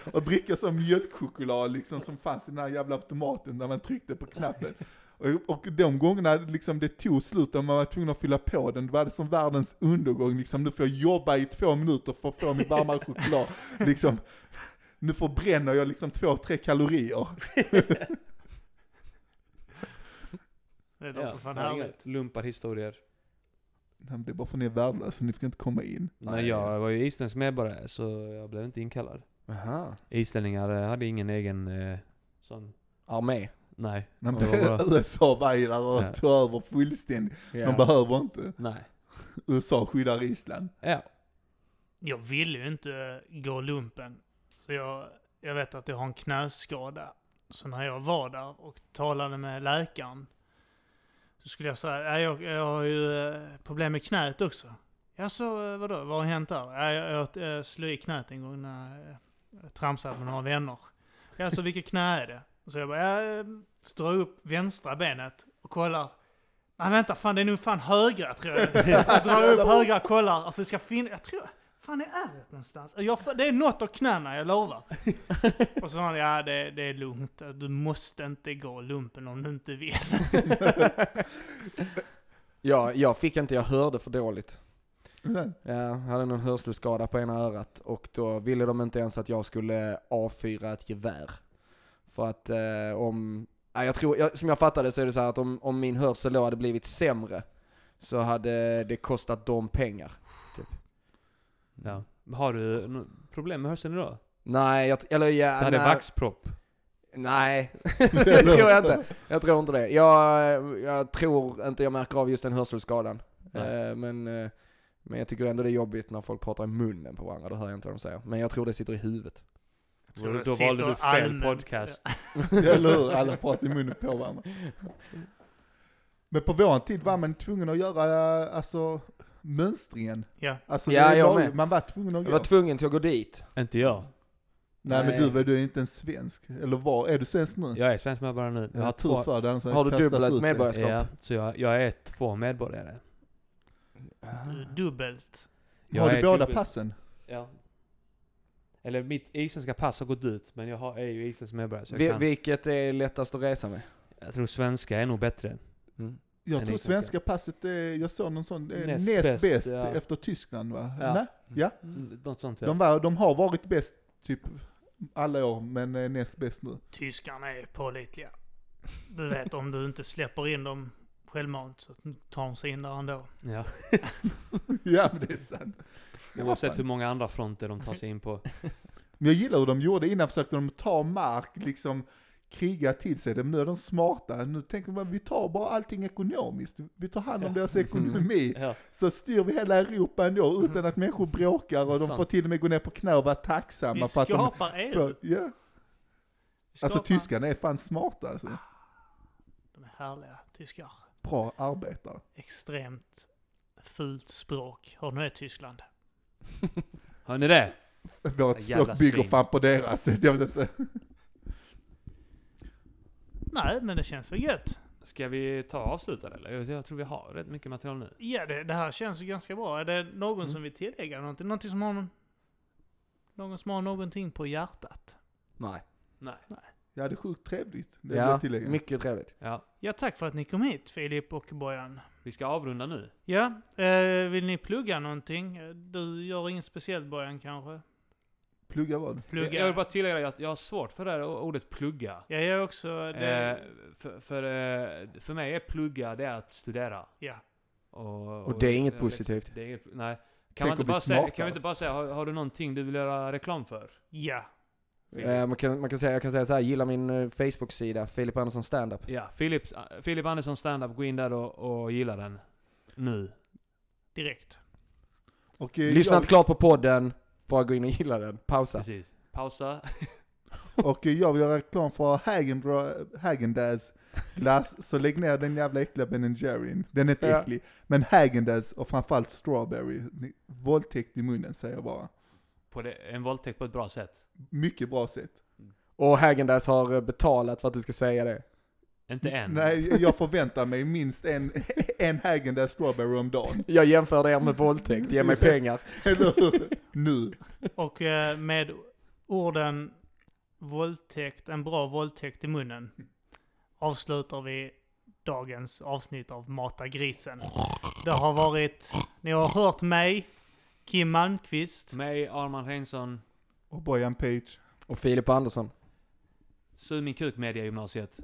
[SPEAKER 3] och dricka som mjölkchoklad liksom som fanns i den här jävla automaten där man tryckte på knappen. Och, och de gångerna liksom det tog slut och man var tvungen att fylla på den, det var det som världens undergång liksom. Nu får jag jobba i två minuter för att få min varma choklad. Liksom, nu förbränner jag liksom två, tre kalorier.
[SPEAKER 2] Det låter
[SPEAKER 1] Ja,
[SPEAKER 2] fan härligt.
[SPEAKER 1] lumparhistorier.
[SPEAKER 3] Men Det är bara för ni är värdelösa, ni fick inte komma in.
[SPEAKER 1] Nej, jag var ju isländsk medborgare så jag blev inte inkallad.
[SPEAKER 4] Aha.
[SPEAKER 1] Islänningar eh, hade ingen egen eh, sån...
[SPEAKER 4] Armé.
[SPEAKER 1] Nej. Var bara-
[SPEAKER 3] USA var ju där och
[SPEAKER 1] Ja.
[SPEAKER 3] tog över fullständigt.
[SPEAKER 4] Ja.
[SPEAKER 3] De behöver inte.
[SPEAKER 1] Nej.
[SPEAKER 3] USA skyddar Island.
[SPEAKER 1] Ja.
[SPEAKER 2] Jag ville ju inte gå lumpen. Så jag, jag vet att jag har en knäskada. Så när jag var där och talade med läkaren så skulle jag säga, "Ja, jag, jag har ju eh, problem med knät också. Ja, så eh, vadå? Vad har hänt där? Ja, jag, jag, jag slog i knät en gång när jag, jag tramsade med några vänner. Ja, så vilket knä är det? Och så jag bara, jag drar upp vänstra benet och kollar. Nej vänta, fan det är nog fan högra tror jag. Jag drar upp högra, kollar. Alltså det ska finnas, jag tror, fan är ärret någonstans? Jag, det är något av knäna, jag lovar. Och så sa han, ja det, det är lugnt. Du måste inte gå lumpen om du inte vill.
[SPEAKER 4] Ja, jag fick inte, jag hörde för dåligt. Ja, jag hade någon hörselskada på ena örat och då ville de inte ens att jag skulle avfyra ett gevär. För att eh, om, ja, jag tror, jag, som jag fattade så är det så här att om, om min hörsel då hade blivit sämre så hade det kostat dem pengar.
[SPEAKER 1] Ja. Har du problem med hörseln idag?
[SPEAKER 4] Nej, jag, eller ja,
[SPEAKER 1] Du hade
[SPEAKER 4] nej,
[SPEAKER 1] vaxpropp.
[SPEAKER 4] nej. det tror jag inte. Jag tror inte det. Jag, jag tror inte jag märker av just den hörselskadan.
[SPEAKER 1] Nej.
[SPEAKER 4] Eh, men, eh, men jag tycker ändå det är jobbigt när folk pratar i munnen på varandra, då hör jag inte vad de säger. Men jag tror det sitter i huvudet.
[SPEAKER 2] tror
[SPEAKER 1] Då,
[SPEAKER 2] det
[SPEAKER 1] då
[SPEAKER 2] sitter
[SPEAKER 1] valde du fel
[SPEAKER 2] allmänt.
[SPEAKER 1] podcast.
[SPEAKER 3] Eller hur? Alla pratar i munnen på varandra. Men på vår tid var man tvungen att göra, alltså, mönstringen.
[SPEAKER 2] Ja.
[SPEAKER 3] Alltså,
[SPEAKER 4] Ja,
[SPEAKER 3] det
[SPEAKER 4] jag
[SPEAKER 3] var-
[SPEAKER 4] med.
[SPEAKER 3] Man var tvungen att
[SPEAKER 4] Jag
[SPEAKER 3] gå.
[SPEAKER 4] var tvungen till att gå dit.
[SPEAKER 1] Inte jag.
[SPEAKER 3] Nej,
[SPEAKER 4] Nej.
[SPEAKER 3] men du, du är inte en svensk. Eller var, är du svensk nu?
[SPEAKER 1] Jag är svensk medborgare nu. Jag
[SPEAKER 3] Ja,
[SPEAKER 1] har
[SPEAKER 3] tur
[SPEAKER 1] två,
[SPEAKER 3] för annars hade
[SPEAKER 4] Har du
[SPEAKER 3] jag
[SPEAKER 4] dubbelt medborgarskap?
[SPEAKER 1] ja, så jag, jag är två medborgare.
[SPEAKER 2] Du- Dubbelt.
[SPEAKER 1] Jag
[SPEAKER 3] Har du
[SPEAKER 1] är
[SPEAKER 3] båda
[SPEAKER 1] dubbel-
[SPEAKER 3] passen?
[SPEAKER 1] Ja. Eller mitt isländska pass har gått ut, men jag har, är ju isländsk medborgare så jag,
[SPEAKER 4] Vi,
[SPEAKER 1] kan.
[SPEAKER 4] vilket är lättast att resa med?
[SPEAKER 1] jag tror svenska är nog bättre.
[SPEAKER 4] Mm.
[SPEAKER 3] Jag tror svenska passet är, jag såg någon sån, är
[SPEAKER 1] Näst
[SPEAKER 3] näst,
[SPEAKER 1] bäst,
[SPEAKER 3] bäst,
[SPEAKER 1] ja.
[SPEAKER 3] efter Tyskland va?
[SPEAKER 1] Ja.
[SPEAKER 3] Nej? Ja.
[SPEAKER 1] Mm, Något sånt ja.
[SPEAKER 3] De, var, de har varit bäst typ alla år, men är näst bäst nu.
[SPEAKER 2] Tyskarna är pålitliga. Du vet, om du inte släpper in dem självmant så tar de sig in där ändå.
[SPEAKER 1] ja.
[SPEAKER 3] ja men det är sant.
[SPEAKER 1] Oavsett hur många andra fronter de tar sig in på.
[SPEAKER 3] Men jag gillar hur de gjorde, innan försökte de ta mark, liksom kriga till sig det, men nu är de smarta. Nu tänker bara, vi tar bara allting ekonomiskt. Vi tar hand om deras ekonomi.
[SPEAKER 1] Ja.
[SPEAKER 3] Så styr vi hela Europa ändå utan att människor bråkar och de får till och med gå ner på knä och vara tacksamma
[SPEAKER 2] Vi
[SPEAKER 3] för att de...
[SPEAKER 2] skapar el.
[SPEAKER 3] För, ja. Alltså
[SPEAKER 2] skapar-
[SPEAKER 3] tyskarna är fan smarta alltså.
[SPEAKER 2] De är härliga, tyskar.
[SPEAKER 3] Bra arbetare.
[SPEAKER 2] Extremt fult språk. Har du det Tyskland?
[SPEAKER 1] Hör ni det?
[SPEAKER 3] Vårt språk bygger fan på deras, jag vet inte.
[SPEAKER 2] Nej, men det känns väl gött.
[SPEAKER 1] Ska vi ta och avsluta det, eller? Jag, jag tror vi har rätt mycket material nu.
[SPEAKER 2] Ja, det, det här känns ju ganska bra. Är det någon
[SPEAKER 1] Mm.
[SPEAKER 2] som vill tillägga någonting? Någonting som har någon, någon som har någonting på hjärtat?
[SPEAKER 4] Nej.
[SPEAKER 1] Nej.
[SPEAKER 3] Ja det är sjukt trevligt. Det
[SPEAKER 4] Ja,
[SPEAKER 3] jag tillägga.
[SPEAKER 4] mycket trevligt.
[SPEAKER 1] Ja.
[SPEAKER 2] Ja, tack för att ni kom hit, Filip och Bojan.
[SPEAKER 1] Vi ska avrunda nu.
[SPEAKER 2] Ja, eh, vill ni plugga någonting? Du gör inget speciellt Bojan kanske?
[SPEAKER 3] Plugga vad?
[SPEAKER 2] Plugga?
[SPEAKER 1] Jag, jag vill bara tillägga att jag har svårt för det här ordet plugga.
[SPEAKER 2] Ja, jag också. Det,
[SPEAKER 1] Eh, för, för, eh, för mig är plugga, det är att studera.
[SPEAKER 2] ja.
[SPEAKER 1] Och,
[SPEAKER 4] Och det är inget positivt.
[SPEAKER 1] Det är inget, nej. Kan,
[SPEAKER 3] Tänk
[SPEAKER 1] man inte bara säga, kan vi inte bara säga, har, har du någonting du vill göra reklam för?
[SPEAKER 2] Ja.
[SPEAKER 4] Eh, man, kan, man kan säga, jag kan säga så här, gilla min eh, Facebook-sida, Filip Andersson Standup.
[SPEAKER 1] Ja, Filip, Filip Andersson standup, gå in där och, och gilla den. Nu.
[SPEAKER 2] Direkt.
[SPEAKER 3] Och, eh,
[SPEAKER 4] Lyssna
[SPEAKER 3] jag,
[SPEAKER 4] inte klart på podden, bara gå in och gilla den. Pausa.
[SPEAKER 1] Precis. Pausa.
[SPEAKER 3] och jag vill göra reklam för Häagen- Häagen-Dazs glass, så lägg ner den jävla äckliga Ben Jerryn. Den är inte
[SPEAKER 4] Ja.
[SPEAKER 3] äcklig. Men Häagen-Dazs och framförallt strawberry, våldtäkt i munnen säger jag bara.
[SPEAKER 1] På det, en våldtäkt på ett bra sätt.
[SPEAKER 3] Mycket bra sätt.
[SPEAKER 4] Och Häagen-Dazs har betalat för att du ska säga det.
[SPEAKER 1] Inte än.
[SPEAKER 3] Nej, jag förväntar mig minst en, en Häagen-Dazs strawberry om dagen.
[SPEAKER 4] Jag jämför er med våldtäkt, ge mig pengar.
[SPEAKER 3] Eller hur? Nu.
[SPEAKER 2] Och eh, med orden våldtäkt, en bra våldtäkt i munnen, avslutar vi dagens avsnitt av Mata grisen. Det har varit, ni har hört mig, Kim Malmqvist.
[SPEAKER 1] Mig, Arman Reinsson,
[SPEAKER 3] Och Bojan Page.
[SPEAKER 4] Och Filip Andersson.
[SPEAKER 1] Sug min kuk media gymnasiet.